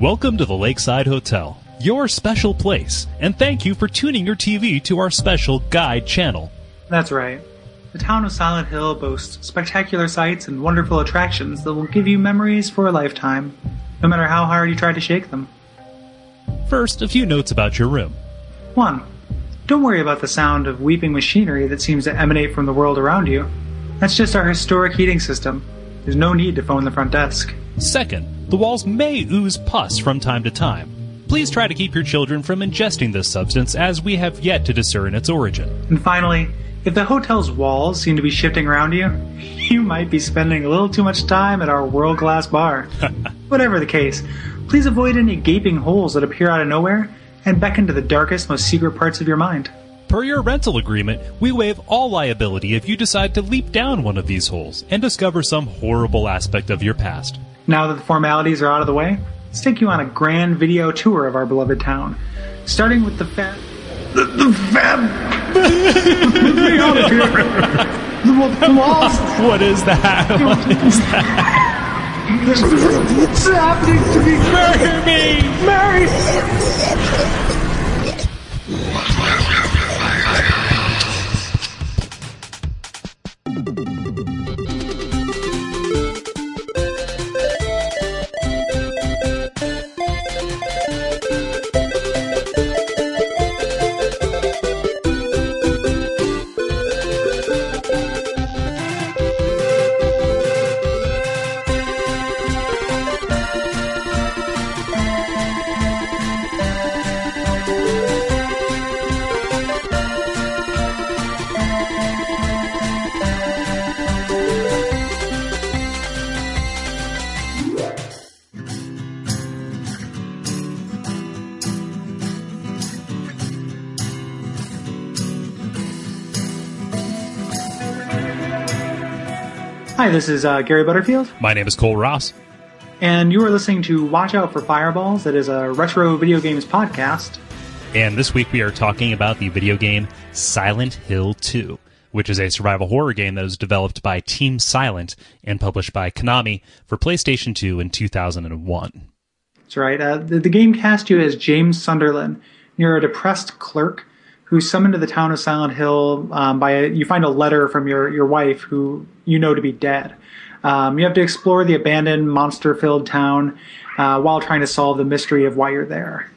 Welcome to the Lakeside Hotel, your special place, and thank you for tuning your TV to our special guide channel. That's right. The town of Silent Hill boasts spectacular sights and wonderful attractions that will give you memories for a lifetime, no matter how hard you try to shake them. First, a few notes about your room. 1. Don't worry about the sound of weeping machinery that seems to emanate from the world around you. That's just our historic heating system. There's no need to phone the front desk. Second, the walls may ooze pus from time to time. Please try to keep your children from ingesting this substance as we have yet to discern its origin. And finally, if the hotel's walls seem to be shifting around you, you might be spending a little too much time at our world class bar. Whatever the case, please avoid any gaping holes that appear out of nowhere and beckon to the darkest, most secret parts of your mind. Per your rental agreement, we waive all liability if you decide to leap down one of these holes and discover some horrible aspect of your past. Now that the formalities are out of the way, let's take you on a grand video tour of our beloved town. Starting with the fat. The, the fat. Get out of! The, the walls! What is that? What is that? It's happening to me! Murder me! Mary! Hi, this is uh, Gary Butterfield, My name is Kole Ross. and you are listening to Watch Out for Fireballs. That is a retro video games podcast. And this week we are talking about the video game Silent Hill 2, which is a survival horror game that was developed by Team Silent and published by Konami for PlayStation 2 in 2001. That's right. Uh, the, the game cast you as James Sunderland. You're a depressed clerk who's summoned to the town of Silent Hill um, by a, you find a letter from your, your wife who you know to be dead. Um, you have to explore the abandoned, monster-filled town uh, while trying to solve the mystery of why you're there.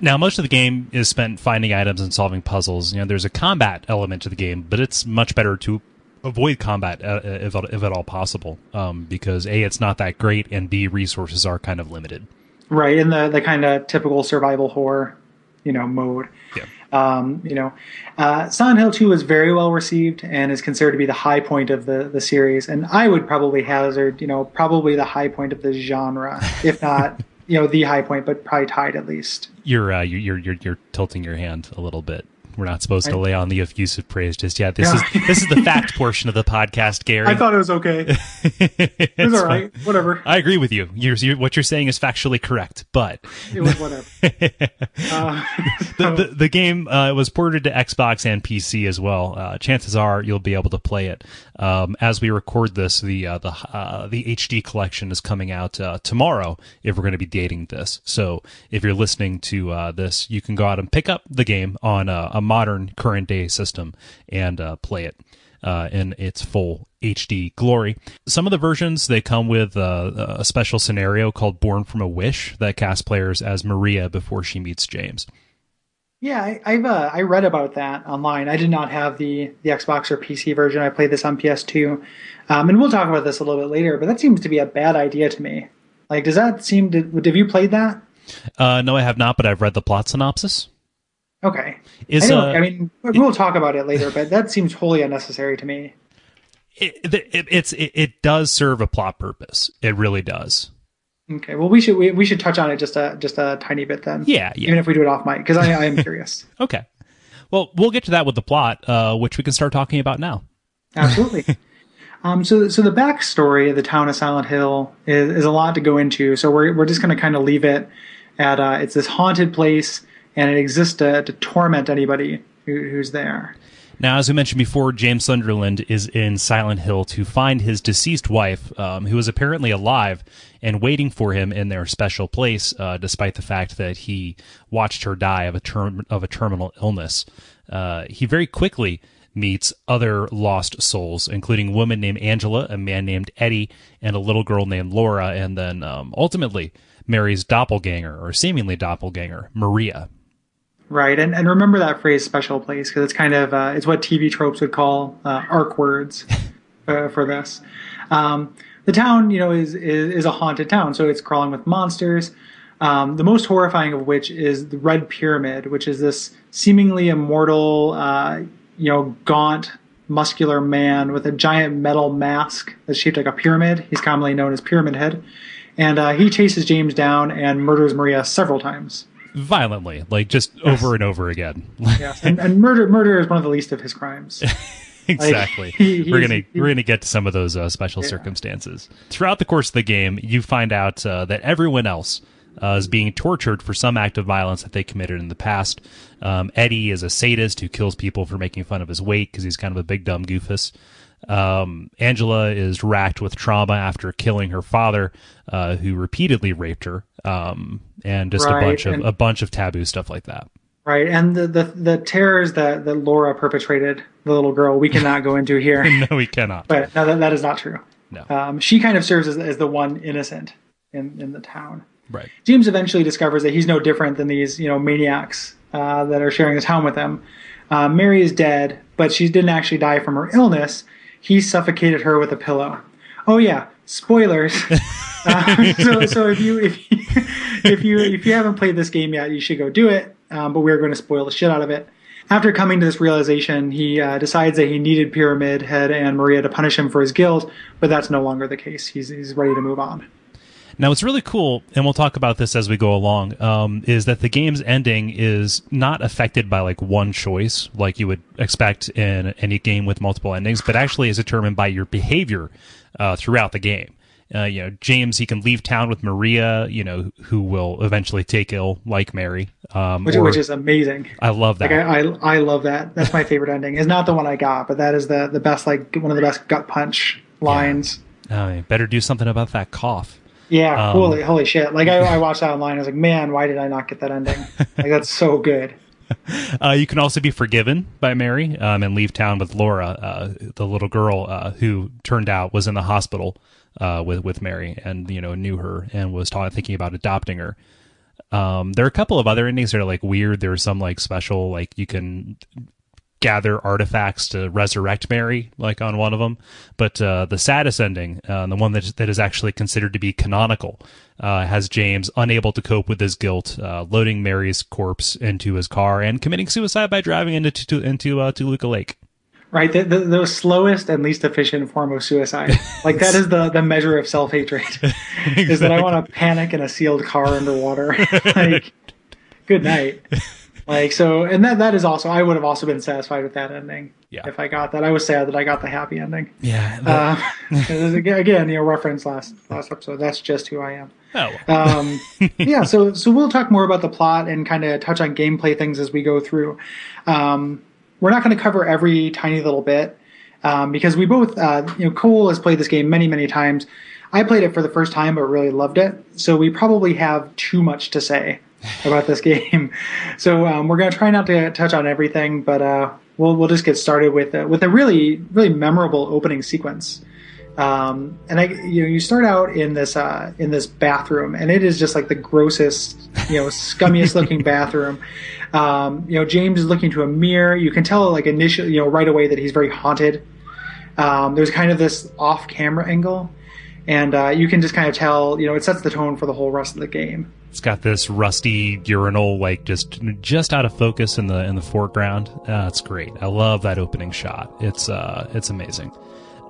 Now, most of the game is spent finding items and solving puzzles. You know, there's a combat element to the game, but it's much better to avoid combat uh, if, if at all possible, um, because a it's not that great, and b resources are kind of limited. Right in the the kind of typical survival horror, you know, mode. Yeah. Um, you know, uh, Silent Hill 2 was very well received and is considered to be the high point of the, the series. And I would probably hazard, you know, probably the high point of the genre, if not, you know, the high point, but probably tied at least. You're uh, you're you're you're tilting your hand a little bit. We're not supposed to lay on the effusive praise just yet. This Yeah. is this is the fact portion of the podcast, Gary. I thought it was okay. It it's was all right. Whatever. I agree with you. You're, you're, what you're saying is factually correct, but It was whatever. Uh, the, the, the game uh, was ported to Xbox and PC as well. Uh, chances are you'll be able to play it. Um, as we record this, the uh, the uh, the HD collection is coming out uh, tomorrow. If we're going to be dating this, so if you're listening to uh, this, you can go out and pick up the game on a, a modern current day system and uh, play it. Uh, in its full HD glory. Some of the versions they come with a special scenario called "Born from a Wish" that casts players as Maria before she meets James. Yeah, I, I've uh, I read about that online. I did not have the the Xbox or PC version. I played this on PS2, um, and we'll talk about this a little bit later. But that seems to be a bad idea to me. Like, does that seem to? Have you played that? Uh, no, I have not, but I've read the plot synopsis. Okay. Is I, uh, I mean, we'll talk about it later, but that seems wholly unnecessary to me. it, it, it's it, it does serve a plot purpose. It really does. Okay. Well, we should we, we should touch on it just a just a tiny bit then. Yeah, yeah. Even if we do it off mic, because I, I am curious. Okay. Well, we'll get to that with the plot, uh, which we can start talking about now. Absolutely. um, so, so the backstory of the town of Silent Hill is, is a lot to go into. So we're we're just going to kind of leave it at uh, it's this haunted place, and it exists to, to torment anybody who, who's there. Now, as we mentioned before, James Sunderland is in Silent Hill to find his deceased wife, um, who is apparently alive and waiting for him in their special place, uh, despite the fact that he watched her die of a term of a terminal illness. Uh, he very quickly meets other lost souls, including a woman named Angela, a man named Eddie, and a little girl named Laura, and then um, ultimately Mary's doppelganger, or seemingly doppelganger, Maria. Right, and and remember that phrase "special place" because it's kind of uh, it's what TV tropes would call uh, arc words uh, for this. Um, the town, you know, is, is, is a haunted town, so it's crawling with monsters. Um, the most horrifying of which is the Red Pyramid, which is this seemingly immortal, uh, you know, gaunt, muscular man with a giant metal mask that's shaped like a pyramid. He's commonly known as Pyramid Head, and uh, he chases James down and murders Maria several times violently, like just yes. over and over again. yes, and, and, murder murder is one of the least of his crimes. exactly. Like, he, we're gonna we're gonna get to some of those uh, special yeah. circumstances throughout the course of the game. You find out uh, that everyone else uh, is being tortured for some act of violence that they committed in the past. Um, Eddie is a sadist who kills people for making fun of his weight because he's kind of a big dumb goofus. Um, Angela is racked with trauma after killing her father, uh, who repeatedly raped her, um, and just right. a bunch of and, a bunch of taboo stuff like that. Right, and the the, the terrors that, that Laura perpetrated, the little girl, we cannot go into here. no, we cannot. But no, that, that is not true. No, um, she kind of serves as, as the one innocent in in the town. Right. James eventually discovers that he's no different than these you know maniacs uh, that are sharing the town with him. Uh, Mary is dead, but she didn't actually die from her illness he suffocated her with a pillow. Oh yeah, spoilers. uh, so so if you if you, if you if you haven't played this game yet, you should go do it. Um, but we're going to spoil the shit out of it. After coming to this realization, he uh, decides that he needed Pyramid Head and Maria to punish him for his guilt, but that's no longer the case. He's he's ready to move on. Now, what's really cool, and we'll talk about this as we go along, um, is that the game's ending is not affected by like one choice, like you would expect in any game with multiple endings, but actually is determined by your behavior uh, throughout the game. Uh, you know, James, he can leave town with Maria, you know, who will eventually take ill, like Mary. Um, which, or, which is amazing. I love that. Like I, I, I, love that. That's my favorite ending. It's not the one I got, but that is the, the best, like, one of the best gut punch lines. Yeah. Oh, better do something about that cough. Yeah, um, holy holy shit! Like I, I, watched that online. I was like, man, why did I not get that ending? like that's so good. Uh, you can also be forgiven by Mary um, and leave town with Laura, uh, the little girl uh, who turned out was in the hospital uh, with with Mary and you know knew her and was ta- thinking about adopting her. Um, there are a couple of other endings that are like weird. There's some like special, like you can gather artifacts to resurrect Mary, like on one of them. But uh, the saddest ending, uh, the one that that is actually considered to be canonical, uh, has James unable to cope with his guilt, uh, loading Mary's corpse into his car and committing suicide by driving into to, into uh, Toluca Lake. Right, the, the, the, slowest and least efficient form of suicide. Like that is the the measure of self hatred. exactly. Is that I want to panic in a sealed car underwater. like, good night. Like so, and that that is also I would have also been satisfied with that ending. Yeah. If I got that, I was sad that I got the happy ending. Yeah. Uh, again, you know, reference last last episode. That's just who I am. Oh. um, yeah. So so we'll talk more about the plot and kind of touch on gameplay things as we go through. Um, we're not going to cover every tiny little bit um, because we both, uh, you know, Kole has played this game many many times. I played it for the first time, but really loved it. So we probably have too much to say about this game. So um, we're going to try not to touch on everything, but uh, we'll we'll just get started with uh, with a really really memorable opening sequence. Um, and I, you know, you start out in this uh, in this bathroom, and it is just like the grossest, you know, scummiest looking bathroom. Um, you know, James is looking to a mirror. You can tell, like initially, you know, right away that he's very haunted. Um, there's kind of this off-camera angle, and uh, you can just kind of tell, you know, it sets the tone for the whole rest of the game. It's got this rusty urinal, like just just out of focus in the in the foreground. Uh, it's great. I love that opening shot. It's uh, it's amazing.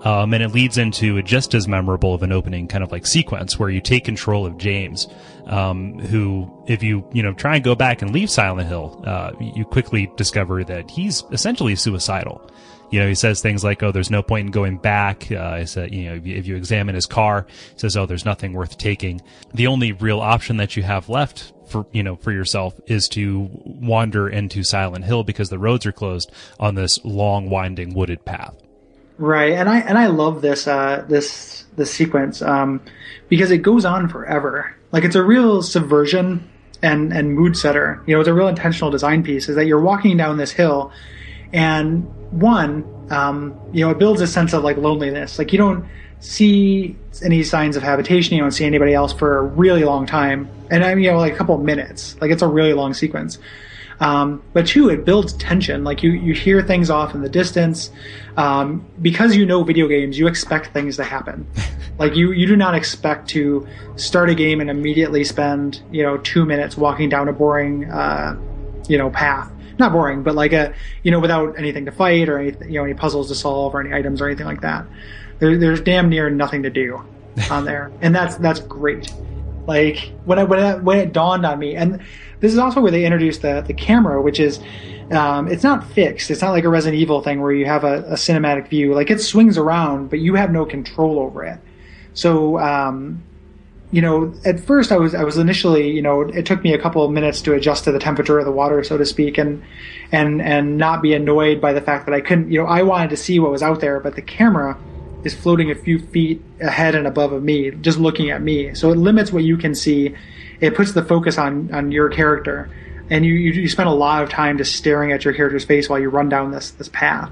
Um, and it leads into just as memorable of an opening kind of like sequence where you take control of James, um, who, if you, you know, try and go back and leave Silent Hill, uh, you quickly discover that he's essentially suicidal. You know, he says things like, "Oh, there's no point in going back." Uh, I said, you know, if you, if you examine his car, he says, "Oh, there's nothing worth taking." The only real option that you have left for you know for yourself is to wander into Silent Hill because the roads are closed on this long, winding, wooded path. Right, and I and I love this uh, this this sequence um, because it goes on forever. Like it's a real subversion and and mood setter. You know, it's a real intentional design piece. Is that you're walking down this hill, and one, um, you know, it builds a sense of like loneliness. Like you don't see any signs of habitation. You don't see anybody else for a really long time, and I mean, you know, like a couple of minutes. Like it's a really long sequence. Um, but two, it builds tension. Like you, you hear things off in the distance. Um, because you know video games, you expect things to happen. like you, you do not expect to start a game and immediately spend, you know, two minutes walking down a boring, uh, you know, path. Not boring, but like a, you know, without anything to fight or any, you know, any puzzles to solve or any items or anything like that. There, there's damn near nothing to do on there, and that's that's great. Like when I when it, when it dawned on me, and this is also where they introduced the the camera, which is um, it's not fixed. It's not like a Resident Evil thing where you have a, a, cinematic view. Like it swings around, but you have no control over it. So um, you know, at first I was I was initially, you know, it took me a couple of minutes to adjust to the temperature of the water, so to speak, and and and not be annoyed by the fact that I couldn't, you know, I wanted to see what was out there, but the camera is floating a few feet ahead and above of me, just looking at me. So it limits what you can see. It puts the focus on on your character, and you you, you spend a lot of time just staring at your character's face while you run down this this path.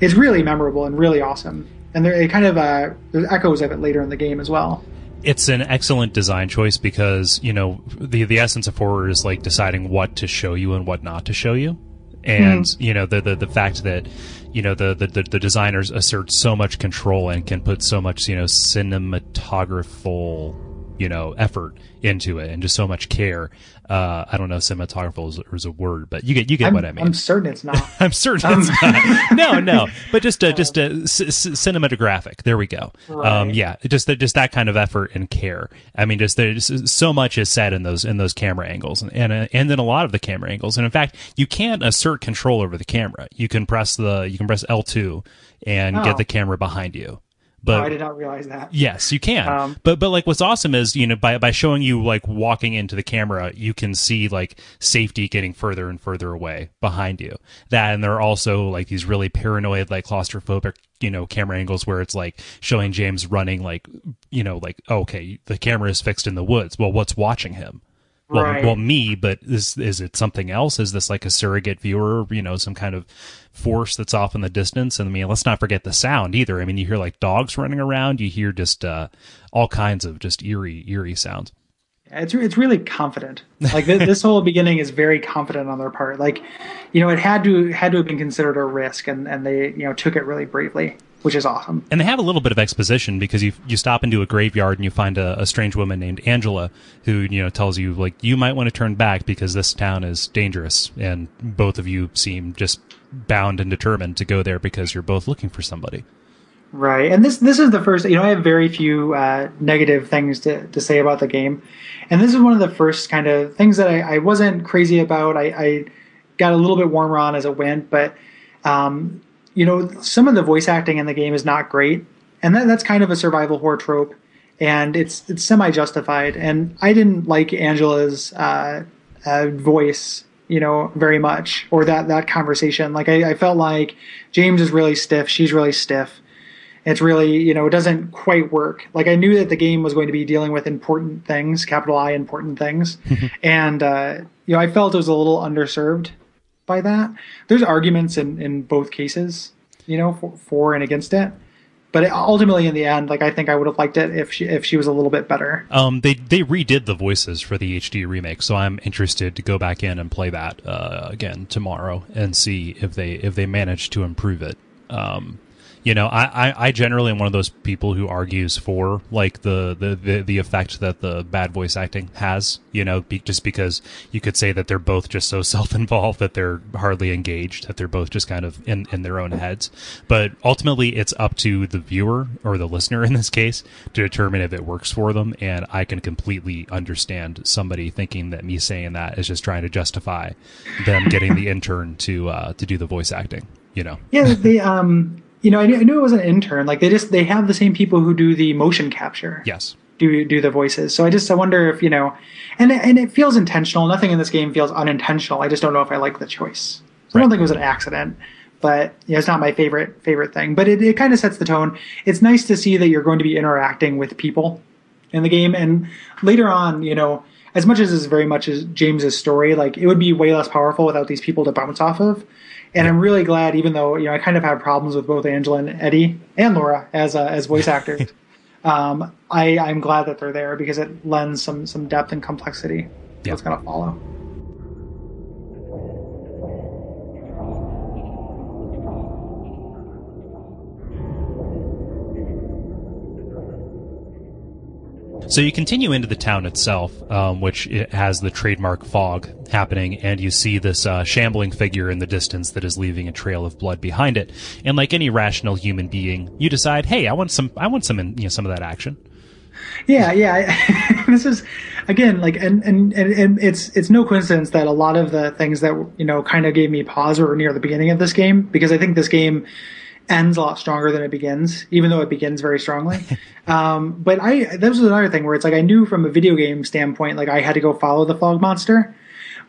It's really memorable and really awesome, and there it kind of uh, there's echoes of it later in the game as well it's an excellent design choice because you know the the essence of horror is like deciding what to show you and what not to show you and mm. you know the, the the fact that you know the, the the designers assert so much control and can put so much you know cinematographical you know effort into it and just so much care. Uh, I don't know, cinematography is, is, a word, but you get you get I'm, what I mean. I'm certain it's not. I'm certain um, it's not. No, no, but just a, just a c- c- cinematographic. There we go. Right. Um, yeah, just just that kind of effort and care. I mean, just there's so much is said in those in those camera angles and and, uh, and then a lot of the camera angles. And in fact, you can't assert control over the camera. You can press the you can press L two and oh. get the camera behind you. But oh, I did not realize that. Yes, you can. Um, but but like what's awesome is you know by by showing you like walking into the camera, you can see like safety getting further and further away behind you. That and there are also like these really paranoid like claustrophobic you know camera angles where it's like showing James running like you know like okay the camera is fixed in the woods. Well, what's watching him? Well, right. well, me, but is is it something else? Is this like a surrogate viewer? You know, some kind of force that's off in the distance. And I mean, let's not forget the sound either. I mean, you hear like dogs running around. You hear just uh, all kinds of just eerie, eerie sounds. It's it's really confident. Like this, this whole beginning is very confident on their part. Like, you know, it had to had to have been considered a risk, and and they you know took it really bravely which is awesome. And they have a little bit of exposition because you you stop into a graveyard and you find a, a, strange woman named Angela who you know tells you like you might want to turn back because this town is dangerous, and both of you seem just bound and determined to go there because you're both looking for somebody. Right, and this this is the first. You know, I have very few uh, negative things to to say about the game, and this is one of the first kind of things that I, I wasn't crazy about. I, I got a little bit warmer on as it went, but um, you know, some of the voice acting in the game is not great, and that, that's kind of a survival horror trope, and it's it's semi justified. And I didn't like Angela's uh, uh, voice, you know, very much, or that that conversation. Like I, I felt like James is really stiff, she's really stiff. It's really, you know, it doesn't quite work. Like I knew that the game was going to be dealing with important things, capital I important things, and uh, you know, I felt it was a little underserved by that. There's arguments in, in both cases, you know, for, for and against it. But it, ultimately, in the end, like I think I would have liked it if she if she was a little bit better. Um, they they redid the voices for the HD remake, so I'm interested to go back in and play that uh, again tomorrow and see if they if they managed to improve it. Um, You know, I, I, I generally am one of those people who argues for like the, the, the, the effect that the bad voice acting has. You know, be, just because you could say that they're both just so self involved that they're hardly engaged, that they're both just kind of in in their own heads. But ultimately, it's up to the viewer or the listener in this case to determine if it works for them. And I can completely understand somebody thinking that me saying that is just trying to justify them getting the intern to uh, to do the voice acting. You know, yeah, the um you know, I knew, I knew it was an intern. Like they just they have the same people who do the motion capture. Yes. Do do the voices. So I just I wonder if you know, and and it feels intentional. Nothing in this game feels unintentional. I just don't know if I like the choice. So right. I don't think it was an accident, but you know, it's not my favorite favorite thing. But it, it kind of sets the tone. It's nice to see that you're going to be interacting with people in the game, and later on, you know, as much as it's very much as James's story, like it would be way less powerful without these people to bounce off of. And I'm really glad, even though you know I kind of have problems with both Angela and Eddie and Laura as uh, as voice actors. um, I I'm glad that they're there because it lends some some depth and complexity. Yeah. What's going to follow. So you continue into the town itself, um, which it has the trademark fog happening, and you see this uh, shambling figure in the distance that is leaving a trail of blood behind it. And like any rational human being, you decide, "Hey, I want some, I want some, you know, some of that action." Yeah, yeah. this is again like, and, and and it's it's no coincidence that a lot of the things that you know kind of gave me pause were near the beginning of this game because I think this game ends a lot stronger than it begins, even though it begins very strongly. um, but I, this was another thing where it's like I knew from a video game standpoint, like I had to go follow the fog monster.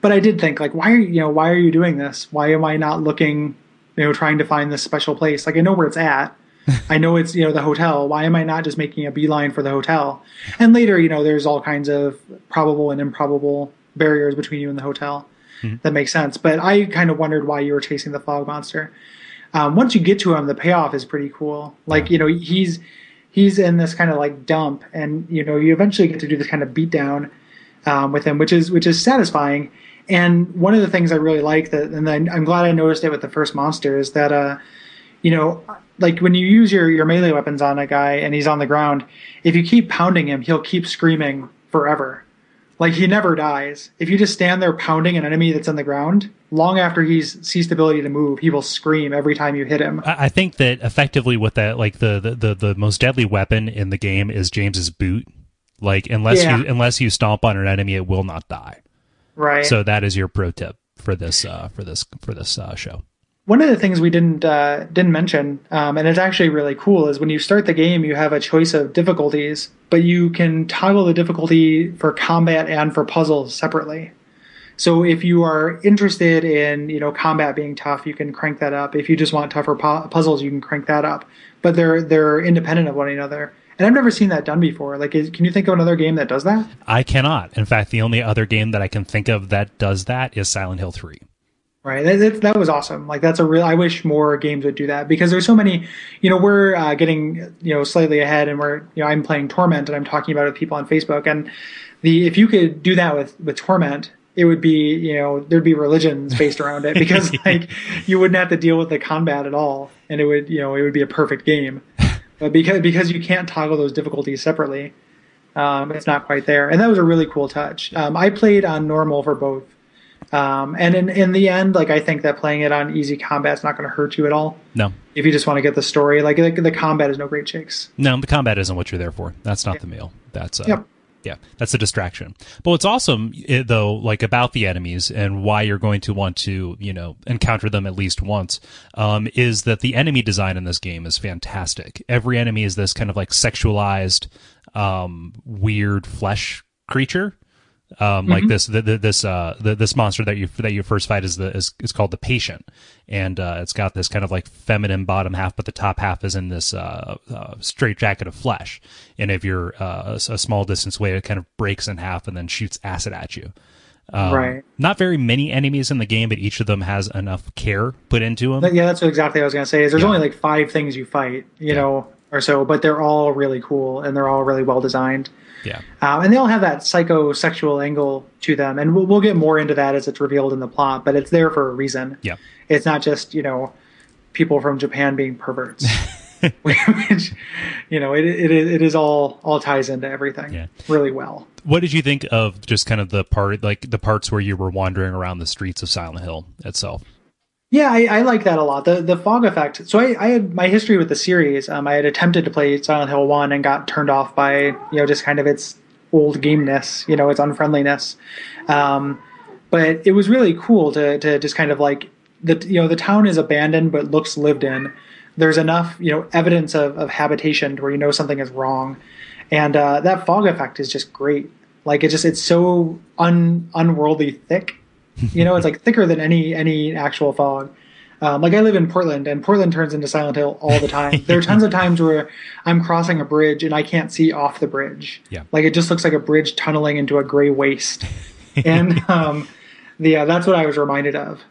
But I did think, like, why are you, you know, why are you doing this? Why am I not looking, you know, trying to find this special place? Like, I know where it's at. I know it's, you know, the hotel. Why am I not just making a beeline for the hotel? And later, you know, there's all kinds of probable and improbable barriers between you and the hotel. Mm-hmm. That makes sense. But I kind of wondered why you were chasing the fog monster um, once you get to him, the payoff is pretty cool. Like you know, he's he's in this kind of like dump, and you know, you eventually get to do this kind of beatdown um, with him, which is which is satisfying. And one of the things I really like that, and then I'm glad I noticed it with the first monster, is that uh, you know, like when you use your your melee weapons on a guy and he's on the ground, if you keep pounding him, he'll keep screaming forever. Like he never dies. If you just stand there pounding an enemy that's on the ground, long after he's ceased ability to move, he will scream every time you hit him. I think that effectively with that, like the the, the, the most deadly weapon in the game is James's boot. Like unless yeah. you unless you stomp on an enemy, it will not die. Right. So that is your pro tip for this uh, for this for this uh, show one of the things we didn't uh, didn't mention, um, and it's actually really cool, is when you start the game, you have a choice of difficulties, but you can toggle the difficulty for combat and for puzzles separately. So if you are interested in you know combat being tough, you can crank that up. If you just want tougher pu- puzzles, you can crank that up. But they're they're independent of one another. And I've never seen that done before. Like, is, can you think of another game that does that? I cannot. In fact, the only other game that I can think of that does that is Silent Hill 3 right that, that, that, was awesome. Like that's a real i wish more games would do that because there's so many you know we're uh, getting you know slightly ahead and we're you know i'm playing torment and i'm talking about it with people on facebook and the if you could do that with with torment it would be you know there'd be religions based around it because like you wouldn't have to deal with the combat at all and it would you know it would be a perfect game. But because because you can't toggle those difficulties separately um, it's not quite there. And that was a really cool touch. Um, i played on normal for both um, and in, in the end, like I think that playing it on easy combat is not going to hurt you at all. No. If you just want to get the story, like the, the combat is no great shakes. No, the combat isn't what you're there for. That's not the meal. That's uh, yep. Yeah, that's a distraction. But what's awesome though, like about the enemies and why you're going to want to, you know, encounter them at least once, um, is that the enemy design in this game is fantastic. Every enemy is this kind of like sexualized, um, weird flesh creature um, mm-hmm. like this the, the, this uh, the, this monster that you that you first fight is the is, is called the patient and uh, it's got this kind of like feminine bottom half but the top half is in this uh, uh straight jacket of flesh and if you're uh, a, a, small distance away it kind of breaks in half and then shoots acid at you um, right not very many enemies in the game but each of them has enough care put into them yeah that's exactly what i was gonna say is there's yeah. only like five things you fight you yeah. know or so but they're all really cool and they're all really well designed yeah. Um, and they all have that psychosexual angle to them. And we'll, we'll get more into that as it's revealed in the plot, but it's there for a reason. Yeah. It's not just, you know, people from Japan being perverts. which you know it it is, it is all all ties into everything Yeah. really well. What did you think of just kind of the part, like the parts where you were wandering around the streets of Silent Hill itself? Yeah, I, I like that a lot. The the fog effect. So I, I had my history with the series. Um, I had attempted to play Silent Hill One and got turned off by you know just kind of its old gameness, you know, its unfriendliness. Um, but it was really cool to to just kind of like the you know the town is abandoned but looks lived in. There's enough you know evidence of, of habitation to where you know something is wrong, and uh, that fog effect is just great. Like it just it's so un unworldly thick you know, it's like thicker than any any actual fog. Um, like I live in Portland, and Portland turns into Silent Hill all the time. there are tons of times where I'm crossing a bridge and I can't see off the bridge. Yeah. like it just looks like a bridge tunneling into a gray waste, and um, the uh, that's what I was reminded of.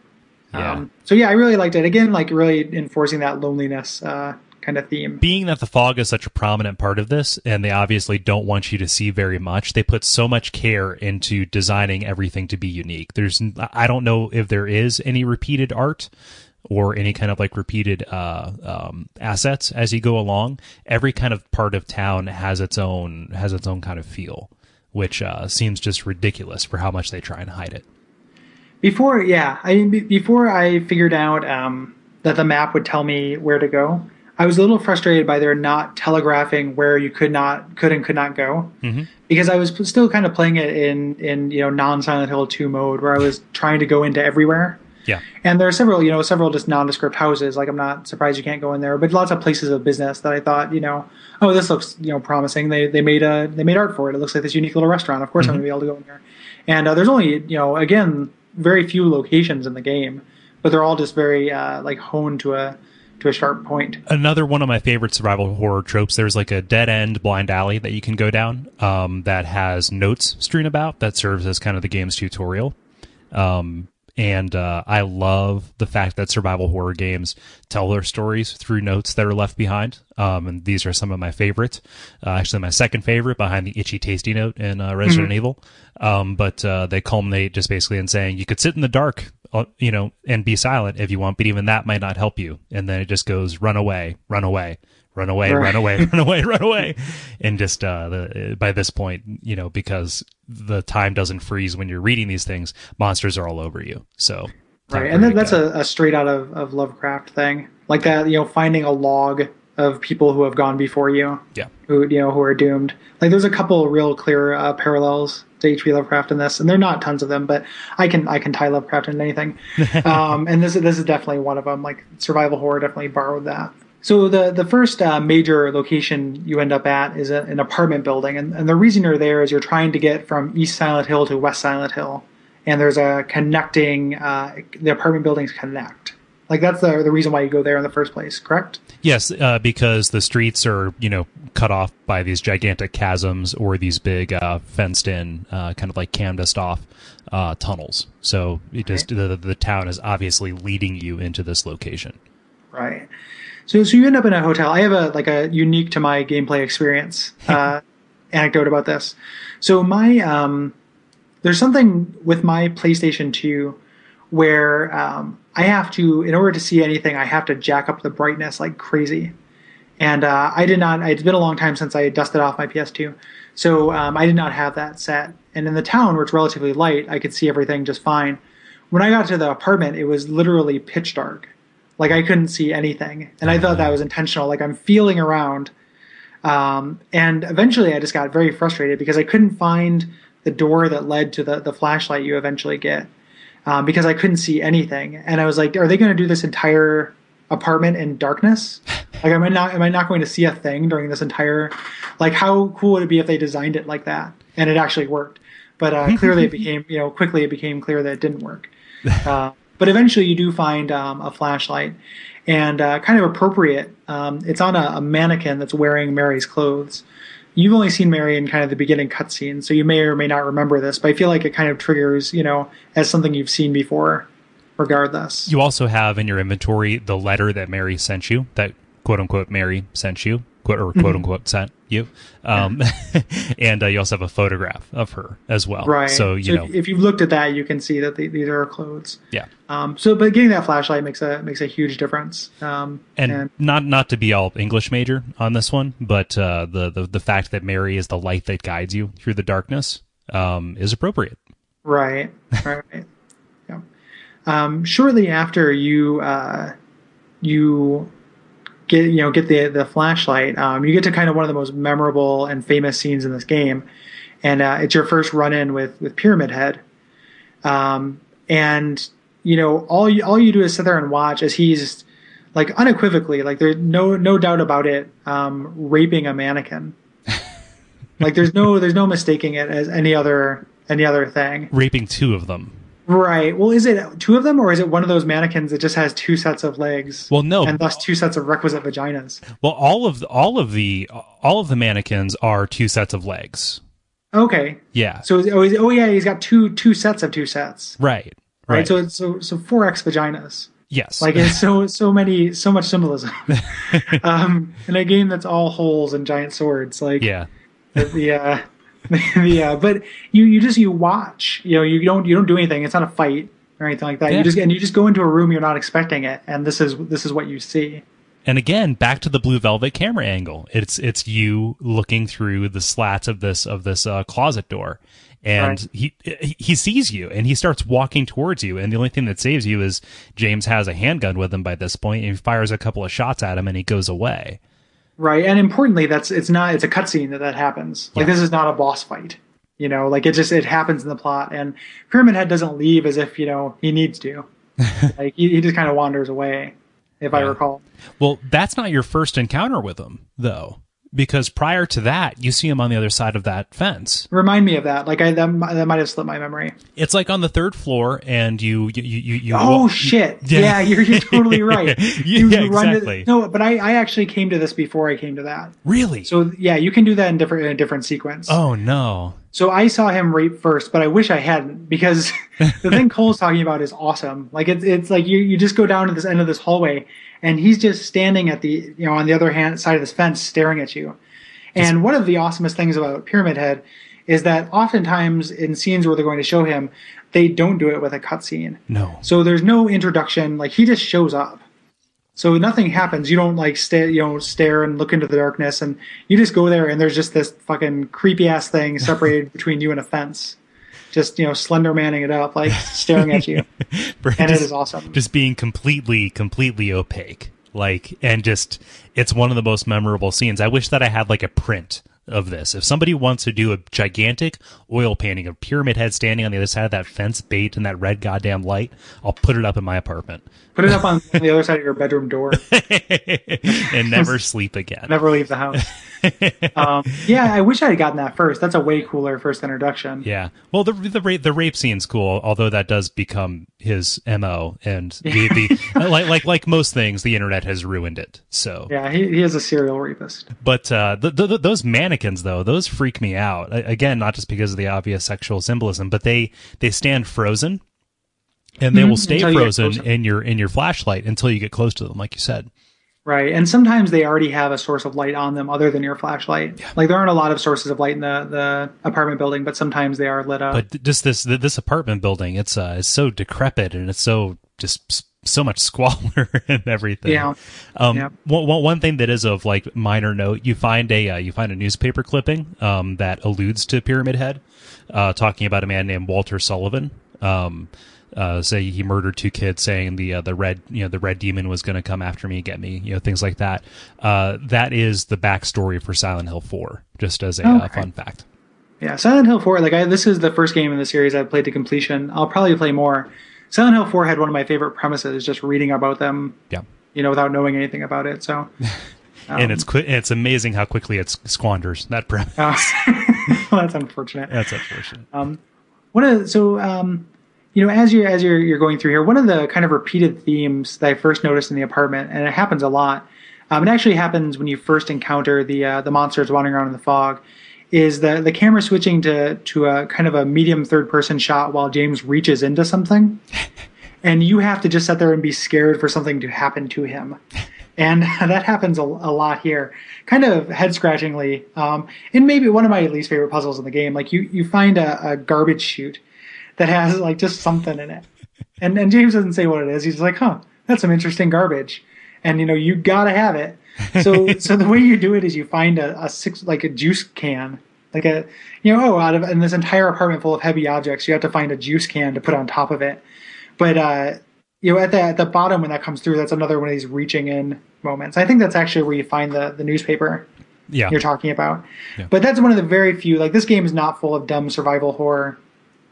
Yeah. Um, so yeah, I really liked it. Again, like really enforcing that loneliness uh, kind of theme. being that the fog is such a prominent part of this and they obviously don't want you to see very much they put so much care into designing everything to be unique. There's i don't know if there is any repeated art or any kind of like repeated uh, um, assets as you go along. Every kind of part of town has its own has its own kind of feel which uh, seems just ridiculous for how much they try and hide it. Before, yeah, I mean, be- before I figured out um, that the map would tell me where to go, I was a little frustrated by their not telegraphing where you could not, could and could not go, mm-hmm. because I was still kind of playing it in in you know non Silent Hill two mode, where I was trying to go into everywhere. yeah And there are several, you know, several just nondescript houses. Like I'm not surprised you can't go in there, but lots of places of business that I thought, you know, oh, this looks, you know, promising. They they made a they made art for it. It looks like this unique little restaurant. Of course, I'm gonna be able to go in there. And uh, there's only, you know, again, very few locations in the game, but they're all just very uh, like honed to a to a sharp point. another one of my favorite survival horror tropes there's like a dead end blind alley that you can go down um, that has notes strewn about that serves as kind of the game's tutorial. Um, and uh, i love the fact that survival horror games tell their stories through notes that are left behind. Um, and these are some of my favorites. Uh, actually my second favorite behind the itchy tasty note in uh, resident evil. Um, but uh, they culminate just basically in saying you could sit in the dark you know, and be silent if you want, but even that might not help you. And then it just goes run away, run away, run away, Right. run away, run away, run away. And just, uh, the, by this point, you know, because the time doesn't freeze when you're reading these things, monsters are all over you. So, Right, and to that's a, a straight out of, of Lovecraft thing, like that. You know, finding a log of people who have gone before you, yeah. who you know who are doomed. Like there's a couple real clear uh, parallels to H.P. Lovecraft in this, and they're not tons of them, but I can I can tie Lovecraft into anything. um, and this is this is definitely one of them. Like survival horror definitely borrowed that. So the the first uh, major location you end up at is a, an apartment building, and, and the reason you're there is you're trying to get from East Silent Hill to West Silent Hill, and there's a connecting uh, the apartment buildings connect. Like that's the the reason why you go there in the first place, correct? Yes, uh, because the streets are, you know, cut off by these gigantic chasms or these big uh, fenced-in, uh, kind of like canvassed off uh, tunnels. So it just the, the town is obviously leading you into this location. Right. So so you end up in a hotel. I have a like a unique to my gameplay experience uh, anecdote about this. So my um, there's something with my PlayStation 2 where um, I have to in order to see anything I have to jack up the brightness like crazy. And uh, I did not. It's been a long time since I dusted off my PS2, so um, I did not have that set. And in the town where it's relatively light, I could see everything just fine. When I got to the apartment, it was literally pitch dark like I couldn't see anything, and I thought that was intentional. Like I'm feeling around, um, and eventually I just got very frustrated because I couldn't find the door that led to the the flashlight you eventually get um, because I couldn't see anything, and I was like, are they going to do this entire apartment in darkness? Like, am I not am I not going to see a thing during this entire? Like, how cool would it be if they designed it like that and it actually worked? But uh, clearly, it became you know quickly it became clear that it didn't work. Uh, but eventually, you do find um, a flashlight, and uh, kind of appropriate. Um, it's on a, a mannequin that's wearing Mary's clothes. You've only seen Mary in kind of the beginning cutscene, so you may or may not remember this. But I feel like it kind of triggers, you know, as something you've seen before, regardless. You also have in your inventory the letter that Mary sent you, that quote unquote Mary sent you, quote or quote unquote sent you. Um, and uh, you also have a photograph of her as well. Right. So you know, if, if you've looked at that, you can see that the, these are her clothes. yeah. Um, so, but getting that flashlight makes a makes a huge difference. Um, And, not not to be all English major on this one, but uh, the, the the fact that Mary is the light that guides you through the darkness um, is appropriate. Right, right, right. Yeah. Um, shortly after you uh, you get you know get the the flashlight, um, you get to kind of one of the most memorable and famous scenes in this game, and uh, it's your first run in with with Pyramid Head, um, and you know all you all you do is sit there and watch as he's like unequivocally like there's no no doubt about it um, raping a mannequin. like there's no there's no mistaking it as any other any other thing. Raping two of them. Right. Well, is it two of them, or is it one of those mannequins that just has two sets of legs? Well, no. and thus two sets of requisite vaginas. Well, all of the, all of the all of the mannequins are two sets of legs. Okay. Yeah. So oh, is- oh yeah, he's got two two sets of two sets. right. Right. Right. So it's so so four X vaginas. yes. Like it's so so many so much symbolism. um, in a game that's all holes and giant swords. Like yeah. the, the uh, uh, but you you just you watch. You know you don't you don't do anything. It's not a fight or anything like that. Yeah. You just and you just go into a room you're not expecting it, and this is this is what you see. And again, back to the blue velvet camera angle. It's it's you looking through the slats of this of this uh, closet door, and Right. he he sees you and he starts walking towards you. And the only thing that saves you is James has a handgun with him by this point, and he fires a couple of shots at him, and he goes away. Right, and importantly, that's it's not it's a cutscene that that happens. Like Yeah. this is not a boss fight. You know, like it just it happens in the plot, and Pyramid Head doesn't leave as if you know he needs to. like he, he just kind of wanders away, if I recall. Well, that's not your first encounter with him, though, because prior to that, you see him on the other side of that fence. Remind me of that. Like I that, that might have slipped my memory. It's like on the third floor, and you you you you. Oh shit! Yeah. Yeah, you're, you're totally right. Yeah, You yeah, run to- exactly. no, but I, I actually came to this before I came to that. really? So yeah, you can do that in different in a different sequence. oh no. So I saw him rape first, but I wish I hadn't because the thing Kole's talking about is awesome. Like it's it's like you you just go down to this end of this hallway and he's just standing at the you know on the other hand side of this fence staring at you. And one of the awesomest things about Pyramid Head is that oftentimes in scenes where they're going to show him, they don't do it with a cutscene. No. So there's no introduction. Like he just shows up. So nothing happens. You don't like stare, you know, stare and look into the darkness, and you just go there, and there's just this fucking creepy ass thing separated between you and a fence, just you know, slender manning it up, like staring at you, and it Just- is awesome. just being completely completely opaque like and just it's one of the most memorable scenes. I wish that i had like a print of this. If somebody wants to do a gigantic oil painting of pyramid head standing on the other side of that fence bait in that red goddamn light i'll put it up in my apartment Put it up on the other side of your bedroom door. and never sleep again Never leave the house. Um, yeah, I wish I had gotten that first. That's a way cooler first introduction. yeah well the the rape the rape scene's cool although that does become his mo and the, the like like like most things the internet has ruined it so Yeah, he, he is a serial rapist. But uh, the, the, those mannequins, though, those freak me out. Again, not just because of the obvious sexual symbolism, but they they stand frozen, and they Mhm, will stay until frozen closer. in your in your flashlight until you get close to them, like you said. Right. And sometimes they already have a source of light on them other than your flashlight. Like there aren't a lot of sources of light in the, the apartment building, but sometimes they are lit up. But just this this apartment building, it's uh, it's so decrepit and it's so just so much squalor and everything. Yeah. Um, Yeah. one, one one thing that is of like minor note, you find a uh, you find a newspaper clipping um, that alludes to Pyramid Head, uh, talking about a man named Walter Sullivan. Um, uh, say he murdered two kids, saying the uh, the red you know the red demon was going to come after me, get me, you know things like that. Uh, that is the backstory for Silent Hill Four, just as a uh, Okay. fun fact. yeah, Silent Hill 4, like I, this is the first game in the series I've played to completion. I'll probably play more. Silent Hill 4 had one of my favorite premises, just reading about them, Yeah. you know, without knowing anything about it. So, and it's qui- it's amazing how quickly it squanders that premise. uh, well, that's unfortunate. That's unfortunate. Um, one of the- so um, you know as you're as you're you're going through here, one of the kind of repeated themes that I first noticed in the apartment, and it happens a lot. Um, it actually happens when you first encounter the uh, the monsters wandering around in the fog. Is the the camera switching to to a kind of a medium third person shot while James reaches into something, and you have to just sit there and be scared for something to happen to him. and that happens a, a lot here, kind of head scratchingly. Um, and maybe one of my least favorite puzzles in the game. Like you, you find a, a garbage chute that has like just something in it, and and James doesn't say what it is. He's like, "Huh, that's some interesting garbage," and you know you gotta have it. So so the way you do it is you find a, a six like a juice can. Like a, you know, oh, out of in this entire apartment full of heavy objects, you have to find a juice can to put on top of it. But uh, you know, at the at the bottom when that comes through, that's another one of these reaching in moments. I think that's actually where you find the the newspaper Yeah. you're talking about. Yeah. But that's one of the very few. Like this game is not full of dumb survival horror,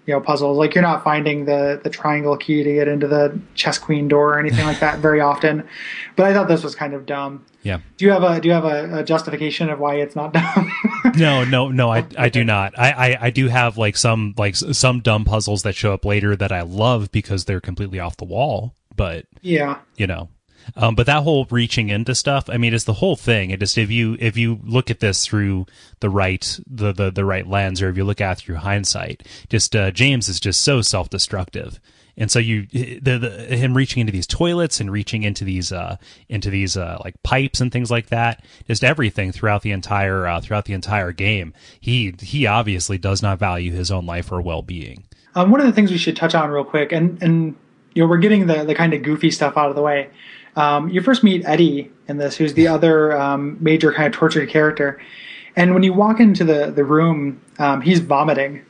you know, puzzles. Like you're not finding the the triangle key to get into the chess queen door or anything like that very often. But I thought this was kind of dumb. Yeah. Do you have a do you have a, a justification of why it's not dumb? No, no, no. I I do not. I, I I do have like some like some dumb puzzles that show up later that I love because they're completely off the wall. But yeah. you know um, but that whole reaching into stuff i mean it's the whole thing. It just if you if you look at this through the right the the, the right lens or if you look at it through hindsight just uh, james is just so self-destructive. And so you the, the him reaching into these toilets and reaching into these uh into these uh like pipes and things like that just everything throughout the entire uh, throughout the entire game he he obviously does not value his own life or well-being. Um, one of the things we should touch on real quick, and and you know we're getting the the kind of goofy stuff out of the way. Um, you first meet Eddie in this, who's the other um, major kind of tortured character, and when you walk into the the room, um, he's vomiting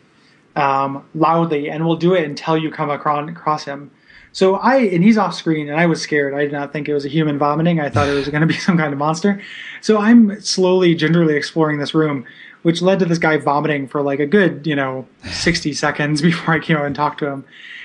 um, loudly, and will do it until you come across, across him. So I and he's off screen, and I was scared. I did not think it was a human vomiting. I thought it was going to be some kind of monster. So I'm slowly, gingerly exploring this room, which led to this guy vomiting for like a good, you know, 60 seconds before I came out and talked to him.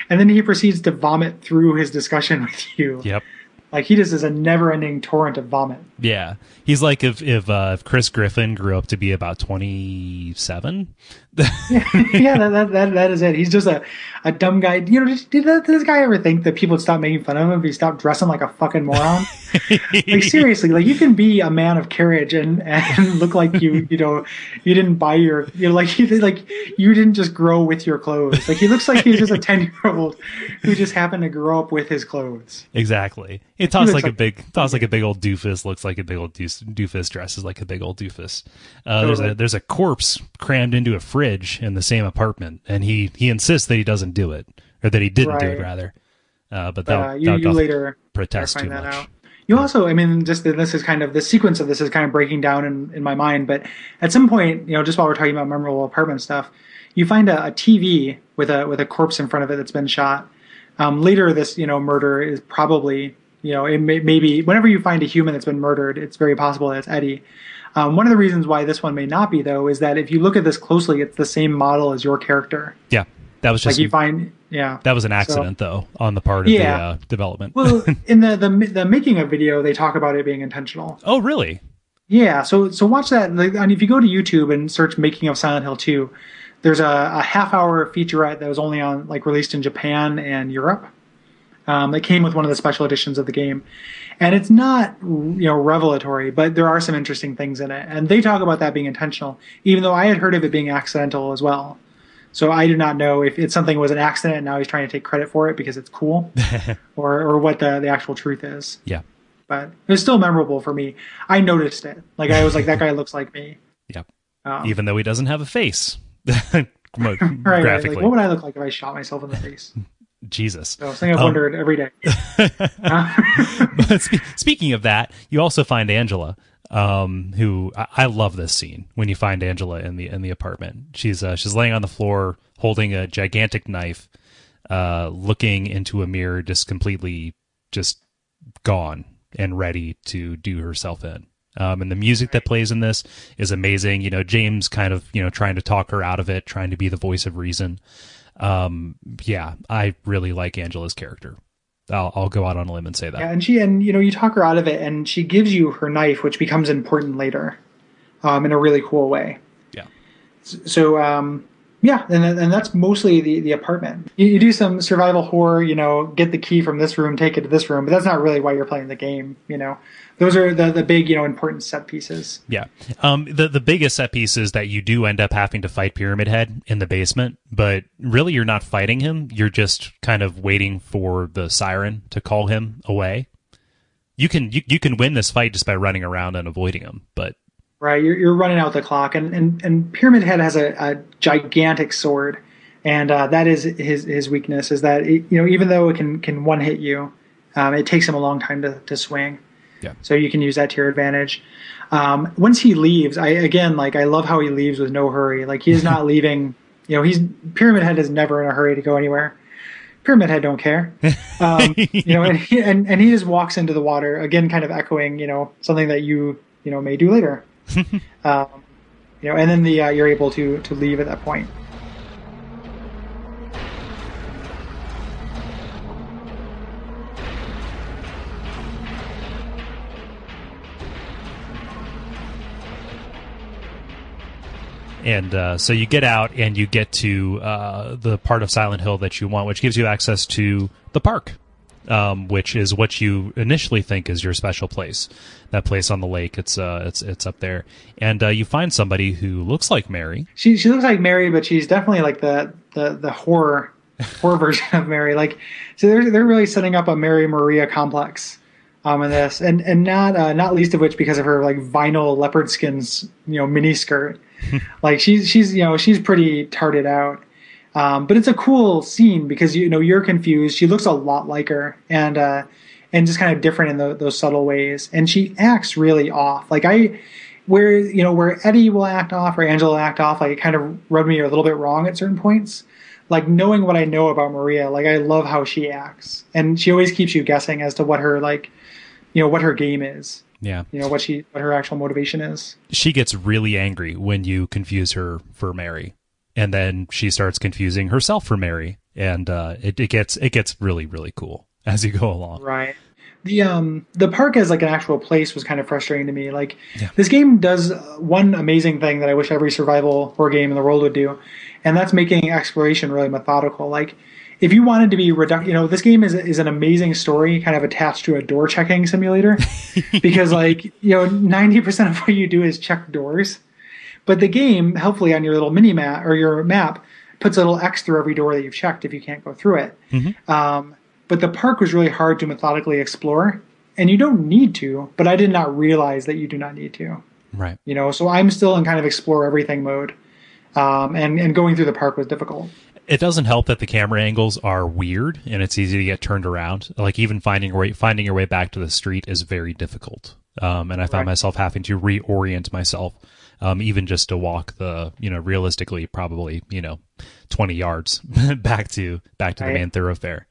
And then he proceeds to vomit through his discussion with you. yep Like he just is a never-ending torrent of vomit. Yeah, he's like if if uh, if Chris Griffin grew up to be about twenty seven. yeah, that, that, that, that is it. He's just a, a dumb guy. You know, did, did, this guy ever think that people would stop making fun of him if he stopped dressing like a fucking moron? like seriously, like you can be a man of courage and and look like you you know you didn't buy your you know like you like you didn't just grow with your clothes. Like he looks like he's just a ten year old who just happened to grow up with his clothes. Exactly. He talks looks like, a big talks like a big old doofus. Looks like a big old doofus. dresses like a big old doofus. Uh, there's a there's a corpse crammed into a fridge in the same apartment, and he he insists that he doesn't do it or that he didn't do it rather. Uh, but that uh, you, you later protest too much. out. You also, I mean, just this is kind of the sequence of this is kind of breaking down in, in my mind. But at some point, you know, just while we're talking about memorable apartment stuff, you find a, a TV with a with a corpse in front of it that's been shot. Um, later, this you know murder is probably you know it may, maybe whenever you find a human that's been murdered, it's very possible that it's Eddie. Um, one of the reasons why this one may not be though is that if you look at this closely, it's the same model as your character. Yeah, that was just Like you find, yeah, that was an accident though on the part of the uh, development. well, in the, the the making of video, they talk about it being intentional. oh really? Yeah, so so watch that. Like, and if you go to YouTube and search "making of Silent Hill 2, there's a, a half hour featurette that was only on like released in Japan and Europe. Um, that came with one of the special editions of the game, and it's not you know revelatory, but there are some interesting things in it, and they talk about that being intentional, even though I had heard of it being accidental as well. So I do not know if it's something was an accident and now he's trying to take credit for it because it's cool, or or what the the actual truth is Yeah. but it was still memorable for me. I noticed it. Like I was like, that guy looks like me. Yep. Um, Even though he doesn't have a face. right, right, right. Like, what would I look like if I shot myself in the face? Jesus. So something I've Um, wondered every day. but spe- speaking of that, you also find Angela, um, who I-, I love this scene when you find Angela in the in the apartment. She's uh, she's laying on the floor holding a gigantic knife, uh, looking into a mirror, just completely just gone and ready to do herself in. Um, and the music that plays in this is amazing. You know, James kind of you know trying to talk her out of it, trying to be the voice of reason. Um, yeah, I really like Angela's character. I'll, I'll go out on a limb and say that. Yeah, and she and you know you talk her out of it, and she gives you her knife, which becomes important later, um, in a really cool way. Yeah. So um, yeah, and and that's mostly the the apartment. You, you do some survival horror, you know, get the key from this room, take it to this room, but that's not really why you're playing the game. You know, those are the the big you know important set pieces. Yeah. Um, the the biggest set piece is that you do end up having to fight Pyramid Head in the basement, but really you're not fighting him. You're just kind of waiting for the siren to call him away. you can you, you can win this fight just by running around and avoiding him but right, you're you're running out the clock, and and, and Pyramid Head has a, a gigantic sword, and uh, that is his his weakness is that it, you know even though it can can one hit you, um, it takes him a long time to to swing. Yeah. So you can use that to your advantage. Um, once he leaves, I again like I love how he leaves with no hurry. Like he's not leaving. You know, he's Pyramid Head is never in a hurry to go anywhere. Pyramid Head don't care. Um, you know, and he, and and he just walks into the water again, kind of echoing you know something that you you know may do later. um, you know, and then the uh, you're able to to leave at that point. And uh, so you get out and you get to uh, the part of Silent Hill that you want, which gives you access to the park, um, which is what you initially think is your special place. That place on the lake, it's uh, it's it's up there, and uh, you find somebody who looks like Mary. She she looks like Mary, but she's definitely like the the the horror horror version of Mary. Like, so they're they're really setting up a Mary Maria complex um, in this, and and not uh, not least of which because of her like vinyl leopard skins, you know, mini skirt. like she's she's you know she's pretty tarted out, um, but it's a cool scene because you know you're confused. She looks a lot like her, and uh, and just kind of different in the, those subtle ways, and she acts really off. Like I. Where you know where Eddie will act off or Angela will act off, like it kind of rubbed me a little bit wrong at certain points like knowing what I know about Maria, like I love how she acts, and she always keeps you guessing as to what her like, you know, what her game is. Yeah, You know what she what her actual motivation is. she gets really angry when you confuse her for Mary, and then she starts confusing herself for Mary, and uh, it, it gets it gets really really cool as you go along. Right. The um the park as like an actual place was kind of frustrating to me. Like Yeah. this game does one amazing thing that I wish every survival horror game in the world would do, and that's making exploration really methodical. Like if you wanted to be reduct, you know, this game is is an amazing story, kind of attached to a door checking simulator, because like you know, ninety percent of what you do is check doors, but the game, helpfully on your little mini map or your map, puts a little X through every door that you've checked if you can't go through it. Um, but the park was really hard to methodically explore, and you don't need to. But I did not realize that you do not need to. Right. You know, so I'm still in kind of explore everything mode, um, and and going through the park was difficult. It doesn't help that the camera angles are weird and it's easy to get turned around. Like even finding your way finding your way back to the street is very difficult. Um, and I found Right. myself having to reorient myself, um, even just to walk the, you know, realistically probably, you know, twenty yards back to back to the main thoroughfare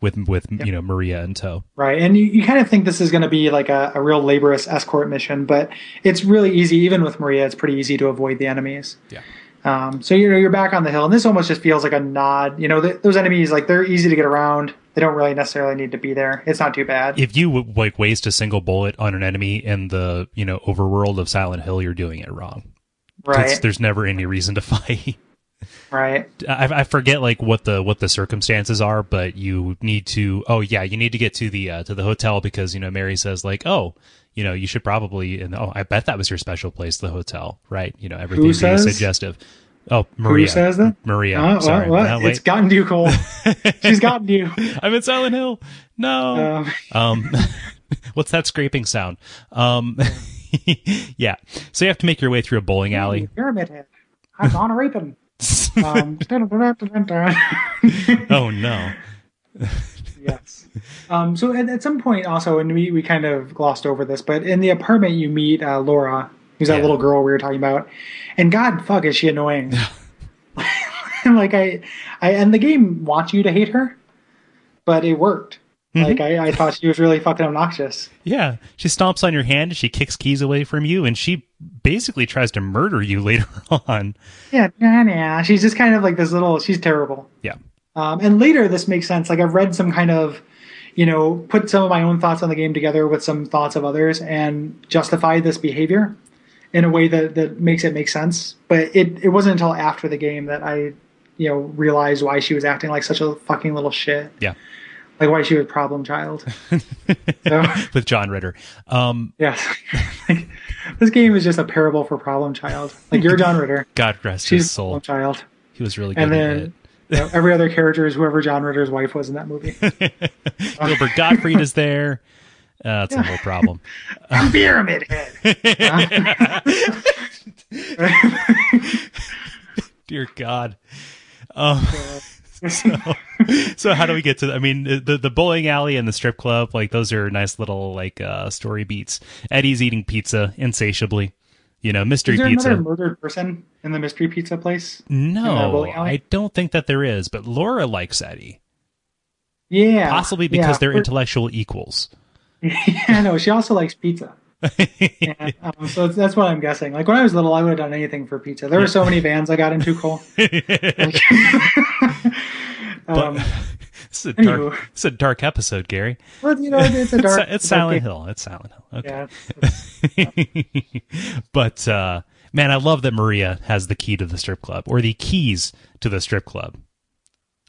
with with you know Maria in tow. Right, and you, you kind of think this is going to be like a, a real laborious escort mission, but it's really easy. Even with Maria, it's pretty easy to avoid the enemies. Yeah. Um, so you know you're back on the hill, and this almost just feels like a nod. You know, th- those enemies like they're easy to get around. They don't really necessarily need to be there. It's not too bad. If you like waste a single bullet on an enemy in the you know overworld of Silent Hill, you're doing it wrong. right, There's never any reason to fight. right, I, I forget like what the what the circumstances are, but you need to. Oh yeah, you need to get to the uh, to the hotel because you know Mary says like, oh, you know, you should probably. And oh, I bet that was your special place, the hotel, right? You know, everything being says? suggestive. Oh, Maria Who says that? Maria. Oh, sorry, what? No, It's wait. gotten you, Kole. She's gotten you. I'm in Silent Hill. No. Um, Um, what's that scraping sound? Um, yeah. So you have to make your way through a bowling alley. Pyramid head. I'm gonna rape him. Um, oh no. Yes. Um, so at, at some point, also, and we, we kind of glossed over this, but in the apartment, you meet uh, Laura, who's that Yeah. little girl we were talking about, and God, fuck, is she annoying? like I, I, and the game wants you to hate her, but it worked. Like I, I thought she was really fucking obnoxious. Yeah, she stomps on your hand, she kicks keys away from you, and she basically tries to murder you later on. Yeah, nah, nah. She's just kind of like this little. She's terrible. Yeah. Um, and later, this makes sense. Like I've read some kind of, you know, put some of my own thoughts on the game together with some thoughts of others and justify this behavior in a way that that makes it make sense. But it it wasn't until after the game that I, you know, realized why she was acting like such a fucking little shit. Yeah. Like why she was problem child. so With John Ritter. Um, yes, like this game is just a parable for problem child. Like you're John Ritter. God rest She's his soul. problem child. He was really good And at then you know, every other character is whoever John Ritter's wife was in that movie. Gilbert Gottfried is there. Uh, that's a whole problem. Pyramid head. Dear God. Um, so, so how do we get to? I mean, the the bowling alley and the strip club, like those are nice little like uh, story beats. Eddie's eating pizza insatiably. You know, mystery Is there pizza. another murdered person in the mystery pizza place? No. I don't think that there is. But Laura likes Eddie, Yeah, possibly because yeah. they're intellectual equals. Yeah, no, she also likes pizza. And, um, so that's, that's what I'm guessing. Like when I was little, I would have done anything for pizza. There were so many bands I got into, Kole. um, It's a dark, it's a dark episode, Gary. well, you know, it's a It's, dark. it's dark Silent game. Hill. It's Silent Hill. Okay. Yeah, but uh, man, I love that Maria has the key to the strip club or the keys to the strip club.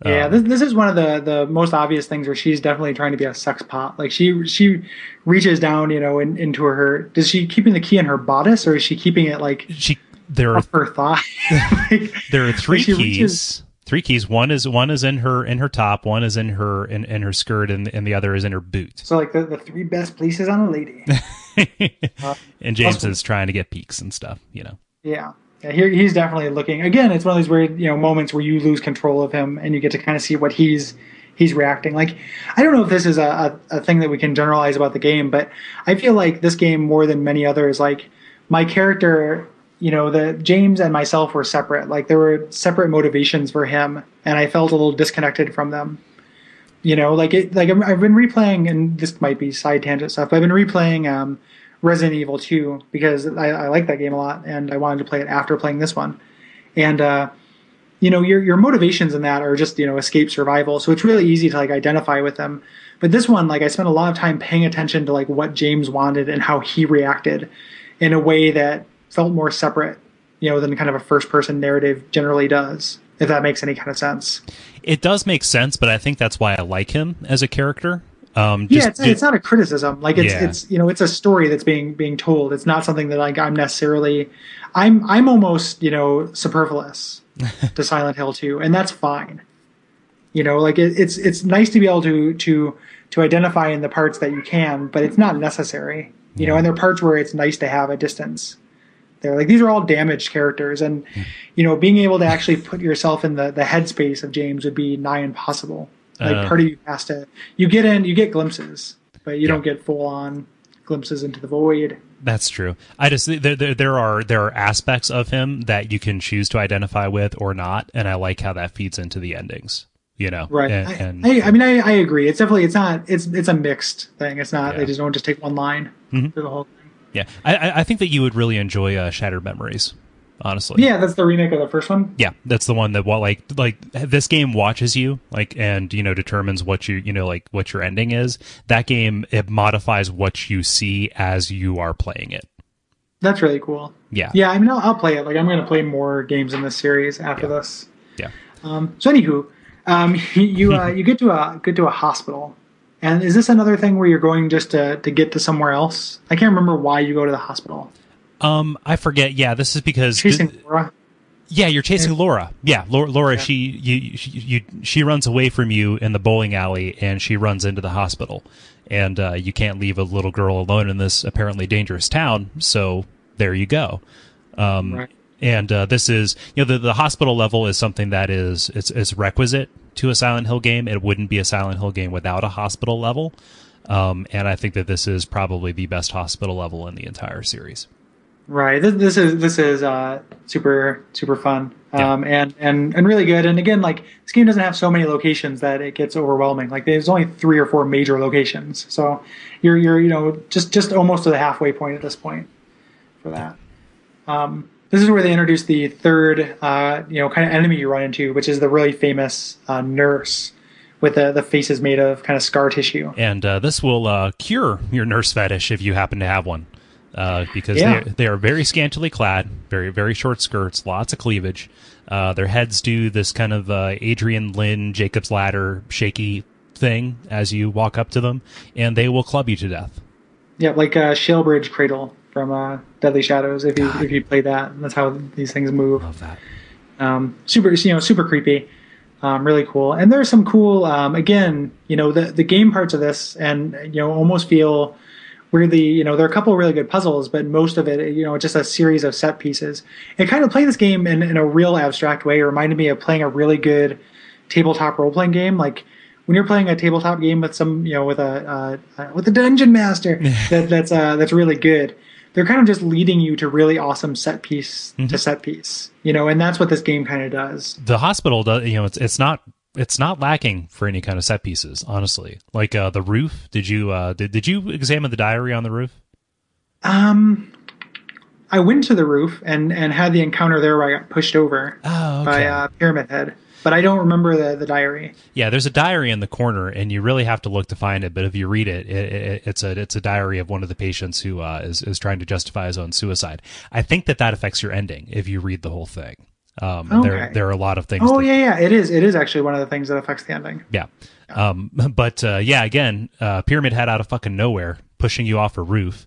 yeah. Um, This, this is one of the the most obvious things where she's definitely trying to be a sex pot. Like she she reaches down, you know, in, into her. Does she keeping the key in her bodice or is she keeping it like she there are her thigh? like, there are three keys. reaches- Three keys. One is one is in her in her top. One is in her in, in her skirt, and and the other is in her boot. so like the, the three best places on a lady. and uh, James awesome. is trying to get peeks and stuff. You know. Yeah. Yeah, he, he's definitely looking. Again, it's one of those weird, you know, moments where you lose control of him and you get to kind of see what he's he's reacting. Like, I don't know if this is a, a, a thing that we can generalize about the game, but I feel like this game more than many others, like my character, you know, the James and myself were separate. Like there were separate motivations for him, and I felt a little disconnected from them. You know, like it, like I've been replaying, and this might be side tangent stuff. But I've been replaying um, Resident Evil 2 because I, I like that game a lot, and I wanted to play it after playing this one. And uh, you know, your your motivations in that are just you know escape survival, so it's really easy to like identify with them. But this one, like I spent a lot of time paying attention to like what James wanted and how he reacted in a way that felt more separate, you know, than kind of a first person narrative generally does. If that makes any kind of sense. It does make sense, but I think that's why I like him as a character. Um, yeah, just- it's, it's not a criticism. Like it's Yeah. it's you know it's a story that's being being told. It's not something that like I'm necessarily. I'm I'm almost you know superfluous to Silent Hill 2, and that's fine. You know, like it, it's it's nice to be able to to to identify in the parts that you can, but it's not necessary. You know, and there are parts where it's nice to have a distance. They're like these are all damaged characters, and you know, being able to actually put yourself in the the headspace of James would be nigh impossible. Like Uh. part of you has to. You get in, you get glimpses, but you don't get full on glimpses into the void. That's true. I just there, there there are there are aspects of him that you can choose to identify with or not, and I like how that feeds into the endings. You know, Right. And, I, I, I mean, I, I agree. It's definitely it's not it's it's a mixed thing. It's not Yeah. they just don't just take one line Mhm. through the whole thing. Yeah, I- I think that you would really enjoy uh, Shattered Memories. Honestly, Yeah, that's the remake of the first one. yeah, that's the one that what like like this game watches you like and you know determines what you you know like what your ending is. That game it modifies what you see as you are playing it. That's really cool. Yeah, Yeah, I mean, I'll, I'll play it. Like, I'm going to play more games in this series after this. yeah. Um, so, anywho, um, you uh, you get to a get to a hospital, and is this another thing where you're going just to to get to somewhere else? I can't remember why you go to the hospital. Um, I forget. Yeah, this is because Chasing Laura. Yeah, you're chasing Laura. Yeah, Laura. Laura she you, she you she runs away from you in the bowling alley, and she runs into the hospital, and uh, you can't leave a little girl alone in this apparently dangerous town. So there you go. Um, Right. And uh, this is you know the the hospital level is something that is it's it's requisite to a Silent Hill game. It wouldn't be a Silent Hill game without a hospital level. Um, and I think that this is probably the best hospital level in the entire series. Right. This, this is this is uh, super super fun Yeah. um, and and and really good. And again, like this game doesn't have so many locations that it gets overwhelming. Like there's only three or four major locations, so you're you're you know just just almost to the halfway point at this point for that. Um, this is where they introduce the third uh, you know kind of enemy you run into, which is the really famous uh, nurse with the the faces made of kind of scar tissue. and uh, this will uh, cure your nurse fetish if you happen to have one, uh, because Yeah. they they are very scantily clad, very very short skirts, lots of cleavage. Uh, their heads do this kind of uh, Adrian Lyne Jacob's ladder shaky thing as you walk up to them, and they will club you to death. Yeah, like uh, Shalebridge Cradle from uh, Deadly Shadows. If you if you play that, that's how these things move. Love that. Um, super, you know, super creepy. Um, really cool, and there's some cool. Um, again, you know, the the game parts of this, and you know, almost feel weirdly, you know, there are a couple of really good puzzles, but most of it, you know, just a series of set pieces. It kind of played this game in, in a real abstract way. It reminded me of playing a really good tabletop role playing game, like when you're playing a tabletop game with some, you know, with a uh, uh, with a dungeon master that, that's uh, that's really good. They're kind of just leading you to really awesome set piece mm-hmm. to set piece, you know, and that's what this game kind of does. The hospital does, you know, it's it's not it's not lacking for any kind of set pieces, honestly. Like uh, the roof. Did you uh, did did you examine the diary on the roof? Um, I went to the roof and and had the encounter there where I got pushed over oh, okay. by uh, Pyramid Head but I don't remember the, the diary. Yeah, there's a diary in the corner, and you really have to look to find it. But if you read it, it, it it's a it's a diary of one of the patients who uh, is is trying to justify his own suicide. I think that that affects your ending if you read the whole thing. Um, okay. there there are a lot of things. Oh that, yeah, yeah, it is. It is actually one of the things that affects the ending. Yeah, yeah. Um, but uh, yeah, again, uh, Pyramid Head out of fucking nowhere, pushing you off a roof.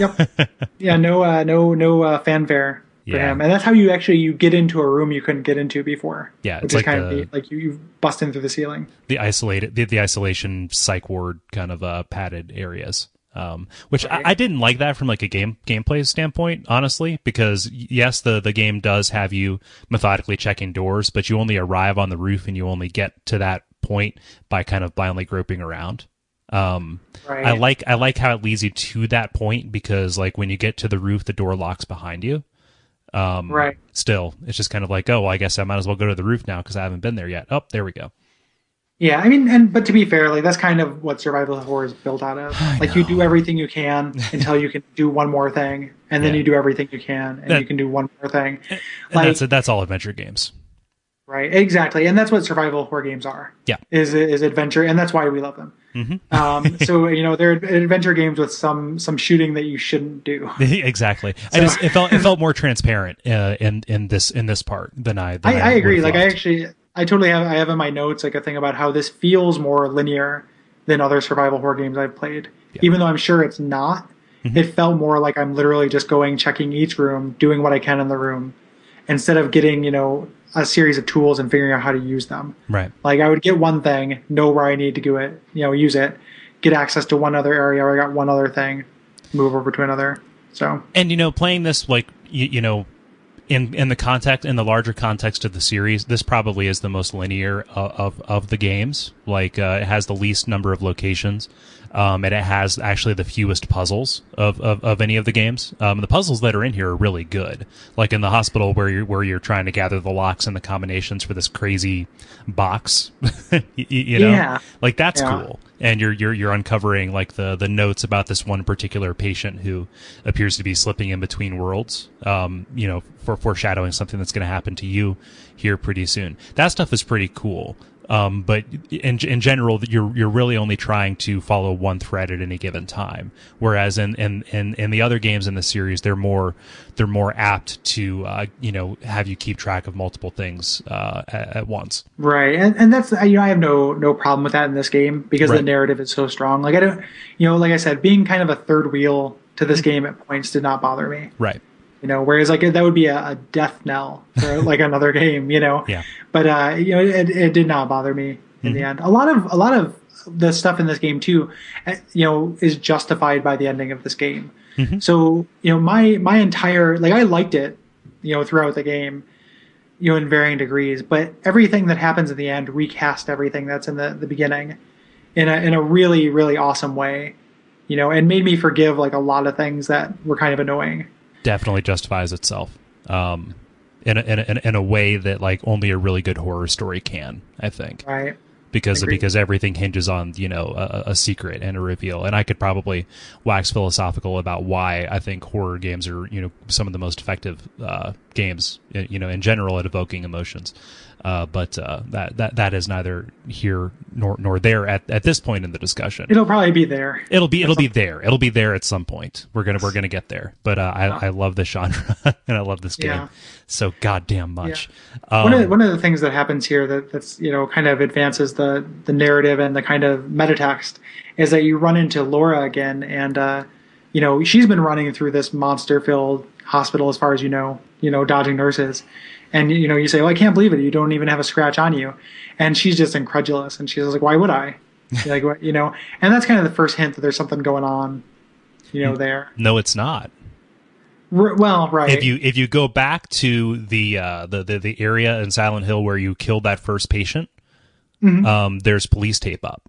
yep. Yeah. No. Uh, no. No uh, fanfare for yeah. him, and that's how you actually you get into a room you couldn't get into before. Yeah, is like kind the, of like you you bust in through the ceiling. The isolated the, the isolation psych ward kind of uh, padded areas. Um, which right. I, I, didn't like that from like a game gameplay standpoint, honestly, because yes, the the game does have you methodically checking doors, but you only arrive on the roof and you only get to that point by kind of blindly groping around. Um, right. I like I like how it leads you to that point because like when you get to the roof, the door locks behind you. Um, right. Still, it's just kind of like, oh, well, I guess I might as well go to the roof now because I haven't been there yet. Oh, there we go. Yeah, I mean, and but to be fair, like that's kind of what survival horror is built out of. I like know. you do everything you can until you can do one more thing, and then yeah. you do everything you can, and that, you can do one more thing. And like, that's that's all adventure games. Right, exactly, and that's what survival horror games are. Yeah, is is adventure, and that's why we love them. Mm-hmm. um, so you know they're adventure games with some some shooting that you shouldn't do. exactly. So, I just it felt it felt more transparent uh, in in this in this part than I. Than I, I, I agree. Like I actually I totally have I have in my notes like a thing about how this feels more linear than other survival horror games I've played. Yeah. Even though I'm sure it's not, mm-hmm. it felt more like I'm literally just going checking each room, doing what I can in the room, instead of getting you know a series of tools and figuring out how to use them. Right. Like I would get one thing, know where I need to do it, you know, use it, get access to one other area where I got one other thing, move over to another. So. And you know, playing this like you, you know, in in the context in the larger context of the series, this probably is the most linear of of, of the games. Like uh, it has the least number of locations um, and it has actually the fewest puzzles of, of, of any of the games. Um, the puzzles that are in here are really good. Like in the hospital where you're where you're trying to gather the locks and the combinations for this crazy box, you, you, know, yeah. like that's yeah. cool. And you're you're you're uncovering like the the notes about this one particular patient who appears to be slipping in between worlds. Um, you know, for foreshadowing something that's going to happen to you here pretty soon. That stuff is pretty cool. Um, but in, in general, you're you're really only trying to follow one thread at any given time. Whereas in in, in, in the other games in the series, they're more they're more apt to uh, you know have you keep track of multiple things uh, at, at, once. Right, and and that's you know I have no no problem with that in this game because right. the narrative is so strong. Like I don't you know like I said, being kind of a third wheel to this game at points did not bother me. Right you know whereas like that would be a, a death knell for like another game you know? Yeah. But uh you know it, it did not bother me in mm-hmm. the end. A lot of a lot of the stuff in this game too eh, you know is justified by the ending of this game. Mm-hmm. so you know my my entire like i liked it you know throughout the game you know in varying degrees but everything that happens in the end recast everything that's in the the beginning in a in a really really awesome way you know and made me forgive like a lot of things that were kind of annoying definitely justifies itself um, in, a, in, a, in a way that like only a really good horror story can. I think. Right. Because because everything hinges on you know a, a, secret and a reveal, and I could probably wax philosophical about why I think horror games are you know some of the most effective uh, games you know in general at evoking emotions. Uh, but uh, that that that is neither here nor nor there at, at this point in the discussion. It'll probably be there. It'll be it'll be there. It'll be there at some point. We're gonna we're gonna get there. But uh, I I love this genre and I love this game yeah. so goddamn much. Yeah. Um, one of one of the things that happens here that that's you know kind of advances the the narrative and the kind of metatext is that you run into Laura again and uh, you know she's been running through this monster filled hospital as far as you know you know dodging nurses and you know you say, "Well, I can't believe it. You don't even have a scratch on you," and she's just incredulous, and she's like, "Why would I?" like what you know, and that's kind of the first hint that there's something going on, you know, there. No, it's not. R- well, right. If you if you go back to the uh, the, the the area in Silent Hill where you killed that first patient, Mm-hmm. um, there's police tape up.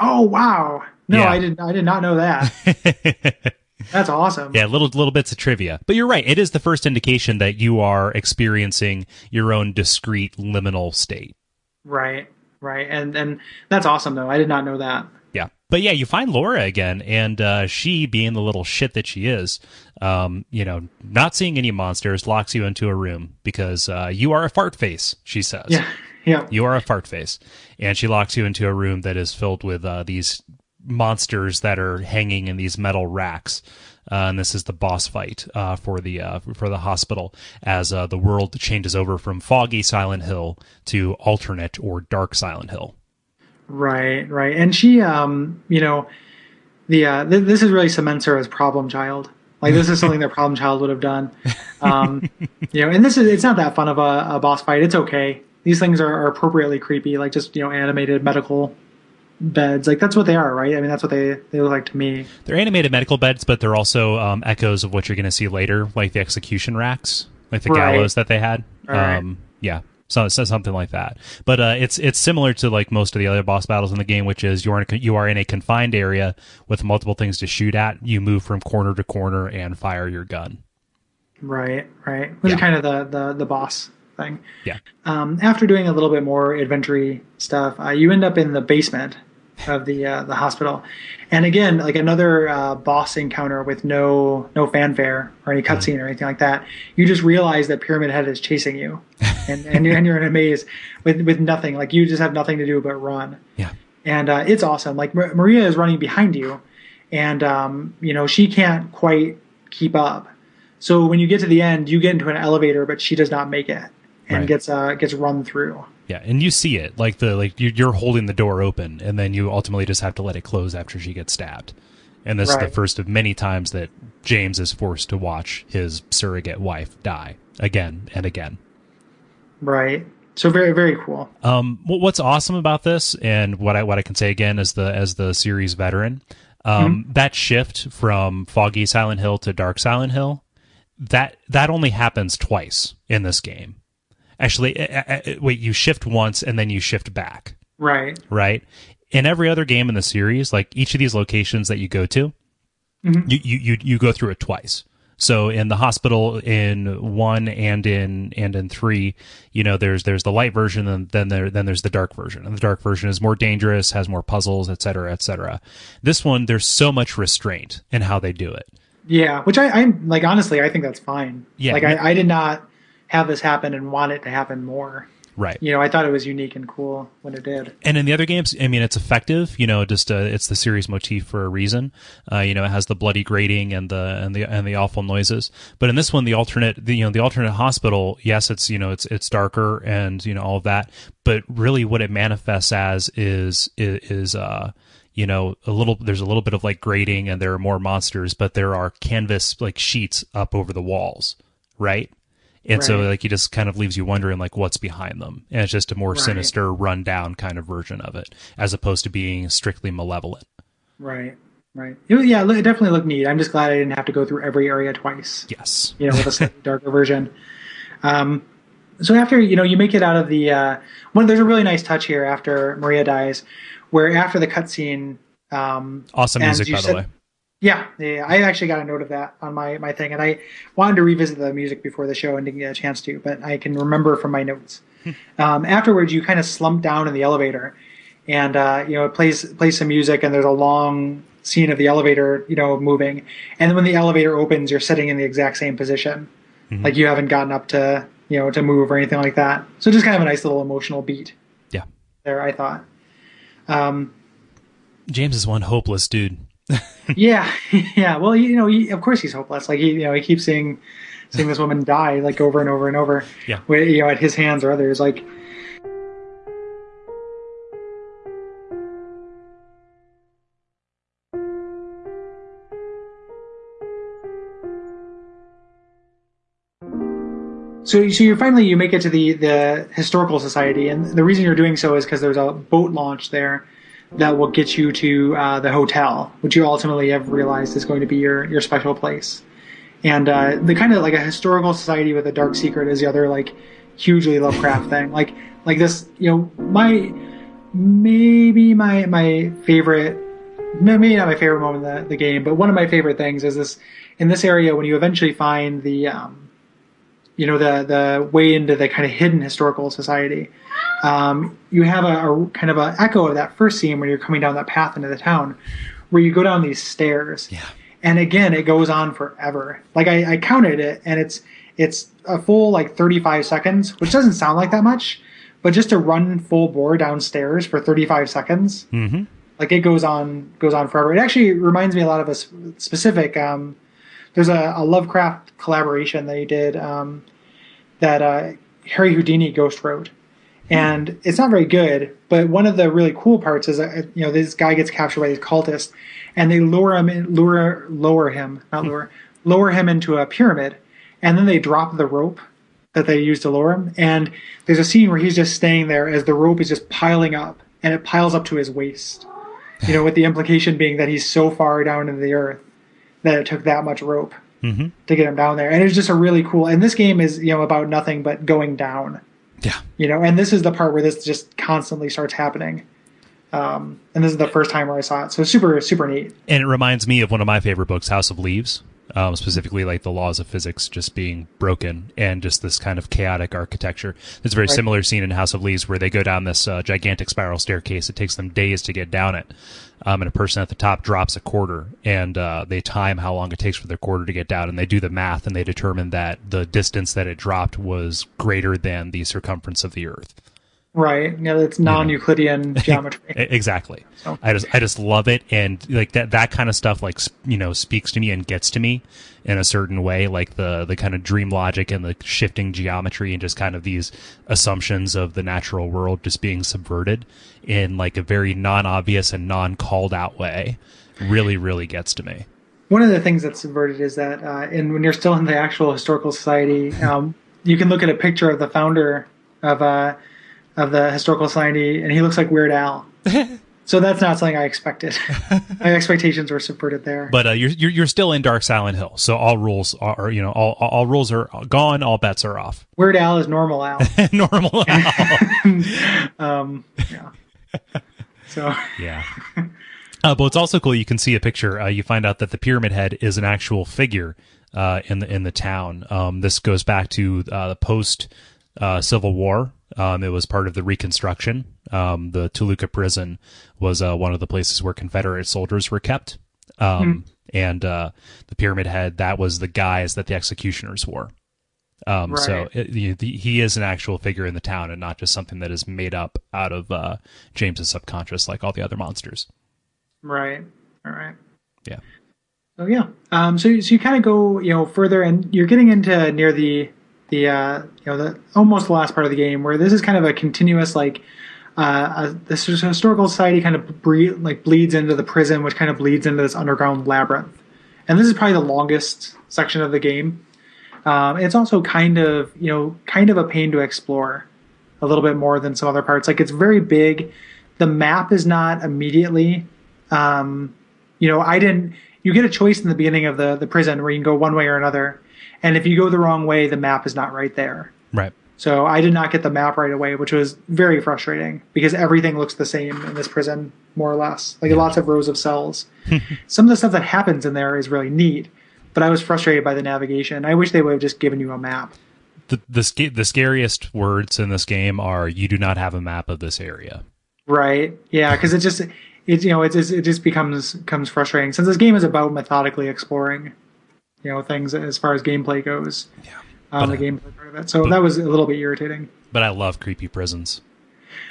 oh wow, no, Yeah. I did I did not know that. that's awesome. Yeah, little little bits of trivia. But you're right. It is the first indication that you are experiencing your own discrete liminal state. Right, right, and and that's awesome though. I did not know that. Yeah. But yeah, you find Laura again, and uh, she, being the little shit that she is, um, you know, not seeing any monsters, locks you into a room because uh, you are a fart face, she says. Yeah, yeah, You are a fart face. And she locks you into a room that is filled with uh, these monsters that are hanging in these metal racks. Uh, and this is the boss fight uh, for the uh, for the hospital as uh, the world changes over from foggy Silent Hill to alternate or dark Silent Hill. right, right. And she, um, you know, the uh, th- this is really cements her as problem child. Like this is something that problem child would have done. Um, you know, and this is it's not that fun of a, a boss fight. It's okay. These things are, are appropriately creepy, like just you know animated medical beds. Like that's what they are, right? I mean, that's what they they look like to me. They're animated medical beds, but they're also um, echoes of what you're going to see later, like the execution racks, like the Right. gallows that they had. Right. Um, yeah, so, so something like that. But uh, it's it's similar to like most of the other boss battles in the game, which is you're in a, you are in a confined area with multiple things to shoot at. You move from corner to corner and fire your gun. Right, right. Which Yeah. is kind of the the the boss thing. Yeah, Um, after doing a little bit more adventure stuff, uh, you end up in the basement of the uh, the hospital, and again, like another uh, boss encounter with no no fanfare or any cutscene or anything like that. You just realize that Pyramid Head is chasing you, and and you're, and you're in a maze with with nothing. Like you just have nothing to do but run, yeah, and uh, it's awesome. Like Mar- Maria is running behind you, and um, you know she can't quite keep up. So when you get to the end, you get into an elevator, but she does not make it and Right. gets uh, gets run through. Yeah. And you see it like the like you- you're holding the door open, and then you ultimately just have to let it close after she gets stabbed. And this is the first of many times that James is forced to watch his surrogate wife die again and again. Right. So very very cool. Um, what's awesome about this, and what I what I can say again as the as the series veteran, um, that shift from foggy Silent Hill to dark Silent Hill, that that only happens twice in this game. Actually, uh, uh, uh, wait, you shift once and then you shift back, Right. right? In every other game in the series, like each of these locations that you go to, you, you you you go through it twice. So in the hospital in one and in and in three, you know, there's there's the light version and then there then there's the dark version. And the dark version is more dangerous, has more puzzles, et cetera, et cetera. This one, there's so much restraint in how they do it. Yeah. Which I I'm like honestly I think that's fine. Yeah. Like I, I did not have this happen and want it to happen more. Right. You know I thought it was unique and cool when it did. and in the other games, I mean, it's effective. You know, just uh, it's the series motif for a reason. Uh, you know, it has the bloody grating and the and the and the awful noises. But in this one, the alternate, the, you know, the alternate hospital. Yes, it's you know, it's it's darker and you know all of that. But really, what it manifests as is is, is uh you know a little there's a little bit of like grating and there are more monsters but there are canvas like sheets up over the walls right and so like he just kind of leaves you wondering like what's behind them and it's just a more Right. sinister run down kind of version of it as opposed to being strictly malevolent Right. Right. It, was- yeah. It definitely looked neat. I'm just glad I didn't have to go through every area twice. yes you know, with a slightly darker version. Um, so after you know you make it out of the uh, one, there's a really nice touch here after Maria dies, where after the cutscene, um, awesome music by said- the way yeah, yeah, I actually got a note of that on my my thing, and I wanted to revisit the music before the show and didn't get a chance to, but I can remember from my notes. um, afterwards, you kind of slump down in the elevator, and uh, you know it plays plays some music, and there's a long scene of the elevator, you know, moving, and then when the elevator opens, you're sitting in the exact same position, like you haven't gotten up to you know to move or anything like that. So just kind of a nice little emotional beat yeah there, I thought. Um, james is one hopeless dude yeah, yeah. Well, you know, he, of course he's hopeless. Like he, you know, he keeps seeing seeing this woman die like over and over and over. Yeah. with, you know, at his hands or others. Like, so so you finally you make it to the the historical society, and the reason you're doing so is because there's a boat launch there that will get you to uh, the hotel, which you ultimately have realized is going to be your your special place. And uh, the kind of like a historical society with a dark secret is the other like hugely Lovecraft thing. Like like this, you know, my maybe my my favorite maybe not my favorite moment in the, the game, but one of my favorite things is this in this area when you eventually find the um, you know the the way into the kind of hidden historical society. Um, you have a, a kind of an echo of that first scene when you're coming down that path into the town, where you go down these stairs. Yeah. And again, it goes on forever. Like I, I counted it, and it's it's a full like 35 seconds, which doesn't sound like that much, but just to run full bore downstairs for 35 seconds, Mm-hmm. like it goes on goes on forever. It actually reminds me a lot of a specific. Um, there's a, a Lovecraft collaboration that he did um, that uh, Harry Houdini ghost wrote, and it's not very good. But one of the really cool parts is that you know this guy gets captured by these cultists, and they lure him in, lure lower him not lure lower him into a pyramid, and then they drop the rope that they use to lure him. And there's a scene where he's just staying there as the rope is just piling up, and it piles up to his waist. You know, with the implication being that he's so far down into the earth that it took that much rope Mm-hmm. to get him down there. And it's just a really cool. And this game is you know about nothing but going down. Yeah. You know, and this is the part where this just constantly starts happening. Um, and this is the first time where I saw it, so super super neat. And it reminds me of one of my favorite books, House of Leaves. Um, specifically, like the laws of physics just being broken and just this kind of chaotic architecture. There's a very Right. similar scene in House of Leaves where they go down this uh, gigantic spiral staircase. It takes them days to get down it. Um, and a person at the top drops a quarter, and uh, they time how long it takes for their quarter to get down, and they do the math, and they determine that the distance that it dropped was greater than the circumference of the Earth. Right? Yeah, know, it's non-Euclidean geometry. E- Exactly. So- I just I just love it, and like that that kind of stuff like you know speaks to me and gets to me in a certain way, like the the kind of dream logic and the shifting geometry and just kind of these assumptions of the natural world just being subverted in like a very non obvious and non called out way. Really, really gets to me. One of the things that's subverted is that, uh, and when you're still in the actual historical society, um, you can look at a picture of the founder of uh, of the historical society, and he looks like Weird Al. so that's not something I expected. My expectations were subverted there. But uh, you're, you're you're still in Dark Silent Hill, so all rules are you know all all rules are gone, all bets are off. Weird Al is normal Al. Normal. um, yeah. So Yeah. Uh, but it's also cool. You can see a picture. Uh, you find out that the pyramid head is an actual figure uh, in the in the town. Um, this goes back to uh, the post uh, Civil War. Um, it was part of the Reconstruction. Um, the Toluca prison was uh, one of the places where Confederate soldiers were kept. Um, And uh, the pyramid head that was the guise that the executioners wore. Um, So it, the, the, he is an actual figure in the town, and not just something that is made up out of uh, James's subconscious, like all the other monsters. right, all right. Yeah. So yeah, um, so so you kind of go you know further, and you're getting into near the the uh, you know the almost the last part of the game where this is kind of a continuous like uh, uh, this historical society kind of bre- like bleeds into the prison, which kind of bleeds into this underground labyrinth, and this is probably the longest section of the game. Um, it's also kind of you know kind of a pain to explore a little bit more than some other parts. Like it's very big. The map is not immediately um, you know, I didn't. You get a choice in the beginning of the the prison where you can go one way or another, and if you go the wrong way, the map is not right there. Right. So I did not get the map right away, which was very frustrating because everything looks the same in this prison, more or less. Like lots of rows of cells. Some of the stuff that happens in there is really neat, but I was frustrated by the navigation. I wish they would have just given you a map. The the the scariest words in this game are "You do not have a map of this area." Right? Yeah, because it just it you know it just it just becomes becomes frustrating since this game is about methodically exploring, you know, things as far as gameplay goes. Yeah. Um, But, the gameplay part of it. So that was a little bit irritating. But I love creepy prisons.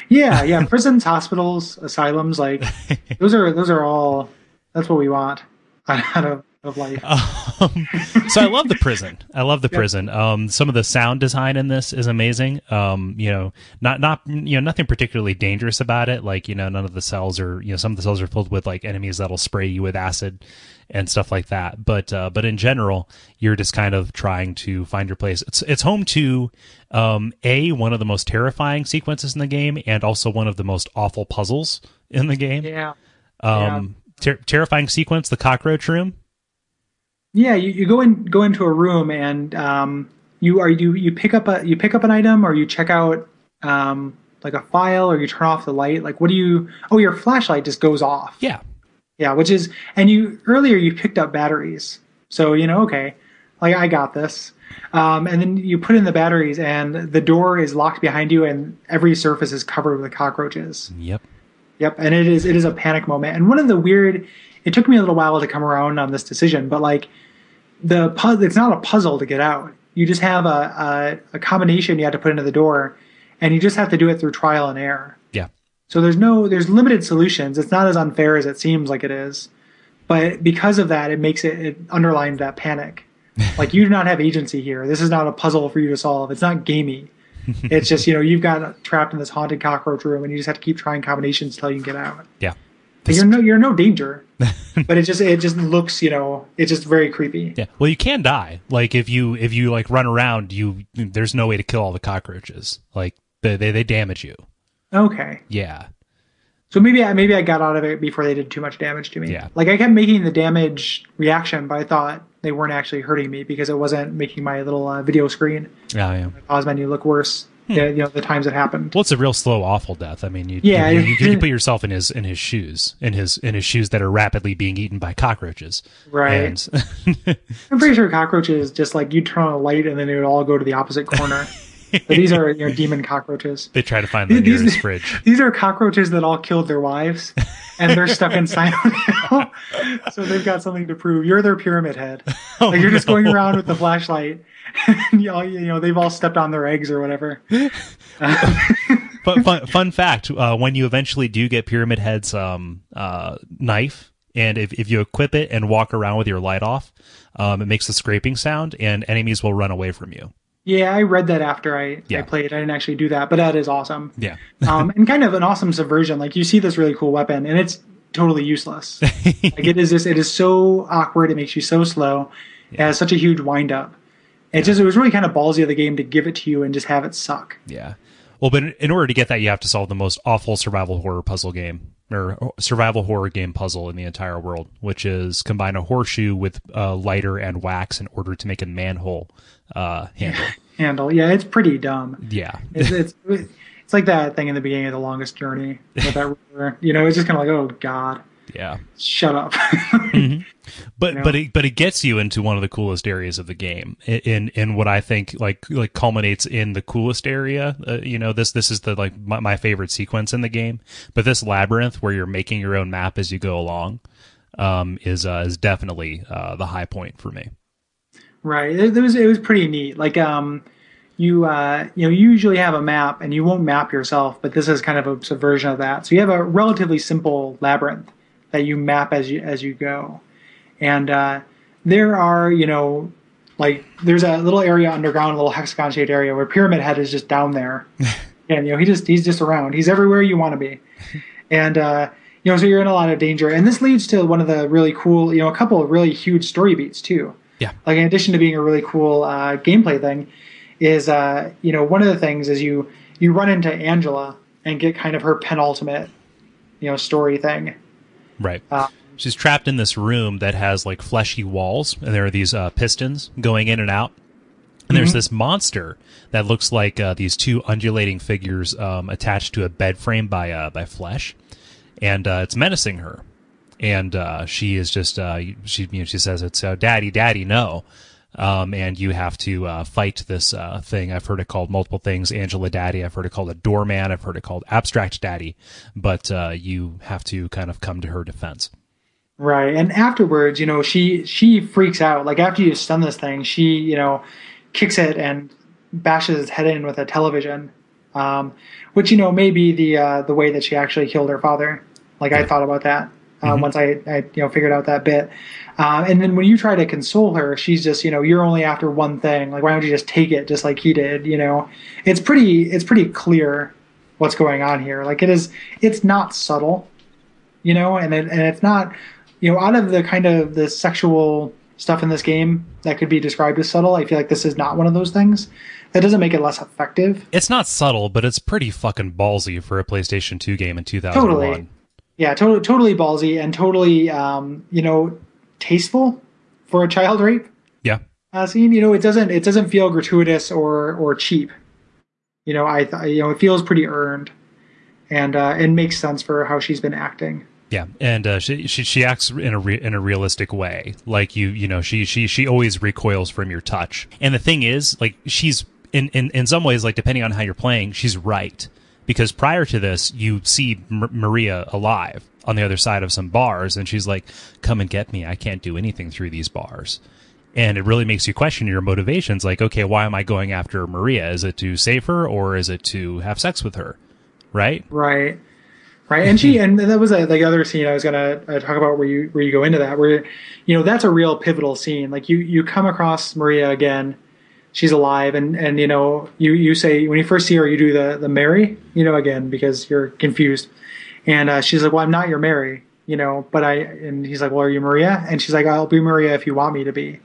Yeah, yeah. Prisons, hospitals, asylums, like those are those are all. That's what we want out of of life. Um, so I love the prison. I love the prison. Um, some of the sound design in this is amazing. Um, you know, not not you know nothing particularly dangerous about it. Like you know, none of the cells are you know some of the cells are filled with like enemies that'll spray you with acid and stuff like that. But uh, but in general, you're just kind of trying to find your place. It's it's home to um, a one of the most terrifying sequences in the game, and also one of the most awful puzzles in the game. Yeah. Um, ter- terrifying sequence, the cockroach room. Yeah, you, you go in go into a room and um, you are you you pick up a you pick up an item or you check out um, like a file or you turn off the light. Like what do you? Oh, your flashlight just goes off. Yeah, Yeah, which is and you earlier you picked up batteries, so you know okay, like I got this. Um, and then you put in the batteries and the door is locked behind you and every surface is covered with cockroaches. yep. Yep, and it is it is a panic moment. And one of the weird it took me a little while to come around on this decision, but like the it's not a puzzle to get out. You just have a, a a combination you have to put into the door, and you just have to do it through trial and error. Yeah. So there's no there's limited solutions. It's not as unfair as it seems like it is, but because of that, it makes it it underlines that panic. like you do not have agency here. This is not a puzzle for you to solve. It's not gamey. it's just you know you've got trapped in this haunted cockroach room, and you just have to keep trying combinations until you can get out. Yeah. You're no you're no danger, but it just it just looks you know it's just very creepy. Yeah. Well, you can die. Like if you if you like run around, you there's no way to kill all the cockroaches. Like they they, they damage you. Okay, Yeah. so maybe I maybe I got out of it before they did too much damage to me. Yeah. Like I kept making the damage reaction, but I thought they weren't actually hurting me because it wasn't making my little uh, video screen Yeah. Yeah. pause menu look worse. Hmm. Yeah, you know the times it happened. Well, it's a real slow, awful death. I mean, you, Yeah. you, you, you put yourself in his in his shoes, in his in his shoes that are rapidly being eaten by cockroaches. Right. And, I'm pretty sure cockroaches just like you turn on a light and then they would all go to the opposite corner. but these are you know demon cockroaches. they try to find the These- nearest fridge. These are cockroaches that all killed their wives, and they're stuck in Silent Hill. so they've got something to prove. You're their pyramid head. Oh, like you're just Oh, going around with the flashlight, you, know they've all stepped on their eggs or whatever. But fun, fun fact: uh, when you eventually do get Pyramid Head's um, uh, knife, and if, if you equip it and walk around with your light off, um, it makes a scraping sound, and enemies will run away from you. Yeah, I read that after I, Yeah. I played. I didn't actually do that, but that is awesome. Yeah. um, and kind of an awesome subversion. Like you see this really cool weapon, and it's totally useless. like it is this. It is so awkward. It makes you so slow. It has such a huge wind up. It just it was really kind of ballsy of the game to give it to you and just have it suck. Yeah. Well, but in- order to get that, you have to solve the most awful survival horror puzzle game or survival horror game puzzle in the entire world, which is combine a horseshoe with uh, lighter and wax in order to make a manhole uh, handle. Handle. Yeah, it's pretty dumb. Yeah. It's it's it's like that thing in the beginning of the longest journey with that. You know, it's just kind of like, oh god, Yeah. shut up. But Yeah. but it but it gets you into one of the coolest areas of the game in in what I think like like culminates in the coolest area. Uh, you know this this is the like my, my favorite sequence in the game. But this labyrinth where you're making your own map as you go along um, is uh, is definitely uh, the high point for me. Right. It, it was it was pretty neat. Like um, you uh, you know, you usually have a map and you won't map yourself, but this is kind of a subversion of that. So you have a relatively simple labyrinth that you map as you as you go, and uh, there are you know like there's a little area underground, a little hexagon shaped area where Pyramid Head is just down there, and you know he just he's just around. He's everywhere you want to be, and. uh you know, so you're in a lot of danger, and this leads to one of the really cool, you know, a couple of really huge story beats too Yeah. like in addition to being a really cool uh, gameplay thing is uh, you know one of the things is you you run into angela and get kind of her penultimate you know story thing Right. Uh, She's trapped in this room that has like fleshy walls, and there are these uh, pistons going in and out. And there's this monster that looks like uh, these two undulating figures um, attached to a bed frame by uh, by flesh, and uh, it's menacing her. And uh, she is just uh, she you know she says it's uh, daddy daddy no, um, and you have to uh, fight this uh, thing. I've heard it called multiple things. Angela Daddy. I've heard it called a doorman. I've heard it called abstract daddy. But uh, you have to kind of come to her defense. right and afterwards you know she she freaks out like after you stun this thing she you know kicks it and bashes its head in with a television um, which you know may be the uh, the way that she actually killed her father like i thought about that uh, once I, I you know figured out that bit. Um, and then when you try to console her, she's just you know you're only after one thing. Like why don't you just take it just like he did? You know, it's pretty it's pretty clear what's going on here. Like it is it's not subtle, you know, and it, and it's not you know out of the kind of the sexual stuff in this game that could be described as subtle. I feel like this is not one of those things. That doesn't make it less effective. It's not subtle, but it's pretty fucking ballsy for a PlayStation 2 game in 2001. Totally. Yeah, totally, totally ballsy and totally, um, you know, tasteful for a child rape Yeah. uh, scene. You know, it doesn't it doesn't feel gratuitous or or cheap. You know, I th- you know it feels pretty earned, and uh, it makes sense for how she's been acting. Yeah, and uh, she, she she acts in a re- in a realistic way. Like you you know she she she always recoils from your touch. And the thing is, like she's in in in some ways, like depending on how you're playing, she's right because prior to this, you see M- Maria alive on the other side of some bars, and she's like, "Come and get me! I can't do anything through these bars." And it really makes you question your motivations. Like, okay, why am I going after Maria? Is it to save her, or is it to have sex with her? Right? Right. Right, and she and that was a, the other scene I was gonna uh, talk about where you where you go into that where you know that's a real pivotal scene. Like you you come across Maria again, she's alive, and and you know you you say when you first see her you do the the Mary you know again because you're confused, and uh, she's like well I'm not your Mary you know but I and he's like well are you Maria? And she's like I'll be Maria if you want me to be,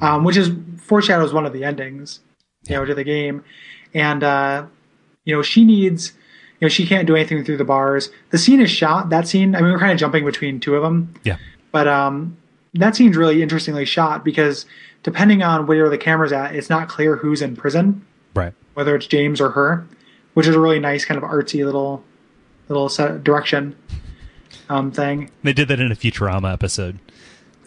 um, which is foreshadows one of the endings you know to the game, and uh, you know she needs you know she can't do anything through the bars. The scene is shot that scene i mean we're kind of jumping between two of them. Yeah. but um that scene's really interestingly shot because depending on where the camera's at it's not clear who's in prison. Right. whether it's james or her which is a really nice kind of artsy little little set direction um thing. They did that in a Futurama episode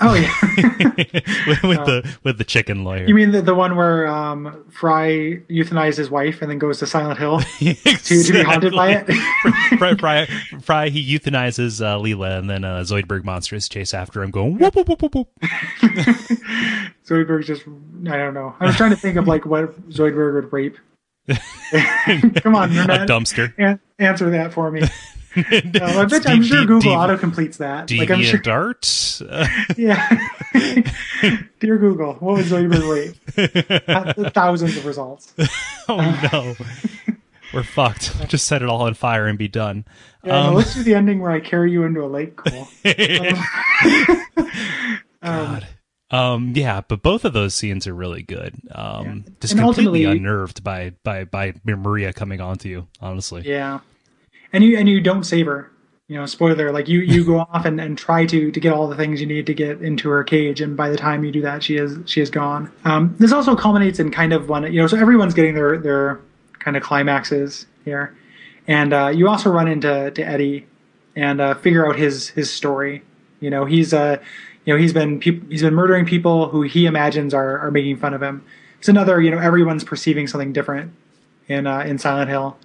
oh yeah with, with the with the chicken lawyer. you mean the, the one where um fry euthanizes his wife and then goes to silent hill to, to be haunted by it Fry, Fry, Fry, he euthanizes uh, Leela, and then uh, Zoidberg monsters chase after him, going whoop whoop whoop whoop. whoop. Zoidberg just I don't know. I was trying to think of like what Zoidberg would rape. Come on, a dumpster. An- answer that for me. Uh, I bet, I'm sure Google auto completes that. Like I'm sure. Uh, Yeah. Dear Google, what would Zoidberg? Uh, Thousands of results. oh no, we're fucked. Just set it all on fire and be done. Yeah, no, Um, let's do the ending where I carry you into a lake. Cool. God. Um, yeah, but both of those scenes are really good. Um, just And completely unnerved by by by Maria coming onto you. Honestly, Yeah, and you and you don't save her. You know, spoiler. Like you, you go off and, and try to to get all the things you need to get into her cage, and by the time you do that, she is she is gone. Um, this also culminates in kind of one. You know, so everyone's getting their their kind of climaxes here, and uh, you also run into to Eddie and uh, figure out his his story. You know, he's uh, you know, he's been he's been murdering people who he imagines are are making fun of him. It's another. You know, everyone's perceiving something different in uh, in Silent Hill.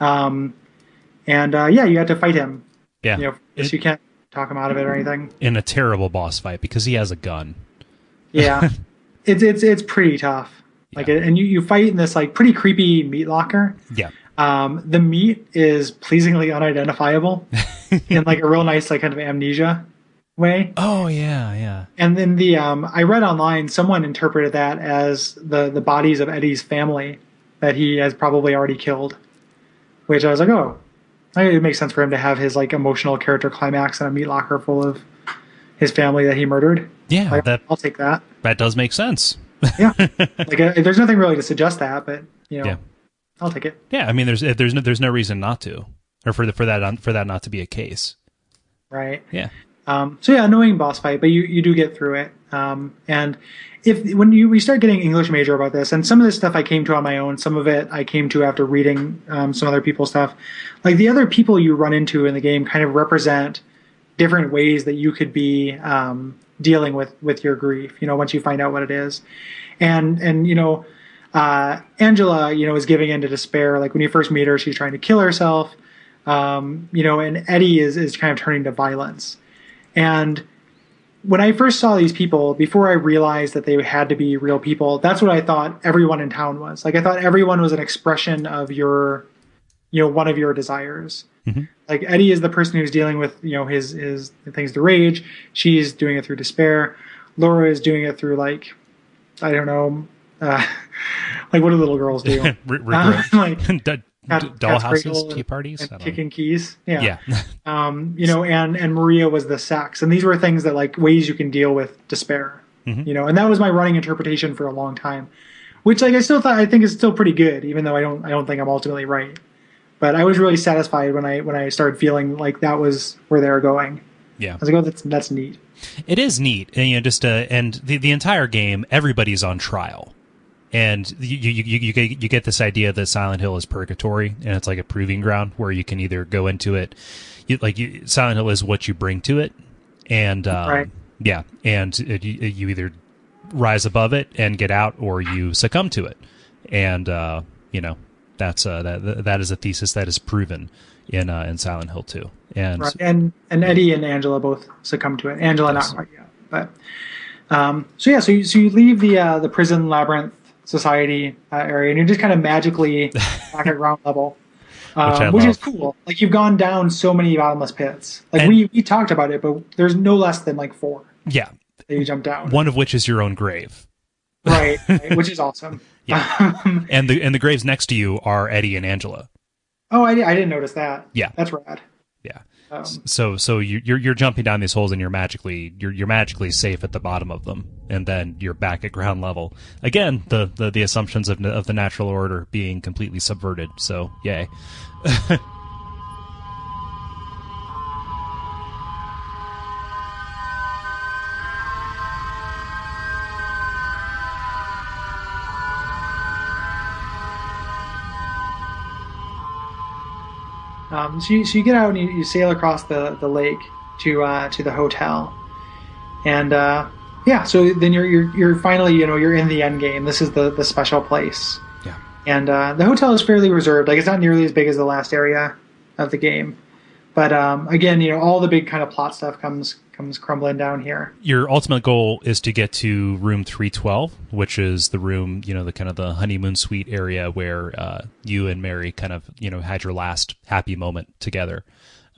Um, and uh, yeah, you have to fight him. yeah, You know, It- you can't talk him out of it or anything. in a terrible boss fight because he has a gun. Yeah, it's it's it's pretty tough. Like, Yeah. and you you fight in this like pretty creepy meat locker. Yeah, Um, the meat is pleasingly unidentifiable in like a real nice like kind of amnesia way. Oh yeah, yeah. And then the um, I read online someone interpreted that as the the bodies of Eddie's family that he has probably already killed, which I was like, oh, it makes sense for him to have his like emotional character climax in a meat locker full of his family that he murdered. Yeah, Like, that I'll take that. that does make sense. Yeah, like uh, there's nothing really to suggest that, but you know, Yeah. I'll take it. Yeah, I mean, there's there's no there's no reason not to, or for the, for that for that not to be a case. Right. Yeah, Um, so yeah, annoying boss fight, but you, you do get through it. Um, and if when you we start getting English major about this, and some of this stuff I came to on my own, some of it I came to after reading um, some other people's stuff. Like the other people you run into in the game kind of represent different ways that you could be um, dealing with with your grief. You know, once you find out what it is, and and you know. Uh, Angela, you know, is giving in to despair. Like when you first meet her, she's trying to kill herself. Um, you know, and Eddie is is kind of turning to violence. And when I first saw these people, before I realized that they had to be real people, that's what I thought everyone in town was. Like I thought everyone was an expression of your you know one of your desires. Like Eddie is the person who's dealing with you know his his things to rage. She's doing it through despair. Laura is doing it through like I don't know, uh, like what do little girls do? Uh, like Cat- dollhouses, tea parties. And don't know. kicking keys. Yeah. Yeah. um, you know, and and Maria was the sex, and these were things that like ways you can deal with despair. Mm-hmm. You know, and that was my running interpretation for a long time, which like I still thought I think is still pretty good, even though I don't I don't think I'm ultimately right. But I was really satisfied when I when I started feeling like that was where they were going. yeah. I was like, oh, that's that's neat. It is neat, and you know, just uh, and the the entire game, everybody's on trial, and you you you you get, you get this idea that Silent Hill is purgatory, and it's like a proving ground where you can either go into it, you, like you, Silent Hill is what you bring to it, and um, Right. yeah, and it, you, you either rise above it and get out, or you succumb to it, and uh, you know that's uh, that that is a thesis that is proven in uh, in Silent Hill 2, and Right. And and Eddie and Angela both succumbed to it. Angela Yes. not quite yet, but um, so yeah. So you, so you leave the uh, the prison labyrinth society uh, area, and you're just kind of magically back at ground level, um, Which which, is cool. Like you've gone down so many bottomless pits. Like And- we we talked about it, but there's no less than like four yeah, that you jump down. one of which is your own grave. right, right, which is awesome. Um, and the and the graves next to you are Eddie and Angela. oh, I, I didn't notice that. Yeah. that's rad. Yeah. Um, So so you, you're you're jumping down these holes and you're magically you're you're magically safe at the bottom of them, and then you're back at ground level again. The the, the assumptions of of the natural order being completely subverted. So yay. Um, so, you, so you get out and you, you sail across the, the lake to uh, to the hotel, and uh, yeah, so then you're, you're you're finally you know you're in the end game. This is the the special place, Yeah. and uh, the hotel is fairly reserved. Like it's not nearly as big as the last area of the game, but um, again, you know all the big kind of plot stuff comes comes crumbling down here. Your ultimate goal is to get to room 312, which is the room, you know, the kind of the honeymoon suite area where uh, you and Mary kind of, you know, had your last happy moment together.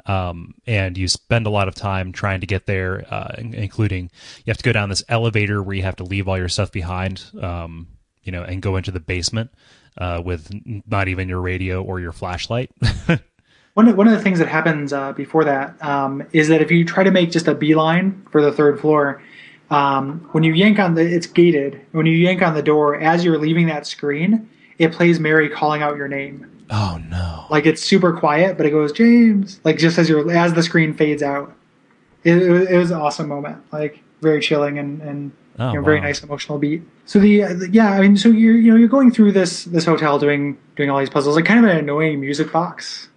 Um, and you spend a lot of time trying to get there, uh, including you have to go down this elevator where you have to leave all your stuff behind, um, you know, and go into the basement uh, with not even your radio or your flashlight. One of, one of the things that happens uh, before that um, is that if you try to make just a beeline for the third floor, um, when you yank on the, it's gated. When you yank on the door, as you're leaving that screen, it plays Mary calling out your name. oh no! Like it's super quiet, but it goes James, like just as you're as the screen fades out. It, it, was, it was an awesome moment, like very chilling and and Oh, you know, very nice emotional beat. So the, uh, the- yeah, I mean, so you're you know you're going through this this hotel doing doing all these puzzles, like kind of an annoying music box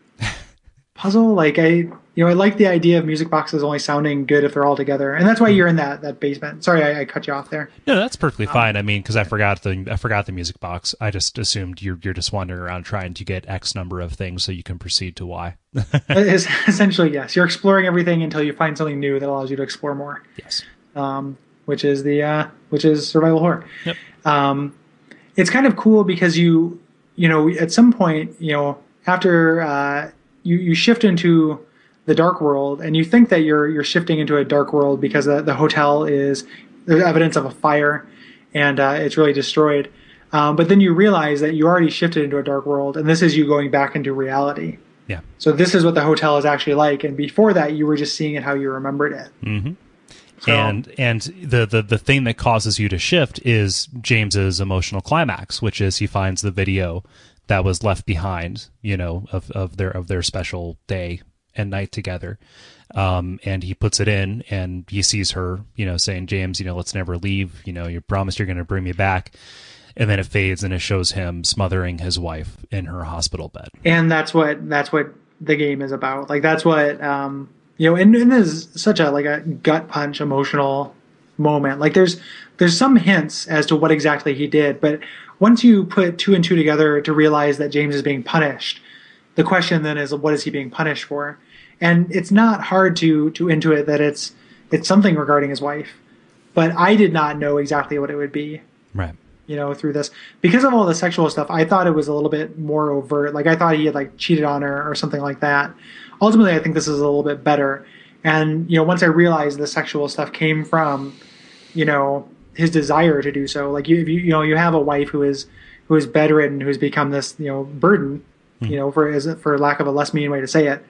puzzle. Like I you know I like the idea of music boxes only sounding good if they're all together, and that's why you're in that that basement. Sorry, I, I cut you off there. No, that's perfectly fine. I mean, because I forgot the I forgot the music box. I just assumed you're you're just wandering around trying to get X number of things so you can proceed to Y. Es- Essentially, yes, you're exploring everything until you find something new that allows you to explore more. yes. um, which is the uh, which is survival horror. Yep. Um, it's kind of cool because you you know at some point you know after uh, you you shift into the dark world and you think that you're you're shifting into a dark world because the, the hotel is there's evidence of a fire and uh, it's really destroyed. Um, but then you realize that you already shifted into a dark world and this is you going back into reality. Yeah. So this is what the hotel is actually like, and before that, you were just seeing it how you remembered it. Mm-hmm. So- and and the, the the thing that causes you to shift is James's emotional climax, which is he finds the video that was left behind, you know, of, of their of their special day and night together. Um, and he puts it in and he sees her, you know, saying, James, you know, let's never leave. You know, you promised you're going to bring me back. And then it fades and it shows him smothering his wife in her hospital bed. and that's what that's what the game is about. Like that's what um, you know, and, and this is such a like a gut punch emotional moment. Like there's there's some hints as to what exactly he did, but once you put two and two together to realize that James is being punished, the question then is what is he being punished for? And it's not hard to to intuit that it's it's something regarding his wife, but I did not know exactly what it would be. Right. you know, through this because of all the sexual stuff. I thought it was a little bit more overt. Like I thought he had like cheated on her or something like that. Ultimately, I think this is a little bit better. And you know, once I realized the sexual stuff came from, you know, his desire to do so. Like you, if you, you know, you have a wife who is who is bedridden, who's become this, you know, burden, mm. you know, for is for lack of a less mean way to say it,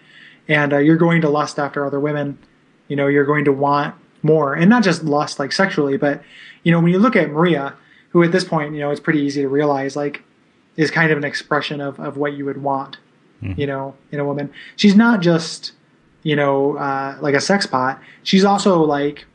and uh, you're going to lust after other women. You know, you're going to want more, and not just lust like sexually, but you know, when you look at Maria, who at this point, you know, it's pretty easy to realize like is kind of an expression of of what you would want, mm. you know, in a woman. She's not just you know, uh, like a sex pot. She's also like,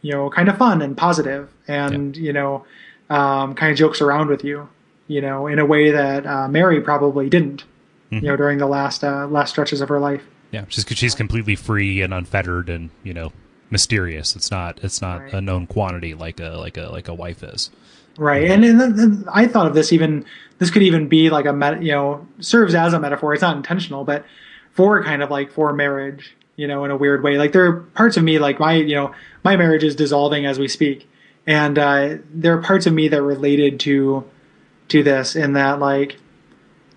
you know, kind of fun and positive and, yeah. you know, um, kind of jokes around with you, you know, in a way that uh, Mary probably didn't, mm-hmm. you know, during the last uh, last stretches of her life. Yeah, she's she's completely free and unfettered and you know mysterious. It's not it's not right. a known quantity like a like a like a wife is. Right, and, and, and I thought of this even this could even be like a met, you know serves as a metaphor. It's not intentional, but for kind of like for marriage, you know, in a weird way. Like there are parts of me, like my, you know, my marriage is dissolving as we speak, and uh, there are parts of me that are related to to this in that, like,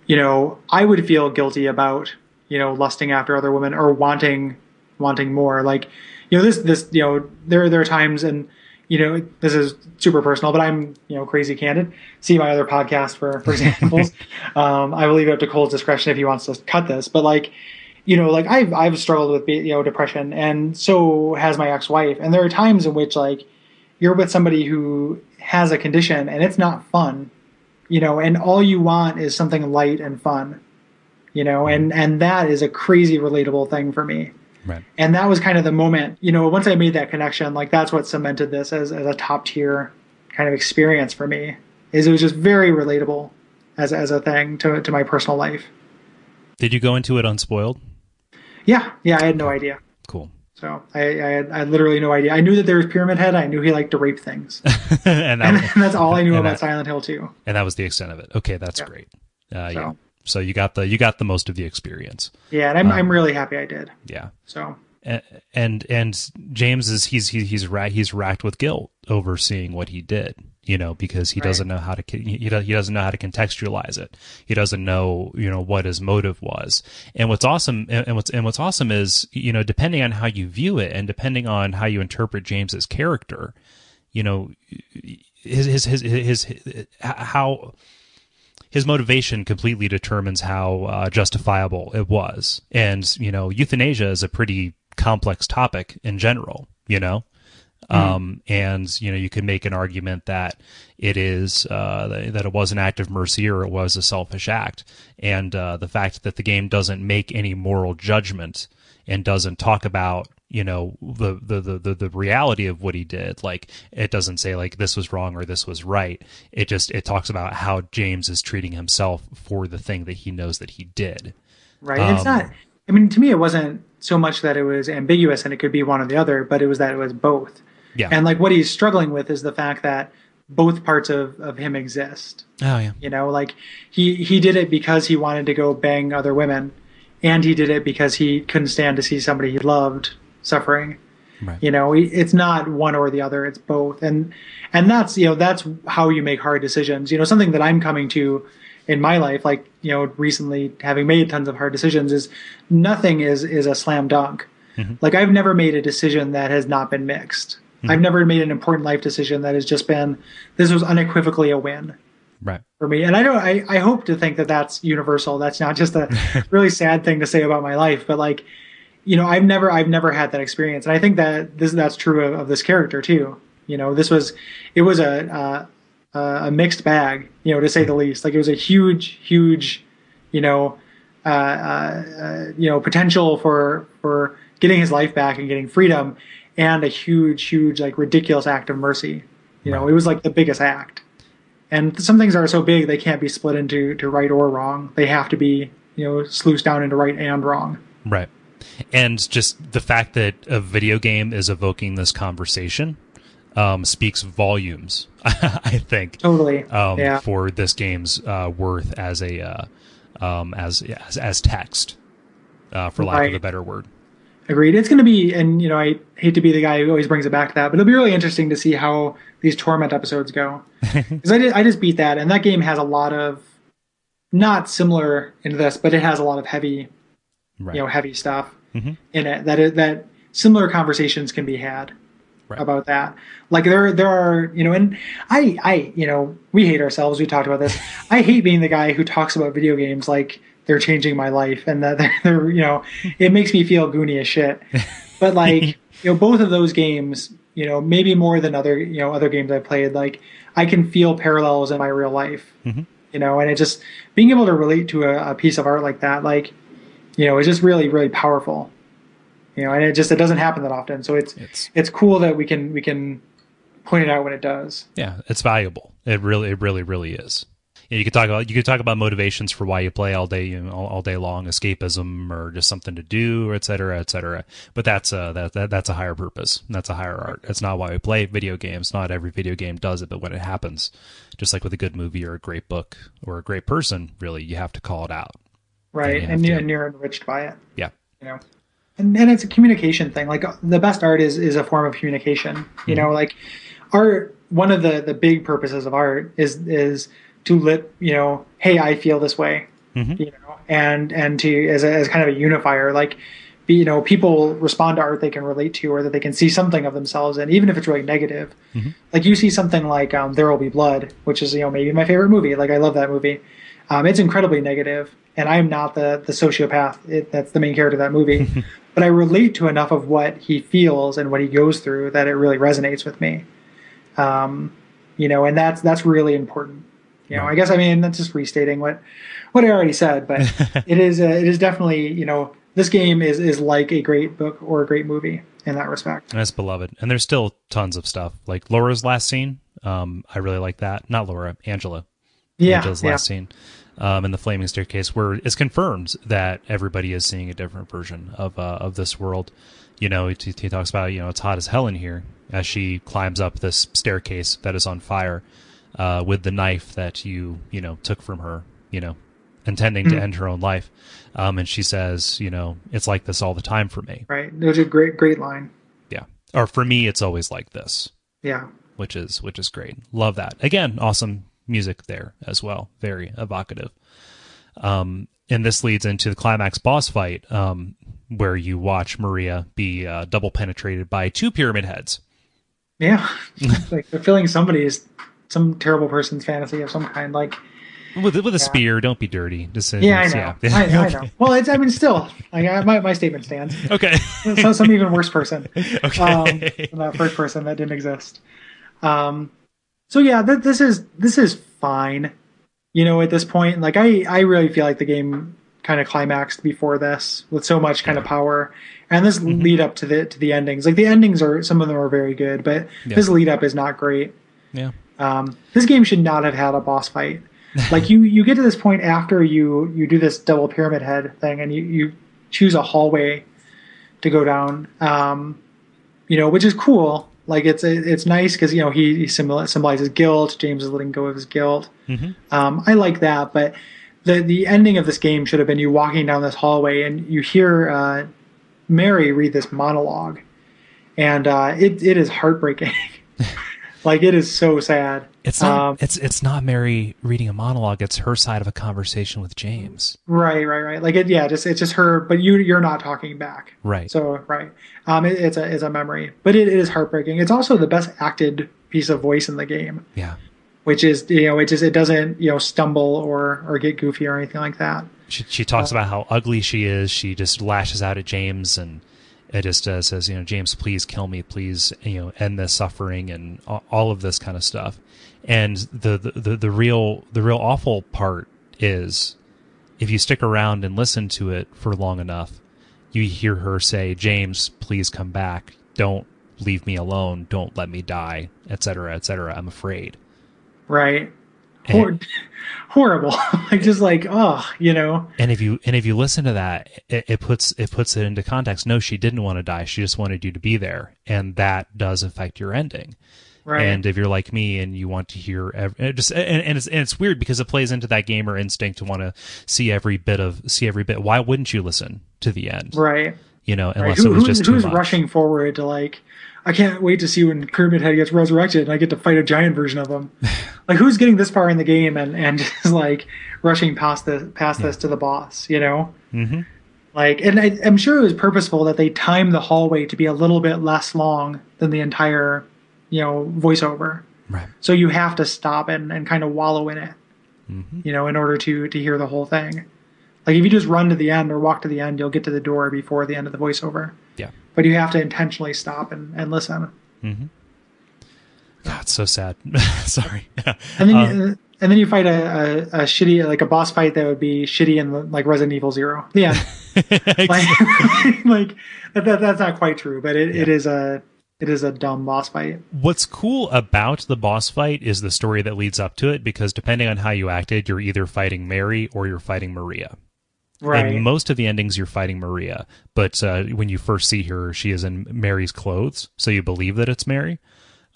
you know, I would feel guilty about, you know, lusting after other women or wanting wanting more. Like, you know, this this, you know, there there are times and you know, this is super personal, but I'm, you know, crazy candid. See my other podcast for, for examples. um, I will leave it up to Kole's discretion if he wants to cut this, but like, you know, like I've, I've struggled with, you know, depression and so has my ex-wife. And there are times in which like you're with somebody who has a condition and it's not fun, you know, and all you want is something light and fun, you know, and, and that is a crazy relatable thing for me. Right. And that was kind of the moment, you know, once I made that connection, like that's what cemented this as, as a top tier kind of experience for me is it was just very relatable as, as a thing to, to my personal life. Did you go into it unspoiled? Yeah. Yeah. I had no idea. So I, I, had, I had literally no idea. I knew that there was Pyramid Head. I knew he liked to rape things, and, that, and, that's all I knew about that, Silent Hill 2. And that was the extent of it. Okay, that's yeah. great. Uh, so. Yeah. So you got the you got the most of the experience. Yeah, and I'm um, I'm really happy I did. Yeah. So and and James is he's he's he's ra- he's racked with guilt over seeing what he did, you know, because he right. doesn't know how to he he doesn't know how to contextualize it. He doesn't know you know what his motive was. And what's awesome and what's and what's awesome is you know depending on how you view it and depending on how you interpret James's character, you know, his his his his, his how his motivation completely determines how uh, justifiable it was. And you know, euthanasia is a pretty complex topic in general. You know. Um, and you know, you can make an argument that it is uh, that it was an act of mercy or it was a selfish act, and uh, the fact that the game doesn't make any moral judgment and doesn't talk about you know the, the the the reality of what he did like it doesn't say like this was wrong or this was right. It just it talks about how james is treating himself for the thing that he knows that he did. Right. Um, it's not i mean to me it wasn't so much that it was ambiguous and it could be one or the other but it was that it was both yeah and like what he's struggling with is the fact that both parts of, of him exist oh yeah you know like he he did it because he wanted to go bang other women and he did it because he couldn't stand to see somebody he loved suffering. Right. You know, it's not one or the other; it's both, and and that's you know that's how you make hard decisions. You know, something that I'm coming to in my life, like you know, recently having made tons of hard decisions, is nothing is is a slam dunk. Mm-hmm. Like I've never made a decision that has not been mixed. Mm-hmm. I've never made an important life decision that has just been this was unequivocally a win. Right. For me. And i don't I, I hope to think that that's universal. That's not just a really sad thing to say about my life but like you know, I've never I've never had that experience, and I think that this that's true of, of this character too. You know, this was it was a uh, a mixed bag, you know, to say the least. Like it was a huge, huge, you know, uh, uh, uh, you know, potential for for getting his life back and getting freedom, and a huge, huge, like ridiculous act of mercy. You know, it was like the biggest act. And some things are so big they can't be split into to right or wrong. They have to be, you know, sluiced down into right and wrong. Right and just the fact that a video game is evoking this conversation um, speaks volumes. I think totally um, yeah. for this game's uh, worth as a uh, um, as, as as text, uh, for lack right. of a better word. Agreed. It's going to be, and you know, I hate to be the guy who always brings it back to that, but it'll be really interesting to see how these torment episodes go. Because I, did, I just beat that, and that game has a lot of not similar into this, but it has a lot of heavy, Right. you know, heavy stuff Mhm. in it. That it, that similar conversations can be had Right. about that. Like there, there are, you know, and I, I, you know, we hate ourselves. We talked about this. I hate being the guy who talks about video games like they're changing my life and that they're, they're you know, it makes me feel goony as shit. But like, you know, both of those games, you know, maybe more than other, you know, other games I've played, like I can feel parallels in my real life. Mhm. You know, and it just being able to relate to a, a piece of art like that, like, you know, it's just really, really powerful. You know, and it just it doesn't happen that often. So it's It's it's cool that we can we can point it out when it does. yeah, it's valuable. It really, it really, really is. You, know, you could talk about you could talk about motivations for why you play all day, you know, all, all day long, escapism or just something to do, or et cetera, et cetera. But that's a that, that that's a higher purpose. That's a higher art. That's not why we play video games. Not every video game does it, but when it happens, just like with a good movie or a great book or a great person, really, you have to call it out. right? you And, and you're enriched by it, Yeah, you know. And and it's a communication thing. Like uh, the best art is is a form of communication. You mm-hmm. know, like art. One of the the big purposes of art is is to let you know, hey, I feel this way. Mhm. You know, and and to as a, as kind of a unifier, like. be- You know, people respond to art they can relate to, or that they can see something of themselves in, even if it's really negative. Like you see something like um, "There Will Be Blood," which is you know maybe my favorite movie. Like I love that movie. Um, it's incredibly negative, and I am not the the sociopath it, that's the main character of that movie. but I relate to enough of what he feels and what he goes through that it really resonates with me. Um, you know, and that's that's really important. You know, I guess I mean that's just restating what what I already said, but it is uh, it is definitely you know this game is is like a great book or a great movie in that respect. That's beloved. And there's still tons of stuff. Like Laura's last scene. Um, I really like that. Not Laura, Angela. Yeah, Angela's yeah. last scene. Um, in the flaming staircase, where it's confirmed that everybody is seeing a different version of uh, of this world. You know, he, he talks about you know it's hot as hell in here as she climbs up this staircase that is on fire uh, with the knife that you you know took from her. You know, intending Hmm. to end her own life. Um, and she says, you know, it's like this all the time for me. Right, it was a great great line. Yeah, or for me, it's always like this Yeah, which is which is great. Love that. Again, awesome music there as well. Very evocative. Um, and this leads into the climax boss fight, um, where you watch Maria be uh, double penetrated by two pyramid heads. yeah. like fulfilling somebody's some terrible person's fantasy of some kind. Like With with a spear, don't be dirty. Just, Yeah, I know. yeah. I, I know. Well, it's. I mean, still, like, I, my my statement stands. Okay. so, some even worse person. okay. Um, than that first person that didn't exist. Um, so yeah, th- this is this is fine. You know, at this point, like I I really feel like the game kind of climaxed before this with so much kind of power, and this Mm-hmm. lead up to the to the endings. Like the endings are some of them are very good, but Yeah. this lead up is not great. yeah. Um, this game should not have had a boss fight. like you, you get to this point after you you do this double pyramid head thing, and you you choose a hallway to go down. Um, you know, which is cool. Like it's it's nice because you know he, he symbolizes guilt. James is letting go of his guilt. Mhm. Um, I like that, but the the ending of this game should have been you walking down this hallway and you hear uh, Mary read this monologue, and uh, it it is heartbreaking. like it is so sad. It's not. Um, it's it's not Mary reading a monologue. It's her side of a conversation with James. Right, right, right. Like it, yeah, just it's just her, but you you're not talking back. Right. So right, um, it, it's a it's a memory, but it, it is heartbreaking. It's also the best acted piece of voice in the game, yeah. which is you know it just it doesn't you know stumble or or get goofy or anything like that. She she talks about how ugly she is. She just lashes out at James and it just uh, says, you know, James, please kill me, please, you know, end this suffering and all of this kind of stuff. And the the the, the real the real awful part is if you stick around and listen to it for long enough, you hear her say, "James, please come back. Don't leave me alone. Don't let me die, etc., etc. I'm afraid." Right. Hor- horrible. like just like oh, you know. and if you and if you listen to that it, it puts it puts it into context no she didn't want to die she just wanted you to be there and that does affect your ending Right. and if you're like me and you want to hear ev- it just and, and it's and it's weird because it plays into that gamer instinct to want to see every bit of see every bit why wouldn't you listen to the end right. You know, unless Right? Who- it was who's just too who's much. rushing forward to like? I can't wait to see when Pyramid Head gets resurrected and I get to fight a giant version of him. like, who's getting this far in the game and and just like rushing past this past this to the boss? You know. Mhm. Like, and I, I'm sure it was purposeful that they timed the hallway to be a little bit less long than the entire, you know, voiceover. Right. So you have to stop and, and kind of wallow in it, Mhm. you know, in order to to hear the whole thing. Like if you just run to the end or walk to the end, you'll get to the door before the end of the voiceover. Yeah. But you have to intentionally stop and, and listen. God, it's so sad. Sorry. And then Uh, you, and then you fight a, a, a shitty like a boss fight that would be shitty in like Resident Evil Zero. Yeah, like, like that, that, that's not quite true, but it, it is a it is a dumb boss fight. What's cool about the boss fight is the story that leads up to it, because depending on how you acted, you're either fighting Mary or you're fighting Maria. Right. In most of the endings, you're fighting Maria, but uh, when you first see her, she is in Mary's clothes, so you believe that it's Mary.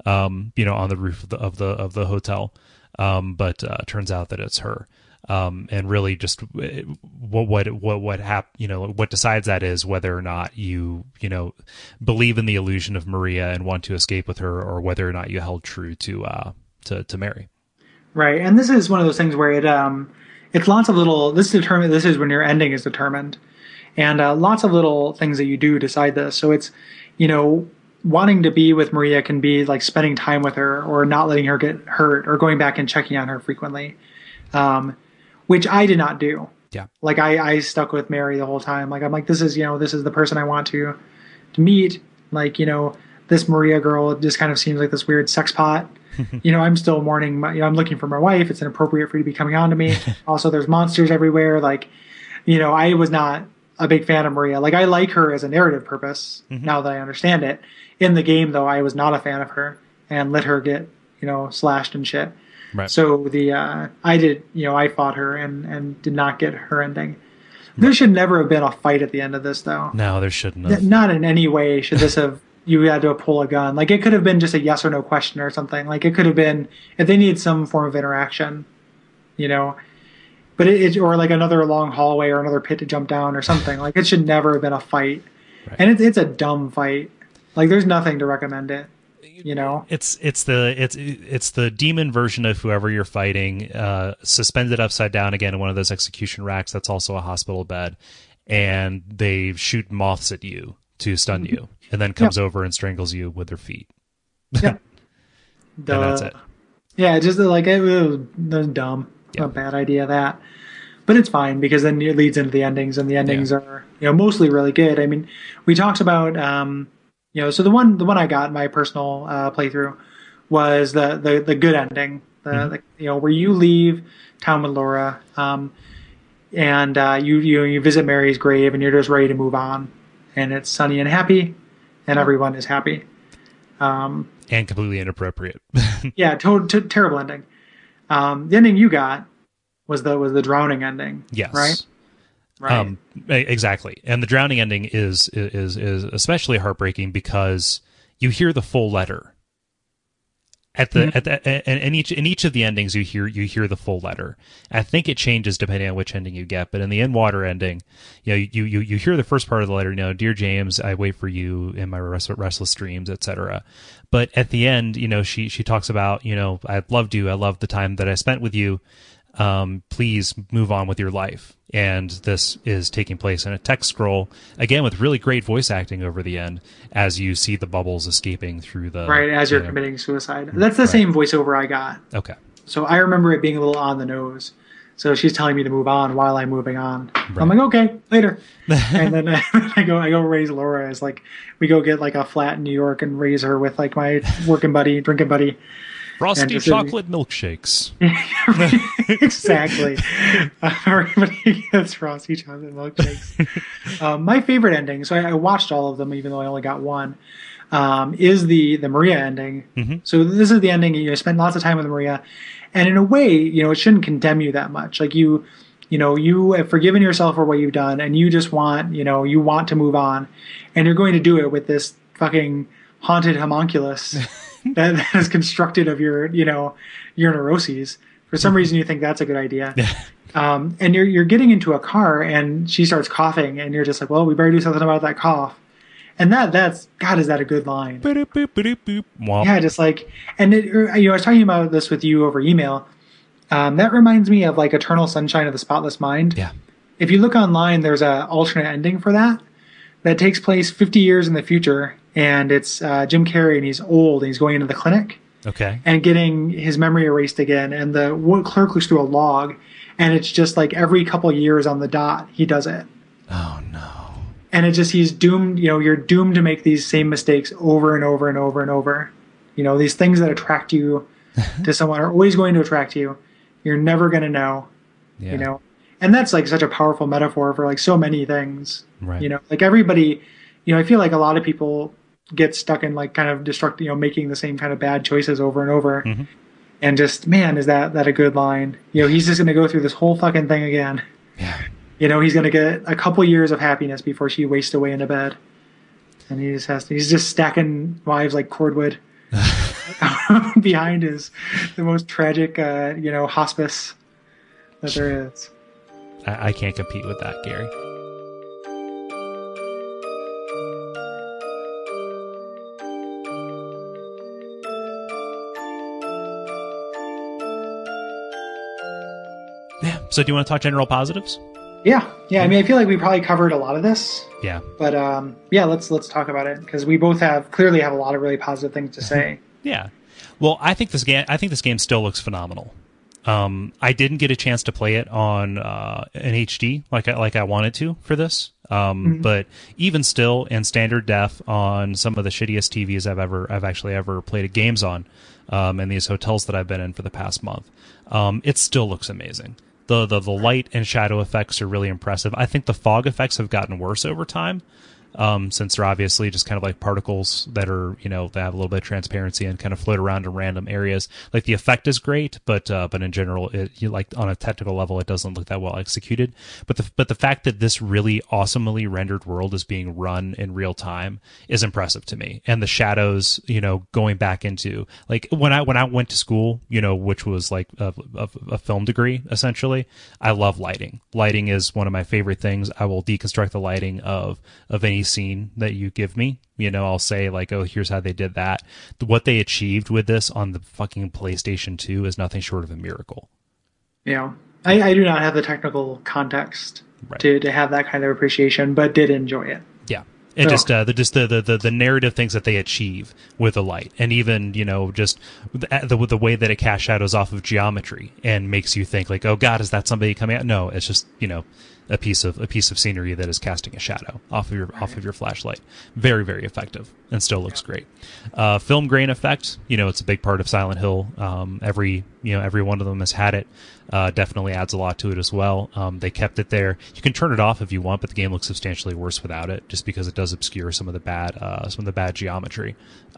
Um, you know, on the roof of the of the, of the hotel, um, but uh, turns out that it's her. Um, and really, just uh, what what what what hap- you know what decides that is whether or not you you know believe in the illusion of Maria and want to escape with her, or whether or not you held true to uh to to Mary. Right, and this is one of those things where it um, it's lots of little. This determine this is when your ending is determined, and uh, lots of little things that you do decide this. So it's, you know, wanting to be with Maria can be like spending time with her, or not letting her get hurt, or going back and checking on her frequently, um, which I did not do. Yeah. Like I, I stuck with Mary the whole time. Like I'm like this is you know this is the person I want to to meet. Like you know this Maria girl just kind of seems like this weird sex pot you know, I'm still mourning. My, you know, I'm looking for my wife. It's inappropriate for you to be coming on to me. also, there's monsters everywhere. Like, you know, I was not a big fan of Maria. Like, I like her as a narrative purpose now that I understand it. In the game, though, I was not a fan of her and let her get, you know, slashed and shit. Right. So the uh, I did, you know, I fought her and and did not get her ending. There should never have been a fight at the end of this, though. No, there shouldn't have. Not in any way should this have you had to pull a gun. Like it could have been just a yes or no question or something. Like it could have been if they needed some form of interaction, you know. But it, it or like another long hallway or another pit to jump down or something. Like it should never have been a fight. Right. And it's it's a dumb fight. Like there's nothing to recommend it. You know. It's it's the it's it's the demon version of whoever you're fighting, uh, suspended upside down again in one of those execution racks. That's also a hospital bed, and they shoot moths at you to stun you, and then comes over and strangles you with their feet. Yeah. And that's it. Yeah, just like it was, it was dumb. Yeah. A bad idea that. But it's fine because then it leads into the endings, and the endings are you know mostly really good. I mean, we talked about um, you know, so the one the one I got in my personal uh, playthrough was the the the good ending, the, the you know where you leave town with Laura, um, and uh, you you you visit Mary's grave, and you're just ready to move on, and it's sunny and happy, and everyone is happy. Um, And completely inappropriate. yeah, to- to- terrible ending. Um, the ending you got was the was the drowning ending. yes. Right. Right. Um, exactly. And the drowning ending is is is especially heartbreaking because you hear the full letter. At the Mm-hmm. at the and in each in each of the endings you hear you hear the full letter. I think it changes depending on which ending you get, but in the in water ending, you know, you you you hear the first part of the letter, you know, dear James, I wait for you in my rest- restless dreams, etc. But at the end, you know, she she talks about, you know, I loved you, I loved the time that I spent with you. Um, please move on with your life. And this is taking place in a text scroll again with really great voice acting over the end as you see the bubbles escaping through the right as you're you know- committing suicide. That's the Right. same voiceover I got. Okay. So I remember it being a little on the nose. So she's telling me to move on while I'm moving on. I'm like, okay, later. and then I go, I go raise Laura as like we go get like a flat in New York and raise her with like my working buddy, drinking buddy. Frosty chocolate milkshakes. exactly. Uh, everybody gets frosty chocolate milkshakes. um, my favorite ending, so I, I watched all of them, even though I only got one, um, is the the Maria ending. Mhm. So this is the ending. You know, spend lots of time with Maria, and in a way, you know, it shouldn't condemn you that much. Like you, you know, you have forgiven yourself for what you've done, and you just want, you know, you want to move on, and you're going to do it with this fucking haunted homunculus that, that is constructed of your, you know, your neuroses for some reason, you think that's a good idea. Um, and you're you're getting into a car, and she starts coughing, and you're just like, well, we better do something about that cough. And that that's God, is that a good line? Boop, boop, boop, boop. Yeah, just like, and it, er, you know, I was talking about this with you over email. Um, that reminds me of like Eternal Sunshine of the Spotless Mind. yeah. If you look online, there's a alternate ending for that that takes place 50 years in the future, and it's uh, Jim Carrey, and he's old, and he's going into the clinic Okay. and getting his memory erased again, and the clerk looks through a log, and it's just like every couple years on the dot he does it Oh no. and it just he's doomed you know you're doomed to make these same mistakes over and over and over and over you know these things that attract you to someone are always going to attract you you're never going to know Yeah. you know and that's like such a powerful metaphor for like so many things Right. you know like everybody you know i feel like a lot of people get stuck in like kind of destruct you know making the same kind of bad choices over and over Mhm. and just man is that that a good line you know he's just going to go through this whole fucking thing again Yeah. you know, he's going to get a couple years of happiness before she wastes away into bed. And he just has to, he's just stacking wives like cordwood behind his, the most tragic, uh, you know, hospice that there is. I, I can't compete with that, Gary. So, do you want to talk general positives? Yeah. Yeah. I mean, I feel like we probably covered a lot of this, Yeah. but, um, yeah, let's, let's talk about it because we both have clearly have a lot of really positive things to say. Yeah. Well, I think this game. I think this game still looks phenomenal. Um, I didn't get a chance to play it on uh, an HD like I, like I wanted to for this. Um, But even still, in standard def on some of the shittiest TVs I've ever I've actually ever played games on, um, in these hotels that I've been in for the past month, um, it still looks amazing. The, the the light and shadow effects are really impressive. I think the fog effects have gotten worse over time um, since they're obviously just kind of like particles that are, you know, they have a little bit of transparency and kind of float around in random areas. Like the effect is great, but uh, but in general, it you like on a technical level, it doesn't look that well executed. But the but the fact that this really awesomely rendered world is being run in real time is impressive to me. And the shadows, you know, going back into like when I when I went to school, you know, which was like a, a, a film degree essentially. I love lighting. Lighting is one of my favorite things. I will deconstruct the lighting of of any scene that you give me. You know, I'll say like, "Oh, here's how they did that." What they achieved with this on the fucking PlayStation 2 is nothing short of a miracle. You know, I, I do not have the technical context Right. to, to have that kind of appreciation, but did enjoy it. Yeah. And Yeah. just uh, the just the, the, the, narrative things that they achieve with the light, and even you know just the, the the way that it casts shadows off of geometry and makes you think like, oh God, is that somebody coming out? No, it's just you know a piece of a piece of scenery that is casting a shadow off of your off of your flashlight. Very very effective and still looks great. Uh, film grain effect, you know, it's a big part of Silent Hill. Um, every you know every one of them has had it. Uh, definitely adds a lot to it as well. Um, they kept it there. You can turn it off if you want, but the game looks substantially worse without it, just because it does obscure some of the bad uh, some of the bad geometry.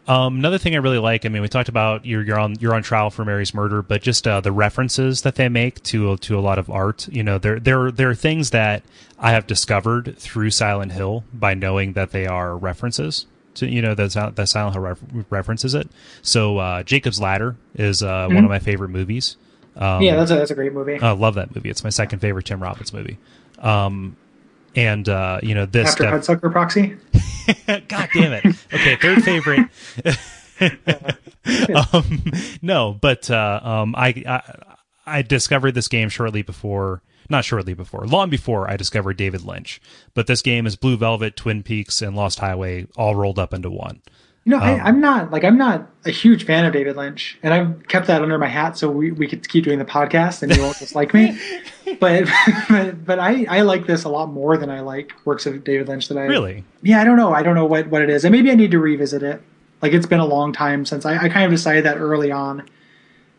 Um, another thing I really like, I mean, we talked about you're, you're on you're on trial for Mary's murder, but just uh, the references that they make to to a lot of art. You know, there there there are things that I have discovered through Silent Hill by knowing that they are references. To, you know that Sil- that Silent Hill ref- references it. So uh, Jacob's Ladder is uh, one of my favorite movies. Um, yeah, that's a, that's a great movie. I love that movie. It's my second favorite Tim Robbins movie. Um, and uh, you know this After def- Hudsucker Proxy. God damn it. Okay, third favorite. um, no, but uh, um, I, I I discovered this game shortly before, not shortly before, long before I discovered David Lynch. But this game is Blue Velvet, Twin Peaks, and Lost Highway all rolled up into one. You know, Um, I, I'm not like I'm not a huge fan of David Lynch, and I've kept that under my hat so we, we could keep doing the podcast and you won't dislike me. But but but I, I like this a lot more than I like works of David Lynch that I Really? Yeah, I don't know. I don't know what what it is, and maybe I need to revisit it. Like it's been a long time since I, I kind of decided that early on.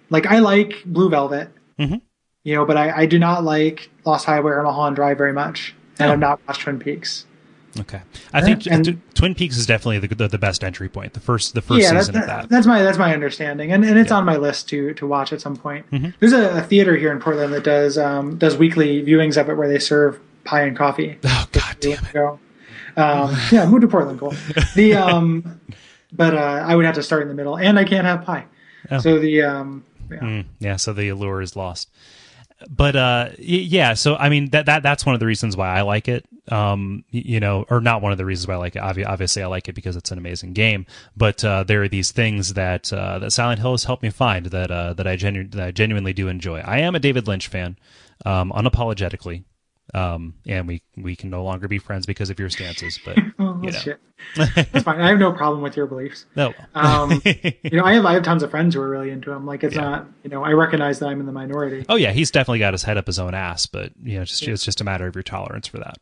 Like I like Blue Velvet, Mhm. You know, but I, I do not like Lost Highway or Mulholland Drive very much, and Oh. I've not watched Twin Peaks. Okay. I think and- Twin Peaks is definitely the, the the best entry point. The first the first yeah, season of that. that's my that's my understanding, and and it's Yeah. on my list to to watch at some point. Mhm. There's a, a theater here in Portland that does um, does weekly viewings of it where they serve pie and coffee. Oh God damn it. Go. Um, yeah, move to Portland, cool. The um, but uh, I would have to start in the middle, and I can't have pie. Oh. So the um, Yeah. Mm, yeah, so the allure is lost. But uh, yeah, so I mean that that that's one of the reasons why I like it. Um, you know, or not one of the reasons why I like it. Obviously, I like it because it's an amazing game. But uh, there are these things that uh, that Silent Hill has helped me find that uh, that I that I genuinely do enjoy. I am a David Lynch fan, um, unapologetically. Um, and we we can no longer be friends because of your stances. But Oh, you that's know, shit. That's fine. I have no problem with your beliefs. no. Um, you know, I have I have tons of friends who are really into him. Like it's Yeah. not, you know, I recognize that I'm in the minority. Oh yeah, he's definitely got his head up his own ass, but you know, it's just, it's just a matter of your tolerance for that.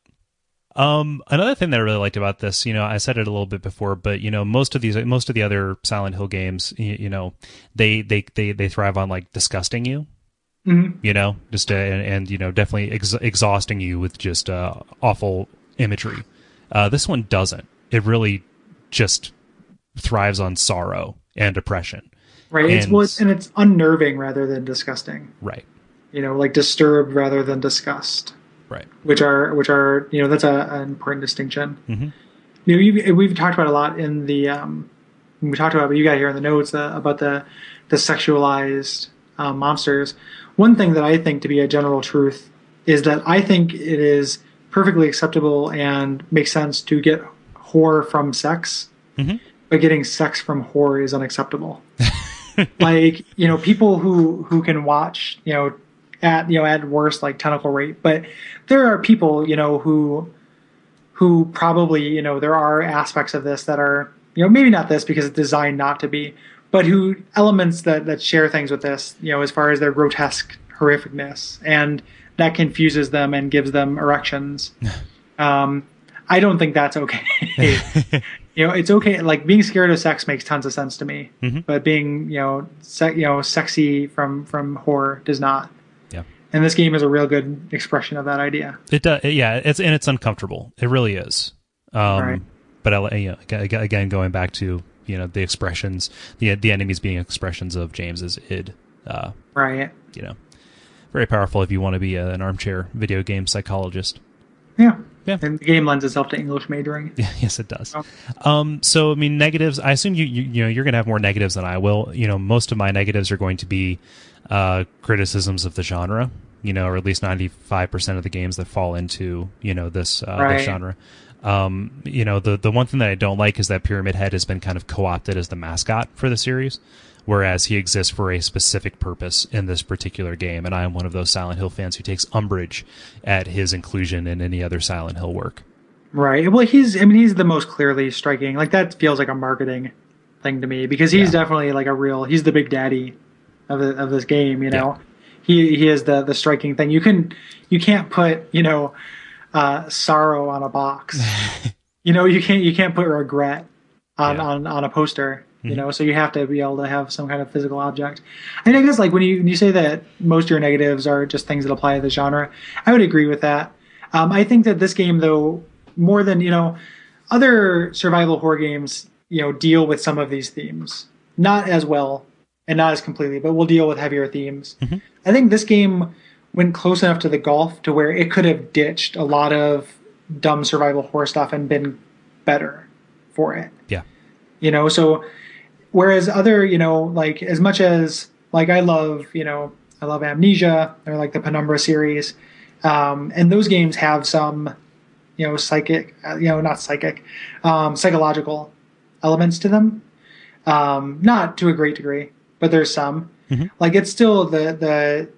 Um, another thing that I really liked about this, you know, I said it a little bit before, but you know, most of these, most of the other Silent Hill games, you, you know, they they they they thrive on like disgusting you, Mhm. you know, just uh, and, and you know, definitely ex- exhausting you with just uh, awful imagery. Uh, this one doesn't. It really just thrives on sorrow and depression. Right. It's And- well, it's, and it's unnerving rather than disgusting. Right. You know, like disturbed rather than disgust, Right. which are which are you know that's a, an important distinction. Mhm. You know, you've, we've talked about a lot in the um, we talked about, but you got here in the notes uh, about the the sexualized um, monsters. One thing that I think to be a general truth is that I think it is perfectly acceptable and makes sense to get horror from sex, Mhm. but getting sex from horror is unacceptable. like you know, people who who can watch you know at you know at worst like tentacle rape, but there are people you know who who probably you know there are aspects of this that are you know maybe not this because it's designed not to be but who elements that that share things with this you know as far as their grotesque horrificness and that confuses them and gives them erections um i don't think that's okay you know it's okay like being scared of sex makes tons of sense to me Mhm. but being you know se- you know sexy from from horror does not Yeah. and this game is a real good expression of that idea It does, yeah. It's and it's uncomfortable. It really is. Um, Right. But I, you know, again, going back to you know the expressions, the the enemies being expressions of James's id. Uh, right you know, very powerful if you want to be a, an armchair video game psychologist. yeah Yeah. and the game lends itself to english majoring yes, it does. Oh. Um, so I mean, negatives. I assume you, you you know you're going to have more negatives than I will. You know, most of my negatives are going to be uh, criticisms of the genre. You know, or at least ninety five percent of the games that fall into you know this uh, Right. this genre. Um, you know, the the one thing that I don't like is that Pyramid Head has been kind of co opted as the mascot for the series. Whereas he exists for a specific purpose in this particular game, and I am one of those Silent Hill fans who takes umbrage at his inclusion in any other Silent Hill work. Right. Well, he's. I mean, he's the most clearly striking. Like that feels like a marketing thing to me because he's Yeah. definitely like a real. He's the big daddy of the, of this game. You know, he he is the the striking thing. You can you can't put you know uh, sorrow on a box. you know, you can't you can't put regret on Yeah. on on a poster. You Mhm. know, so you have to be able to have some kind of physical object. And I guess like when you when you say that most of your negatives are just things that apply to the genre, I would agree with that. Um, I think that this game, though, more than you know, other survival horror games, you know, deal with some of these themes, not as well and not as completely, but we'll deal with heavier themes. Mhm. I think this game went close enough to the golf to where it could have ditched a lot of dumb survival horror stuff and been better for it Yeah. you know so whereas other you know like as much as like i love you know i love amnesia or like the penumbra series um, and those games have some you know psychic uh, you know not psychic um, psychological elements to them um, not to a great degree but there's some Mhm. like it's still the the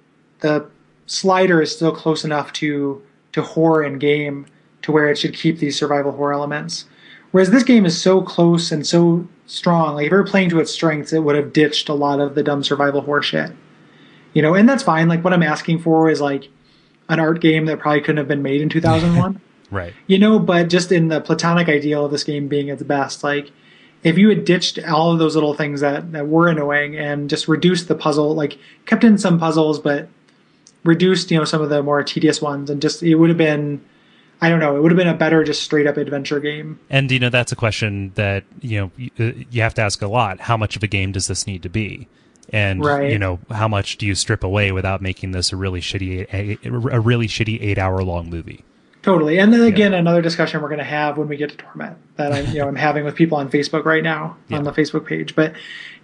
the slider is still close enough to to horror and game to where it should keep these survival horror elements Whereas this game is so close and so strong. Like if you were playing to its strengths, it would have ditched a lot of the dumb survival horror shit. You know, and that's fine. Like what I'm asking for is like an art game that probably couldn't have been made in 2001. Right. you know, but just in the platonic ideal of this game being its best, like if you had ditched all of those little things that, that were annoying and just reduced the puzzle, like kept in some puzzles, but reduced, you know, some of the more tedious ones and just, it would have been, I don't know, it would have been a better just straight up adventure game. And you know that's a question that you know you, uh, you have to ask a lot. How much of a game does this need to be? And Right. you know how much do you strip away without making this a really shitty a, a really shitty eight hour long movie? Totally. And then again, another discussion we're going to have when we get to Torment that I'm, you know, I'm having with people on Facebook right now Yeah. on the Facebook page. But,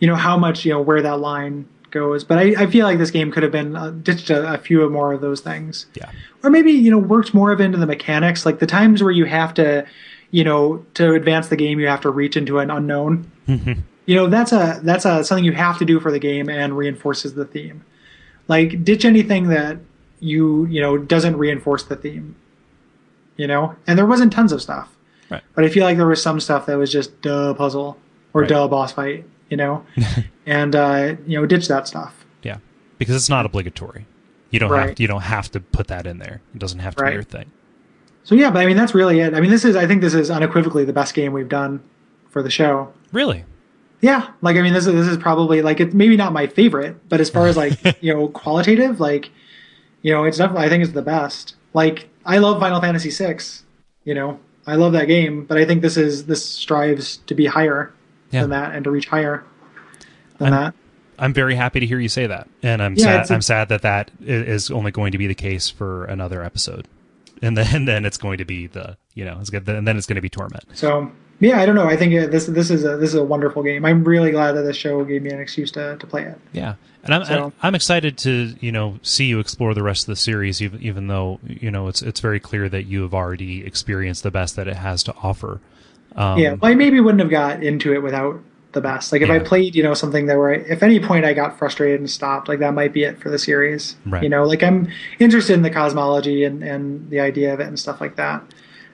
you know, how much, you know, where that line goes. But I, I feel like this game could have been uh, ditched a, a few more of those things. Yeah. Or maybe you know worked more of into the mechanics, like the times where you have to, you know, to advance the game, you have to reach into an unknown. You know, that's a that's a something you have to do for the game and reinforces the theme. Like ditch anything that you you know doesn't reinforce the theme. You know, and there wasn't tons of stuff. Right. But I feel like there was some stuff that was just duh puzzle or Right. duh boss fight, you know, and uh, you know ditch that stuff. Yeah, because it's not obligatory. You don't Right. have you don't have to put that in there. It doesn't have to Right. be your thing. So yeah, but I mean that's really it. I mean this is I think this is unequivocally the best game we've done for the show. Really? Yeah, like I mean this is this is probably like it's maybe not my favorite, but as far as like you know qualitative, like you know it's definitely I think it's the best. Like I love Final Fantasy VI, you know I love that game, but I think this is this strives to be higher Yeah. than that and to reach higher than I'm- that. I'm very happy to hear you say that, and I'm Yeah, sad. A, I'm sad that that is only going to be the case for another episode, and then and then it's going to be the you know it's good, and then it's going to be torment. So yeah, I don't know. I think uh, this this is a this is a wonderful game. I'm really glad that this show gave me an excuse to, to play it. Yeah, and I'm So- I'm excited to you know see you explore the rest of the series, even even though you know it's it's very clear that you have already experienced the best that it has to offer. Um, yeah, well, I maybe wouldn't have got into it without the best. Like if I played, you know, something that where I, if any point I got frustrated and stopped, like that might be it for the series. Right. You know, like I'm interested in the cosmology and and the idea of it and stuff like that.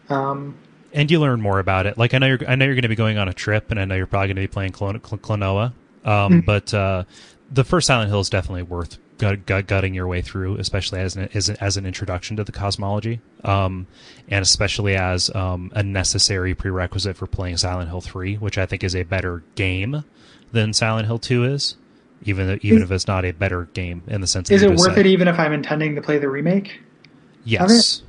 Um, and you learn more about it. Like I know you're I know you're going to be going on a trip, and I know you're probably going to be playing Clon- Cl- Klonoa. Um, But uh, the first Silent Hill is definitely worth gut, gut, gutting your way through, especially as an as, an- as an introduction to the cosmology, um, and especially as um, a necessary prerequisite for playing Silent Hill Three, which I think is a better game than Silent Hill Two is. Even though, even if it's not a better game in the sense that is it worth said. it even if I'm intending to play the remake? Yes.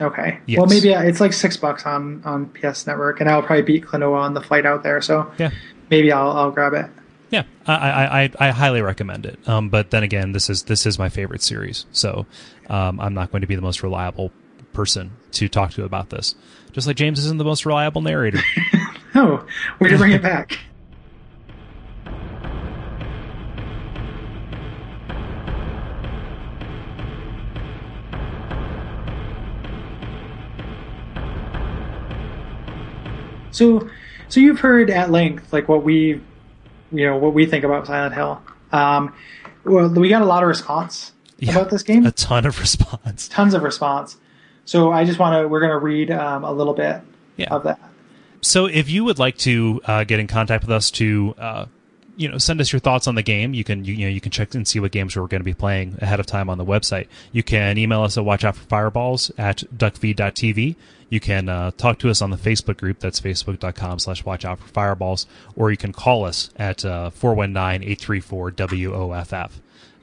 Okay. Yes. Well, maybe it's like six bucks on on PS Network, and I'll probably beat Klonoa on the flight out there. So Yeah. maybe I'll I'll grab it. Yeah, I, I, I, highly recommend it. Um, but then again, this is this is my favorite series, so um, I'm not going to be the most reliable person to talk to about this. Just like James isn't the most reliable narrator. Oh, way to bring it back. So, so you've heard at length like what we, you know, what we think about Silent Hill. Um, well, we got a lot of response Yeah, about this game a ton of response. tons of response. So I just want to, we're going to read um, a little bit Yeah. of that. So if you would like to uh, get in contact with us to uh, you know send us your thoughts on the game, you can you, you know you can check and see what games we're going to be playing ahead of time on the website. You can email us at watch out for fireballs at duckfeed.tv. You can uh, talk to us on the Facebook group. That's facebook.com slash watch out for fireballs. Or you can call us at uh, 419-834-WOFF.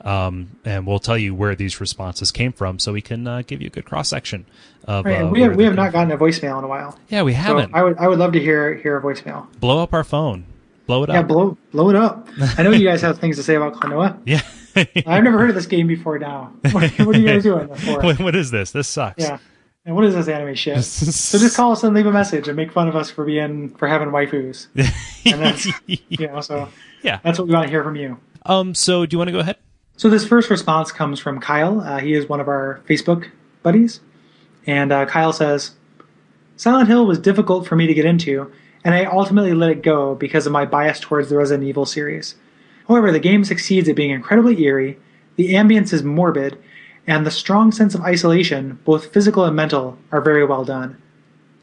Um, and we'll tell you where these responses came from so we can uh, give you a good cross section of Right, uh, we have we have not gotten a voicemail in a while. Yeah, we haven't. I would I would love to hear hear a voicemail. Blow up our phone. Blow it Yeah, up. Yeah, blow blow it up. I know you guys have things to say about Klonoa. Yeah. I've never heard of this game before. Now, what, what are you guys doing what is this? This sucks. Yeah, and what is this anime shit? So just call us and leave a message and make fun of us for being for having waifus. And that's you know, so yeah. that's what we want to hear from you. Um. So, do you want to go ahead? So this first response comes from Kyle. Uh, he is one of our Facebook buddies, and uh, Kyle says, "Silent Hill was difficult for me to get into, and I ultimately let it go because of my bias towards the Resident Evil series. However, the game succeeds at being incredibly eerie. The ambience is morbid, and the strong sense of isolation, both physical and mental, are very well done.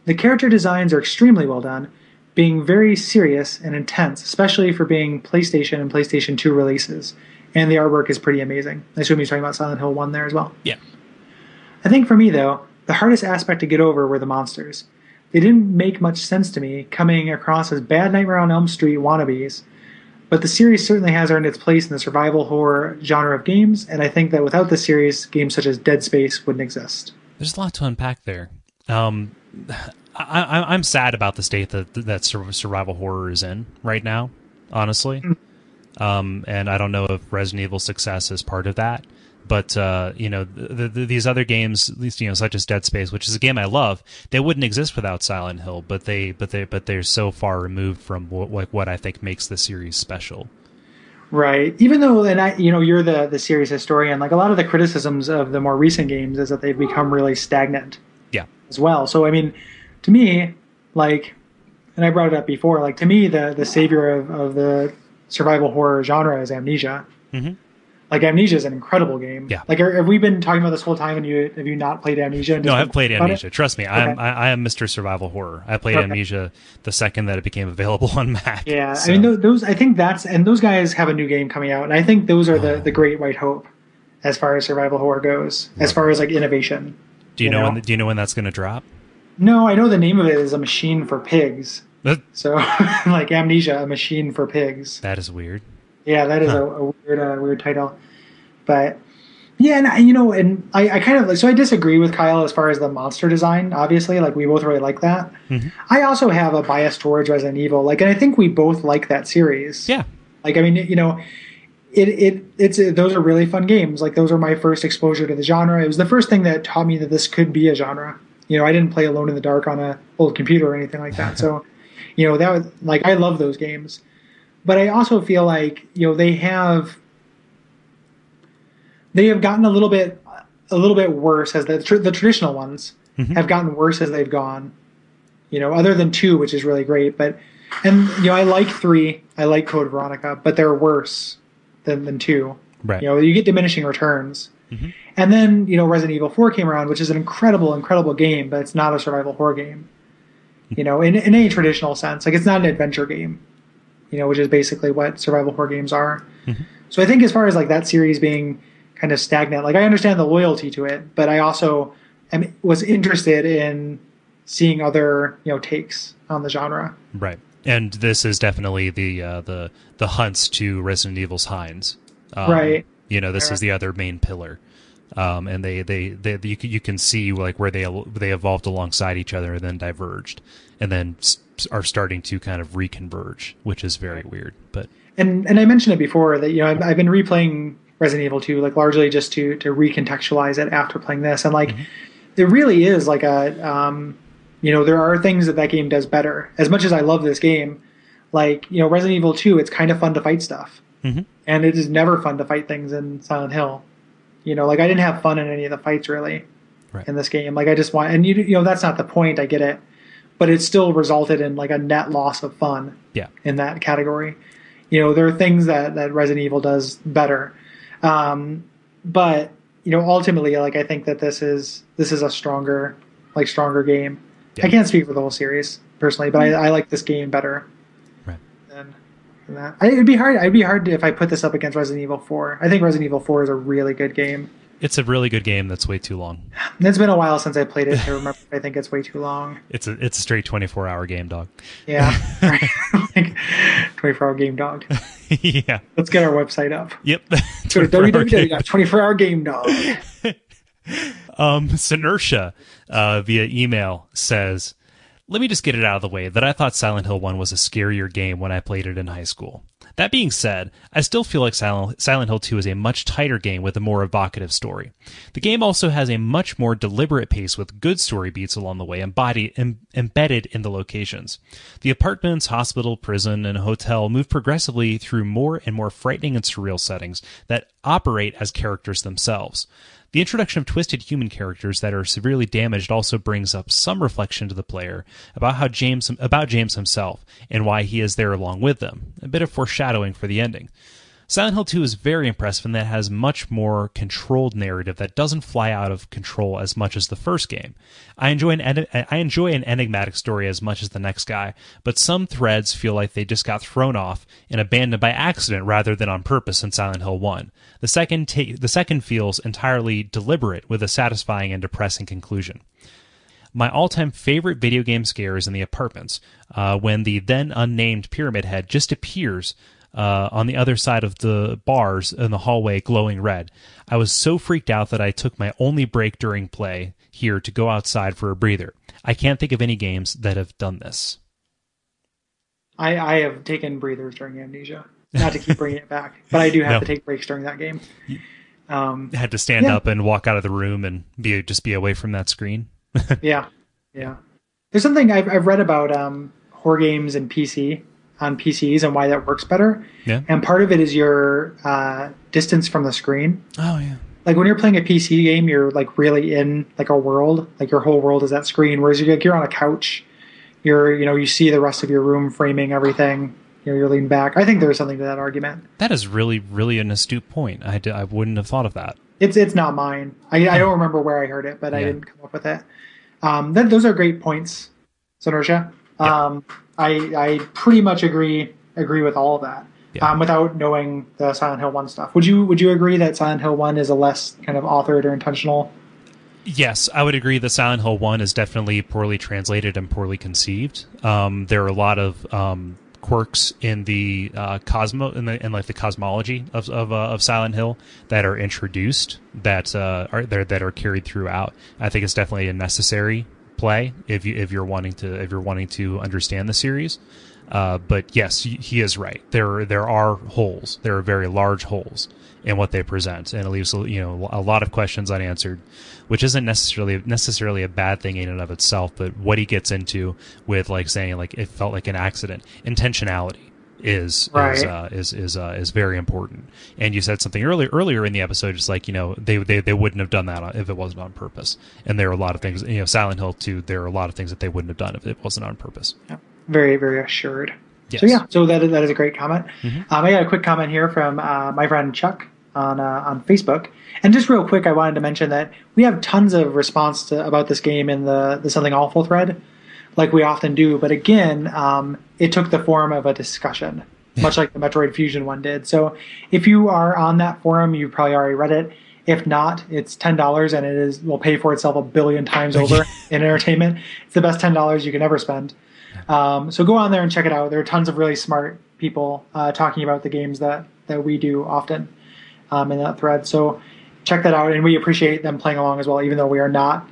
The character designs are extremely well done." Being very serious and intense, especially for being PlayStation and PlayStation 2 releases and the artwork is pretty amazing. I assume he's talking about Silent Hill 1 there as well. Yeah. I think for me, though, the hardest aspect to get over were the monsters. They didn't make much sense to me, coming across as bad Nightmare on Elm Street wannabes, but the series certainly has earned its place in the survival horror genre of games, and I think that without the series, games such as Dead Space wouldn't exist. There's a lot to unpack there. Um, I, I'm sad about the state that that sur- survival horror is in right now. Honestly, um, and I don't know if Resident Evil's success is part of that. But uh, you know, the, the, these other games, at least you know, such as Dead Space, which is a game I love, they wouldn't exist without Silent Hill. But they, but they, but they're so far removed from what, like what I think makes the series special. Right. Even though, and I, you know, you're the the series historian. Like a lot of the criticisms of the more recent games is that they've become really stagnant. Yeah. As well. So I mean, to me, like, and I brought it up before. Like to me, the the savior of, of the survival horror genre is Amnesia. Mhm. Like Amnesia is an incredible game. Yeah. Like, are, have we been talking about this whole time? And you have you not played Amnesia? No, I've played it? Amnesia. Trust me, I am I, I am Mr. Survival Horror. I played Okay. Amnesia the second that it became available on Mac. Yeah, So, I mean those, those. I think that's and those guys have a new game coming out, and I think those are the the great white hope as far as survival horror goes. As far as like innovation. do you you know, know? when do you know when that's going to drop? No, I know the name of it is a machine for pigs. That, So like Amnesia, a machine for pigs. that is weird. Yeah, that is Huh. a, a weird uh, weird title, but. Yeah, and I, you know, and I, I kind of so I disagree with Kyle as far as the monster design. Obviously, like we both really like that. Mhm. I also have a bias towards Resident Evil, like, and I think we both like that series. Yeah, Like I mean, you know, it it it's those are really fun games. Like those are my first exposure to the genre. It was the first thing that taught me that this could be a genre. You know, I didn't play Alone in the Dark on a old computer or anything like that. So, you know, that was like I love those games. But I also feel like, you know, they have they have gotten a little bit a little bit worse as the tr- the traditional ones Mhm. have gotten worse as they've gone. You know, other than 2, which is really great, but and you know, I like 3, I like Code Veronica, but they're worse than than 2. right. You know, you get diminishing returns. Mhm. And then, you know, Resident Evil 4 came around, which is an incredible, incredible game, but it's not a survival horror game. You know, in, in any traditional sense. Like, it's not an adventure game, you know, which is basically what survival horror games are. Mhm. So I think as far as, like, that series being kind of stagnant, like, I understand the loyalty to it, but I also am, was interested in seeing other, you know, takes on the genre. Right. And this is definitely the uh, the the hunts to Resident Evil's Hines. Um, Right. You know, this is the other main pillar. Um, and they, they, they, you can, you can see like where they they evolved alongside each other and then diverged, and then are starting to kind of reconverge, which is very weird. But and and I mentioned it before that you know I've, I've been replaying Resident Evil 2 like largely just to to recontextualize it after playing this. And like there really is like a um, you know there are things that that game does better. As much as I love this game like you know Resident Evil 2 it's kind of fun to fight stuff. Mhm. and it is never fun to fight things in Silent Hill. You know like I didn't have fun in any of the fights really Right. in this game. Like I just want and you you know that's not the point. I get it but it still resulted in like a net loss of fun yeah, in that category. You know, there are things that, that Resident Evil does better. Um, but, you know, ultimately, like, I think that this is, this is a stronger, like, stronger game. Yeah. I can't speak for the whole series personally, but I, I like this game better right. than, than that. I, it'd be hard. It'd be hard to, if I put this up against Resident Evil 4. I think Resident Evil 4 is a really good game. It's a really good game that's way too long. It's been a while since I played it. I remember. I think it's way too long. It's a it's a straight twenty four hour game, dog. Yeah, like 24 hour game dog. yeah. Let's get our website up. Yep. Go to 24 hour game. www.24hour dog. Um, Sinersha, uh, via email says, let me just get it out of the way that I thought Silent Hill 1 was a scarier game when I played it in high school. That being said, I still feel like Silent, Hill 2 is a much tighter game with a more evocative story. The game also has a much more deliberate pace with good story beats along the way embodied, em, embedded in the locations. The apartments, hospital, prison, and hotel move progressively through more and more frightening and surreal settings that operate as characters themselves. The introduction of twisted human characters that are severely damaged also brings up some reflection to the player about how James about James himself and why he is there along with them. A bit of foreshadowing for the ending. Silent Hill 2 is very impressive in that it has much more controlled narrative that doesn't fly out of control as much as the first game. I enjoy an I enjoy an enigmatic story as much as the next guy, but some threads feel like they just got thrown off and abandoned by accident rather than on purpose in Silent Hill 1. The second ta- the second feels entirely deliberate with a satisfying and depressing conclusion. My all time favorite video game scare is in the apartments, uh, when the then unnamed Pyramid Head just appears uh, on the other side of the bars in the hallway glowing red. I was so freaked out that I took my only break during play here to go outside for a breather. I can't think of any games that have done this. I, I have taken breathers during amnesia. Not to keep bringing it back, but I do have No. to take breaks during that game. Um, had to stand Yeah. up and walk out of the room and be just be away from that screen. yeah, yeah. There's something I've, I've read about um, horror games and PC on PCs and why that works better. Yeah. And part of it is your uh, distance from the screen. Oh yeah. Like when you're playing a PC game, you're like really in like a world. Like your whole world is that screen. Whereas you're like you're on a couch, you're you know you see the rest of your room framing everything. You know, you're leaning back. I think there's something to that argument. That is really, really an astute point. I, d- I wouldn't have thought of that. It's it's not mine. I, I don't remember where I heard it, but I didn't come up with it. Um, that, those are great points, Sonorsha. Yeah. I I pretty much agree agree with all of that. Yeah. Um, without knowing the Silent Hill One stuff, would you would you agree that Silent Hill One is a less kind of authored or intentional? Yes, I would agree that Silent Hill 1 is definitely poorly translated and poorly conceived. Um, there are a lot of um, quirks in the uh, cosmo in, the, in like the cosmology of of, uh, of Silent Hill that are introduced that uh, are there that are carried throughout. I think it's definitely a necessary play if you if you're wanting to if you're wanting to understand the series. Uh, but yes, he is right. There there are holes. There are very large holes in what they present, and it leaves you know a lot of questions unanswered, which isn't necessarily necessarily a bad thing in and of itself. But what he gets into with like saying like it felt like an accident, intentionality is is uh, is is uh, is very important. And you said something earlier earlier in the episode, just like you know they they they wouldn't have done that if it wasn't on purpose. And there are a lot of things you know Silent Hill too. There are a lot of things that they wouldn't have done if it wasn't on purpose. Yeah. Very very assured. Yes. So yeah, so that is, that is a great comment. Mhm. Um, I got a quick comment here from uh, my friend Chuck on uh, on Facebook, and just real quick, I wanted to mention that we have tons of response to, about this game in the the something awful thread, like we often do. But again, um, it took the form of a discussion, much like the Metroid Fusion one did. So if you are on that forum, you've probably already read it. If not, it's ten dollars, and it is will pay for itself a billion times over in entertainment. It's the best ten dollars you can ever spend. Um, so go on there and check it out. There are tons of really smart people uh, talking about the games that that we do often um, in that thread. So check that out, and we appreciate them playing along as well, even though we are not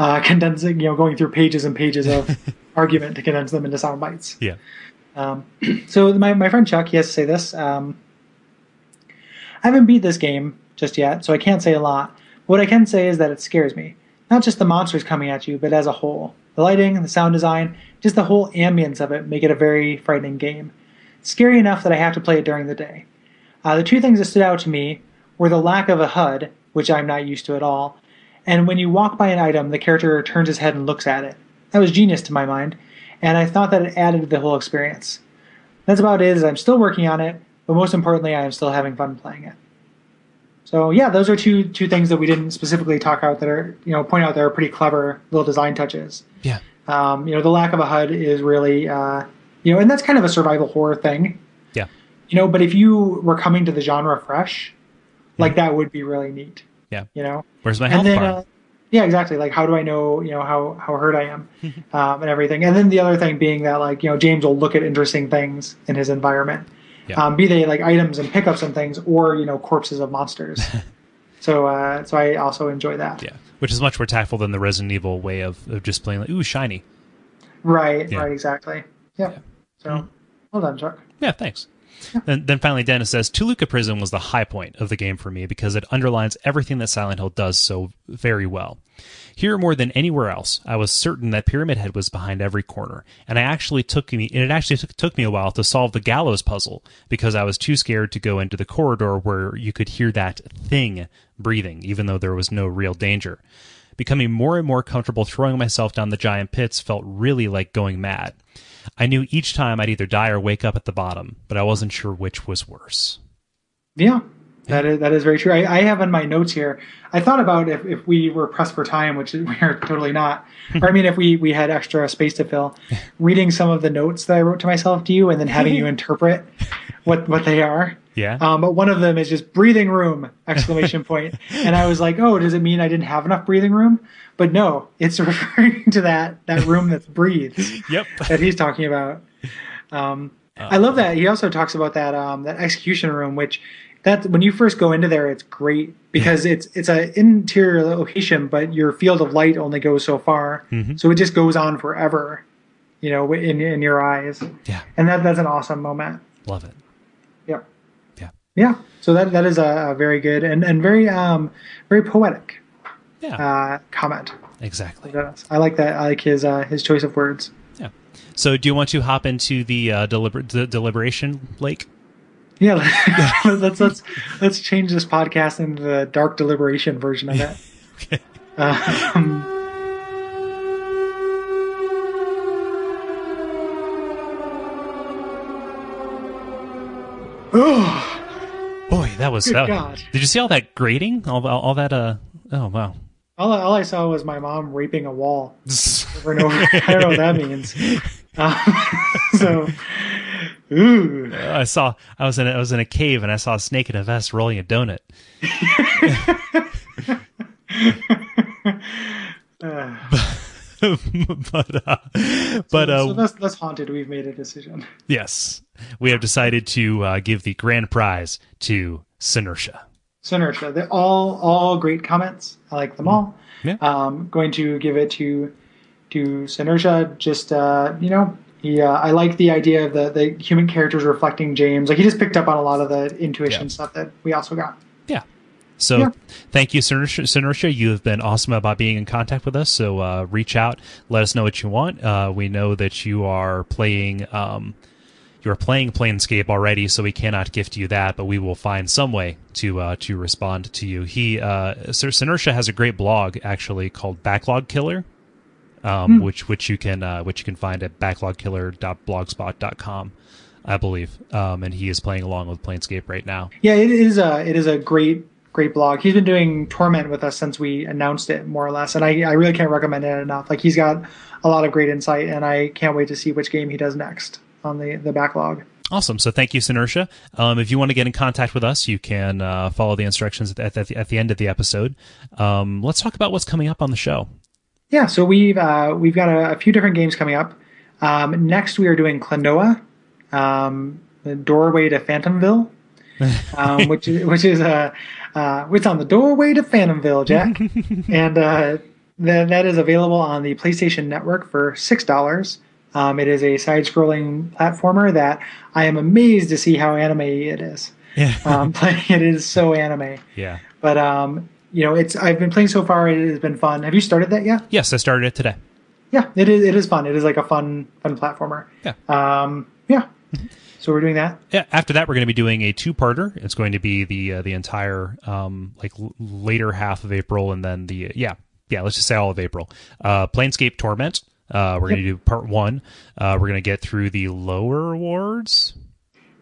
uh, condensing, you know, going through pages and pages of argument to condense them into sound bites. Yeah. Um, so my, my friend Chuck, he has to say this. Um, I haven't beat this game just yet, so I can't say a lot. What I can say is that it scares me. Not just the monsters coming at you, but as a whole. The lighting, the sound design, just the whole ambience of it make it a very frightening game. Scary enough that I have to play it during the day. Uh, the two things that stood out to me were the lack of a HUD, which I'm not used to at all, and when you walk by an item, the character turns his head and looks at it. That was genius to my mind, and I thought that it added to the whole experience. That's about it. Is I'm still working on it, but most importantly, I am still having fun playing it. So yeah, those are two two things that we didn't specifically talk out that are you know point out that are pretty clever little design touches. Yeah. Um, you know, the lack of a HUD is really uh, you know, and that's kind of a survival horror thing. Yeah. You know, but if you were coming to the genre fresh, like that would be really neat. Yeah. You know, Where's my health and then bar? uh, yeah, exactly. Like, how do I know you know how how hurt I am, um, and everything. And then the other thing being that like you know James will look at interesting things in his environment, Yeah. um, be they like items and pickups and things, or you know corpses of monsters. so uh, so I also enjoy that. yeah. Which is much more tactful than the Resident Evil way of, of just playing like, ooh, shiny. Right. Yeah. Right. Exactly. Yeah. So well done, Chuck. Yeah, thanks. Then, then finally, Dennis says Toluca Prison was the high point of the game for me because it underlines everything that Silent Hill does so very well. Here, more than anywhere else, I was certain that Pyramid Head was behind every corner, and I actually took me. And it actually took me a while to solve the gallows puzzle because I was too scared to go into the corridor where you could hear that thing breathing, even though there was no real danger. Becoming more and more comfortable throwing myself down the giant pits felt really like going mad. I knew each time I'd either die or wake up at the bottom, but I wasn't sure which was worse. Yeah. That is that is very true. I, I have in my notes here. I thought about if, if we were pressed for time, which we are totally not. or I mean, if we we had extra space to fill, reading some of the notes that I wrote to myself to you, and then having you interpret what what they are. Yeah. Um, but one of them is just breathing room exclamation point, and I was like, oh, does it mean I didn't have enough breathing room? But no, it's referring to that that room that breathes yep. that he's talking about. Um, I love that. He also talks about that um, that execution room, which that when you first go into there, it's great because it's it's an interior location, but your field of light only goes so far, Mhm. so it just goes on forever, you know, in in your eyes, Yeah. and that that's an awesome moment. Love it. Yep. Yeah. Yeah. So that that is a, a very good and and very um very poetic Yeah. uh, comment. exactly. I like that. I like his uh, his choice of words. Yeah. So, do you want to hop into the uh, deliber- the deliberation lake? Yeah, let's let's let's change this podcast into the dark deliberation version of it. okay. Um, oh, Boy, that was. Good that- God. Did you see all that grating? All, all, all that. Uh. Oh wow. all, all I saw was my mom raping a wall over and over. I don't know what that means. Um, so, ooh. I saw. I was in. A, I was in a cave and I saw a snake in a vest rolling a donut. Uh, but uh, but uh, so that's, that's haunted. We've made a decision. yes, we have decided to uh, give the grand prize to Sinersha. Synertia. They're all all great comments. I like them all. Yeah. Um, going to give it to to Synertia. Just uh, you know, he. Uh, I like the idea of the the human characters reflecting James. Like he just picked up on a lot of the intuition Yeah. stuff that we also got. Yeah. So Yeah. thank you. Sinersha. You have been awesome about being in contact with us. So uh, reach out, let us know what you want. Uh, we know that you are playing. Um, you are playing Planescape already, so we cannot gift you that, but we will find some way to uh, to respond to you. He uh, Sir Sinersha has a great blog actually called Backlog Killer, um, which which you can uh, which you can find at backlogkiller.blogspot.com, I believe. Um, and he is playing along with Planescape right now. Yeah, it is a it is a great great blog. He's been doing Torment with us since we announced it, more or less, and I I really can't recommend it enough. Like he's got a lot of great insight, and I can't wait to see which game he does next on the the backlog. Awesome. So thank you, Sinersha. Um, if you want to get in contact with us, you can uh, follow the instructions at, at, the, at the end of the episode. Um, let's talk about what's coming up on the show. Yeah, so we've uh, we've got a, a few different games coming up. Um, next, we are doing Klonoa, um, the doorway to Phantomville, um, which is which is uh, uh, it's on the doorway to Phantomville, Jack, and uh, that that is available on the PlayStation Network for six dollars. Um, it is a side-scrolling platformer that I am amazed to see how anime it is. Yeah. Um, playing it is so anime, yeah. but um, you know, it's I've been playing so far. It has been fun. Have you started that yet? Yes, I started it today. Yeah, it is. It is fun. It is like a fun, fun platformer. Yeah. Um, yeah. So we're doing that. Yeah. After that, we're going to be doing a two-parter. It's going to be the uh, the entire um, like l- later half of April, and then the yeah yeah let's just say all of April. Uh, Planescape Torment. Uh, we're going to do part one. Uh, we're going to get through the lower wards.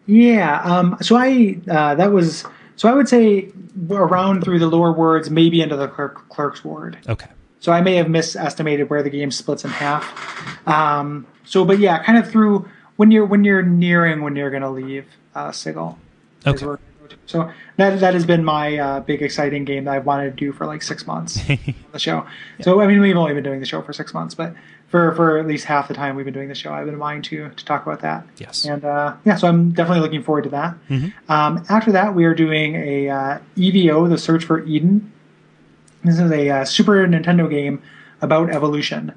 Yeah. Um, so I uh, that was so I would say around through the lower wards, maybe into the clerk, clerk's ward. Okay. So I may have misestimated where the game splits in half. Um, so, but yeah, kind of through when you're when you're nearing when you're going to leave uh, Sigil. Okay. So that that has been my uh, big exciting game that I've wanted to do for like six months. on the show. So I mean, we've only been doing the show for six months, but for for at least half the time we've been doing the show, I've been wanting to to talk about that. Yes. And uh, yeah, so I'm definitely looking forward to that. Um, after that, we are doing a uh, EVO, the Search for Eden. This is a uh, Super Nintendo game about evolution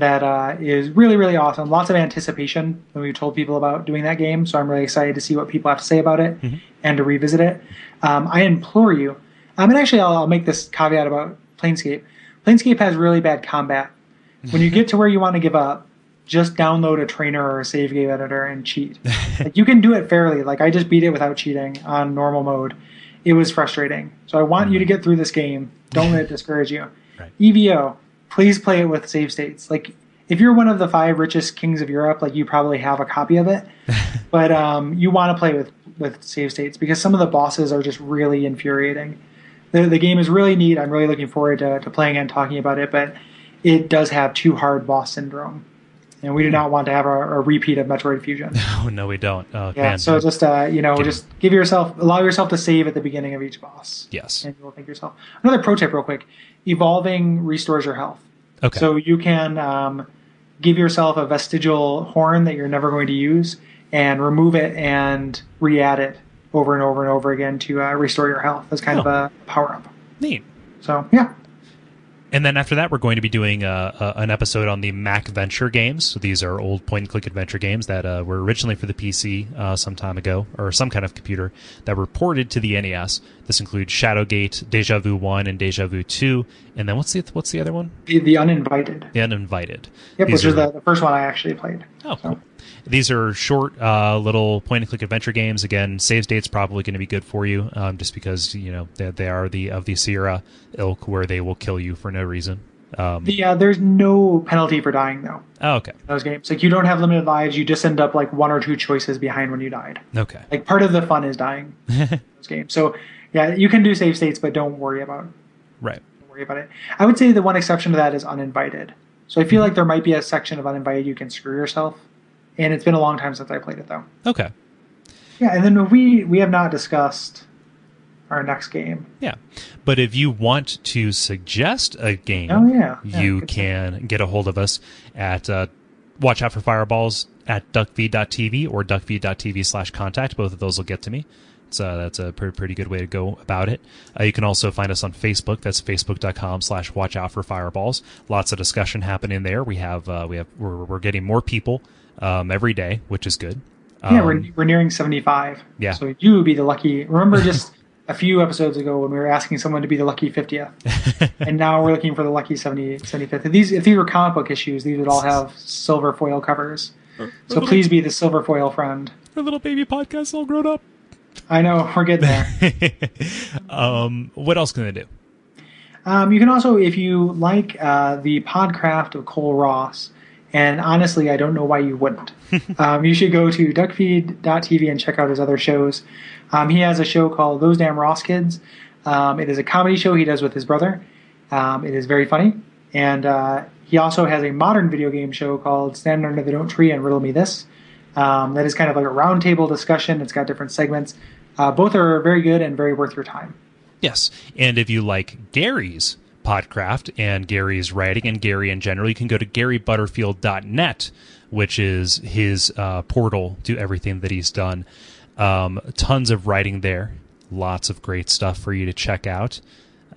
that uh, is really, really awesome. Lots of anticipation when we told people about doing that game, so I'm really excited to see what people have to say about it and to revisit it. Um, I implore you. I mean, actually, I'll, I'll make this caveat about Planescape. Planescape has really bad combat. When you get to where you want to give up, just download a trainer or a save game editor and cheat. like, you can do it fairly. Like I just beat it without cheating on normal mode. It was frustrating. So I want you to get through this game. Don't let it discourage you. Right. EVO, please play it with save states. Like if you're one of the five richest kings of Europe, like you probably have a copy of it. but um, you want to play with with save states because some of the bosses are just really infuriating. The the game is really neat. I'm really looking forward to, to playing and talking about it, but it does have too hard boss syndrome. And we do not want to have a, a repeat of Metroid Fusion. Oh no, we don't. Oh Yeah, man. so just uh, you know, just give yourself allow yourself to save at the beginning of each boss. yes. And you will think yourself. Another pro tip, real quick: evolving restores your health. Okay. So you can um, give yourself a vestigial horn that you're never going to use, and remove it and re-add it over and over and over again to uh, restore your health as kind of Oh. a power up. Neat. So yeah, And then after that, we're going to be doing uh, uh, an episode on the MacVenture games. So these are old point and click adventure games that uh, were originally for the PC uh, some time ago, or some kind of computer that were ported to the NES. This includes Shadowgate, Deja Vu One, and Deja Vu Two. And then what's the what's the other one? The, the Uninvited. The Uninvited. Yep, These which is are- the, the first one I actually played. Oh, cool. These are short, uh, little point and click adventure games. Again, save state's probably going to be good for you, um, just because you know they, they are the of the Sierra ilk, where they will kill you for no reason. Um, uh, there's no penalty for dying though. oh, okay, Those games, like you don't have limited lives. You just end up like one or two choices behind when you died. okay, Like part of the fun is dying. those games. So yeah, you can do save states, but don't worry about right. don't worry about it. I would say the one exception to that is uninvited. So I feel like there might be a section of uninvited you can screw yourself. And it's been a long time since I played it though. Okay. Yeah, and then we we have not discussed our next game. Yeah. But if you want to suggest a game, Oh, yeah. Yeah, you can get a hold of us at uh, Watch Out for Fireballs at duckfeed.tv or duckfeed.tv slash contact. Both of those will get to me. So uh, that's a pretty, pretty good way to go about it. Uh, you can also find us on Facebook. That's facebook.com slash watch out for fireballs. Lots of discussion happening there. We have, uh, we have, we're, we're getting more people, um, every day, which is good. Yeah, Um, we're, we're nearing 75. yeah. So you would be the lucky. Remember just a few episodes ago when we were asking someone to be the lucky 50th. and now we're looking for the lucky 70, 75th. If these, if these were comic book issues, these would all have silver foil covers. So please be the silver foil friend. our little baby podcast all grown up. I know, we're getting there. um, what else can I do? Um, you can also, if you like uh, the Podcraft of Kole Ross, and honestly, I don't know why you wouldn't. um, you should go to duckfeed.tv and check out his other shows. Um, he has a show called Those Damn Ross Kids. Um, it is a comedy show he does with his brother. Um, it is very funny. And uh, he also has a modern video game show called Stand Under the Don't Tree and Riddle Me This. Um, that is kind of like a roundtable discussion. It's got different segments. Uh, both are very good and very worth your time. Yes. And if you like Gary's Podcraft and Gary's writing and Gary in general, you can go to GaryButterfield.net, which is his uh, portal to everything that he's done. Um, tons of writing there. Lots of great stuff for you to check out.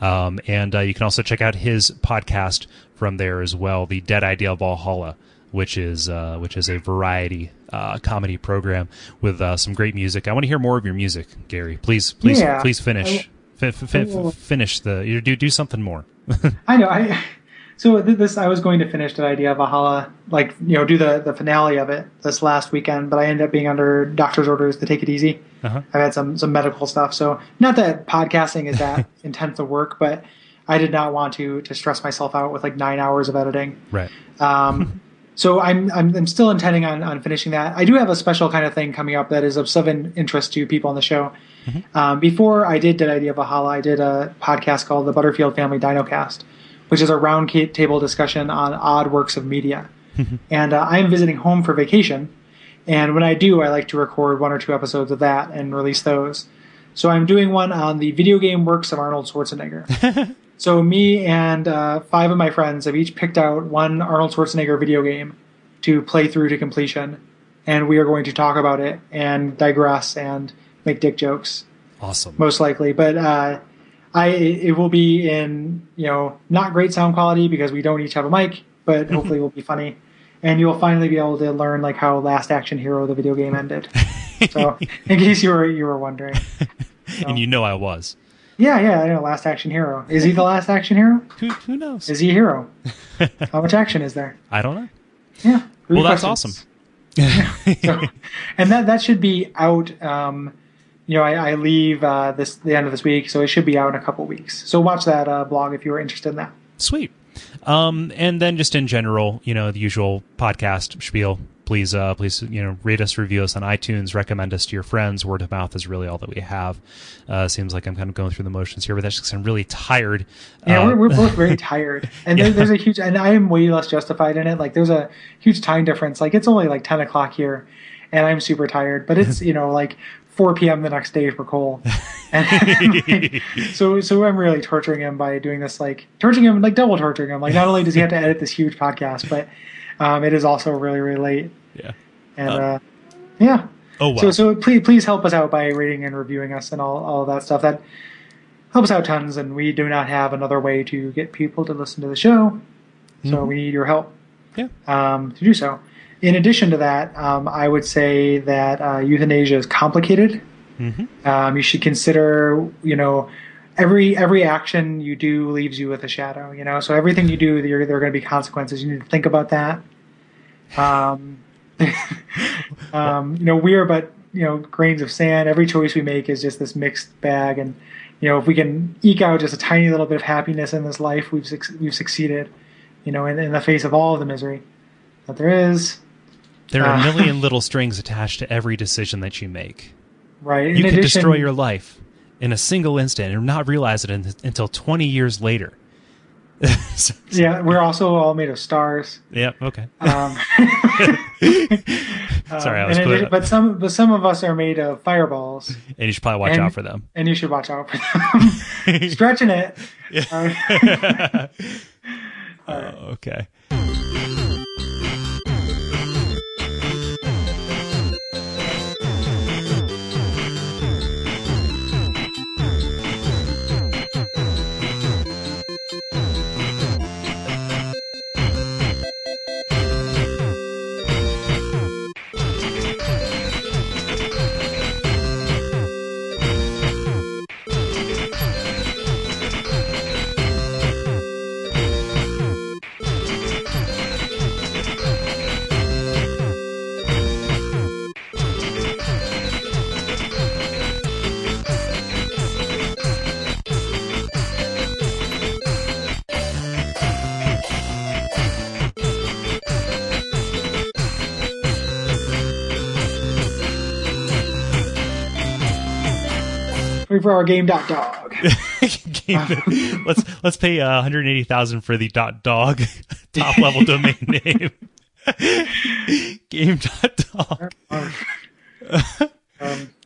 Um, and uh, you can also check out his podcast from there as well, the Dead Idea Valhalla, which is uh, which is a variety uh, comedy program with uh, some great music. I want to hear more of your music, Gary. Please, please, Yeah. please finish. Fi- fi- fi- will. finish the you do do something more. I know. I so this I was going to finish that idea of Valhalla, like you know, do the the finale of it this last weekend, but I ended up being under doctor's orders to take it easy. Uh-huh. I've had some some medical stuff, so not that podcasting is that intensive work, but I did not want to to stress myself out with like nine hours of editing. Right. Um, so I'm, I'm I'm still intending on, on finishing that. I do have a special kind of thing coming up that is of some interest to people on the show. Um, before I did Dead Idea Valhalla, I did a podcast called the Butterfield Family Dinocast, which is a round ca- table discussion on odd works of media. and uh, I am visiting home for vacation, and when I do, I like to record one or two episodes of that and release those. So I'm doing one on the video game works of Arnold Schwarzenegger. So me and uh, five of my friends have each picked out one Arnold Schwarzenegger video game to play through to completion, and we are going to talk about it and digress and make dick jokes, Awesome. most likely. But uh, I it will be in you know not great sound quality because we don't each have a mic, but hopefully it will be funny, and you'll finally be able to learn like how Last Action Hero the video game ended. So in case you were you were wondering, And you know I was. yeah, yeah, I know Last Action Hero. Is he the Last Action Hero? Who who knows? Is he a hero? How much action is there? I don't know. Yeah. Well, that's questions. awesome. So, and that that should be out. Um, you know, I, I leave uh, this the end of this week, so it should be out in a couple weeks. So watch that uh, blog if you are interested in that. Sweet. Um, and then just in general, you know, the usual podcast spiel. Please, uh, please, you know, rate us, review us on iTunes, recommend us to your friends. Word of mouth is really all that we have. Uh, seems like I'm kind of going through the motions here, but that's because I'm really tired. Yeah, Uh, we're, we're both very tired, and there, there's a huge, and I am way less justified in it. Like, there's a huge time difference. Like, it's only like 10 o'clock here, and I'm super tired. But it's you know like 4 p.m. the next day for Kole, and so so I'm really torturing him by doing this, like torturing him, like double torturing him. Like, not only does he have to edit this huge podcast, but um, it is also really really late, yeah. and Uh, uh, yeah. Oh, wow. So so please please help us out by rating and reviewing us and all all that stuff. That helps out tons, and we do not have another way to get people to listen to the show, so we need your help Yeah. um, to do so. In addition to that, um, I would say that uh, euthanasia is complicated. Um, you should consider, you know, every every action you do leaves you with a shadow. You know, so everything you do, there, there are going to be consequences. You need to think about that. Um, um, you know, we are but you know grains of sand. Every choice we make is just this mixed bag, and you know, if we can eke out just a tiny little bit of happiness in this life, we've we've succeeded. You know, in, in the face of all of the misery that there is. There are a Uh, million little strings attached to every decision that you make. Right. In You can addition- destroy your life in a single instant and not realize it un- until 20 years later. So- Yeah, we're also all made of stars. yeah, okay. Um, Sorry, I um, was but some but some of us are made of fireballs, And you should probably watch and- out for them. and you should watch out for them. Stretching it. Uh, Oh, okay. For our game dot dog. Game- let's let's pay uh, 180,000 for the dot dog top level domain name. Game dot dog. Um, um,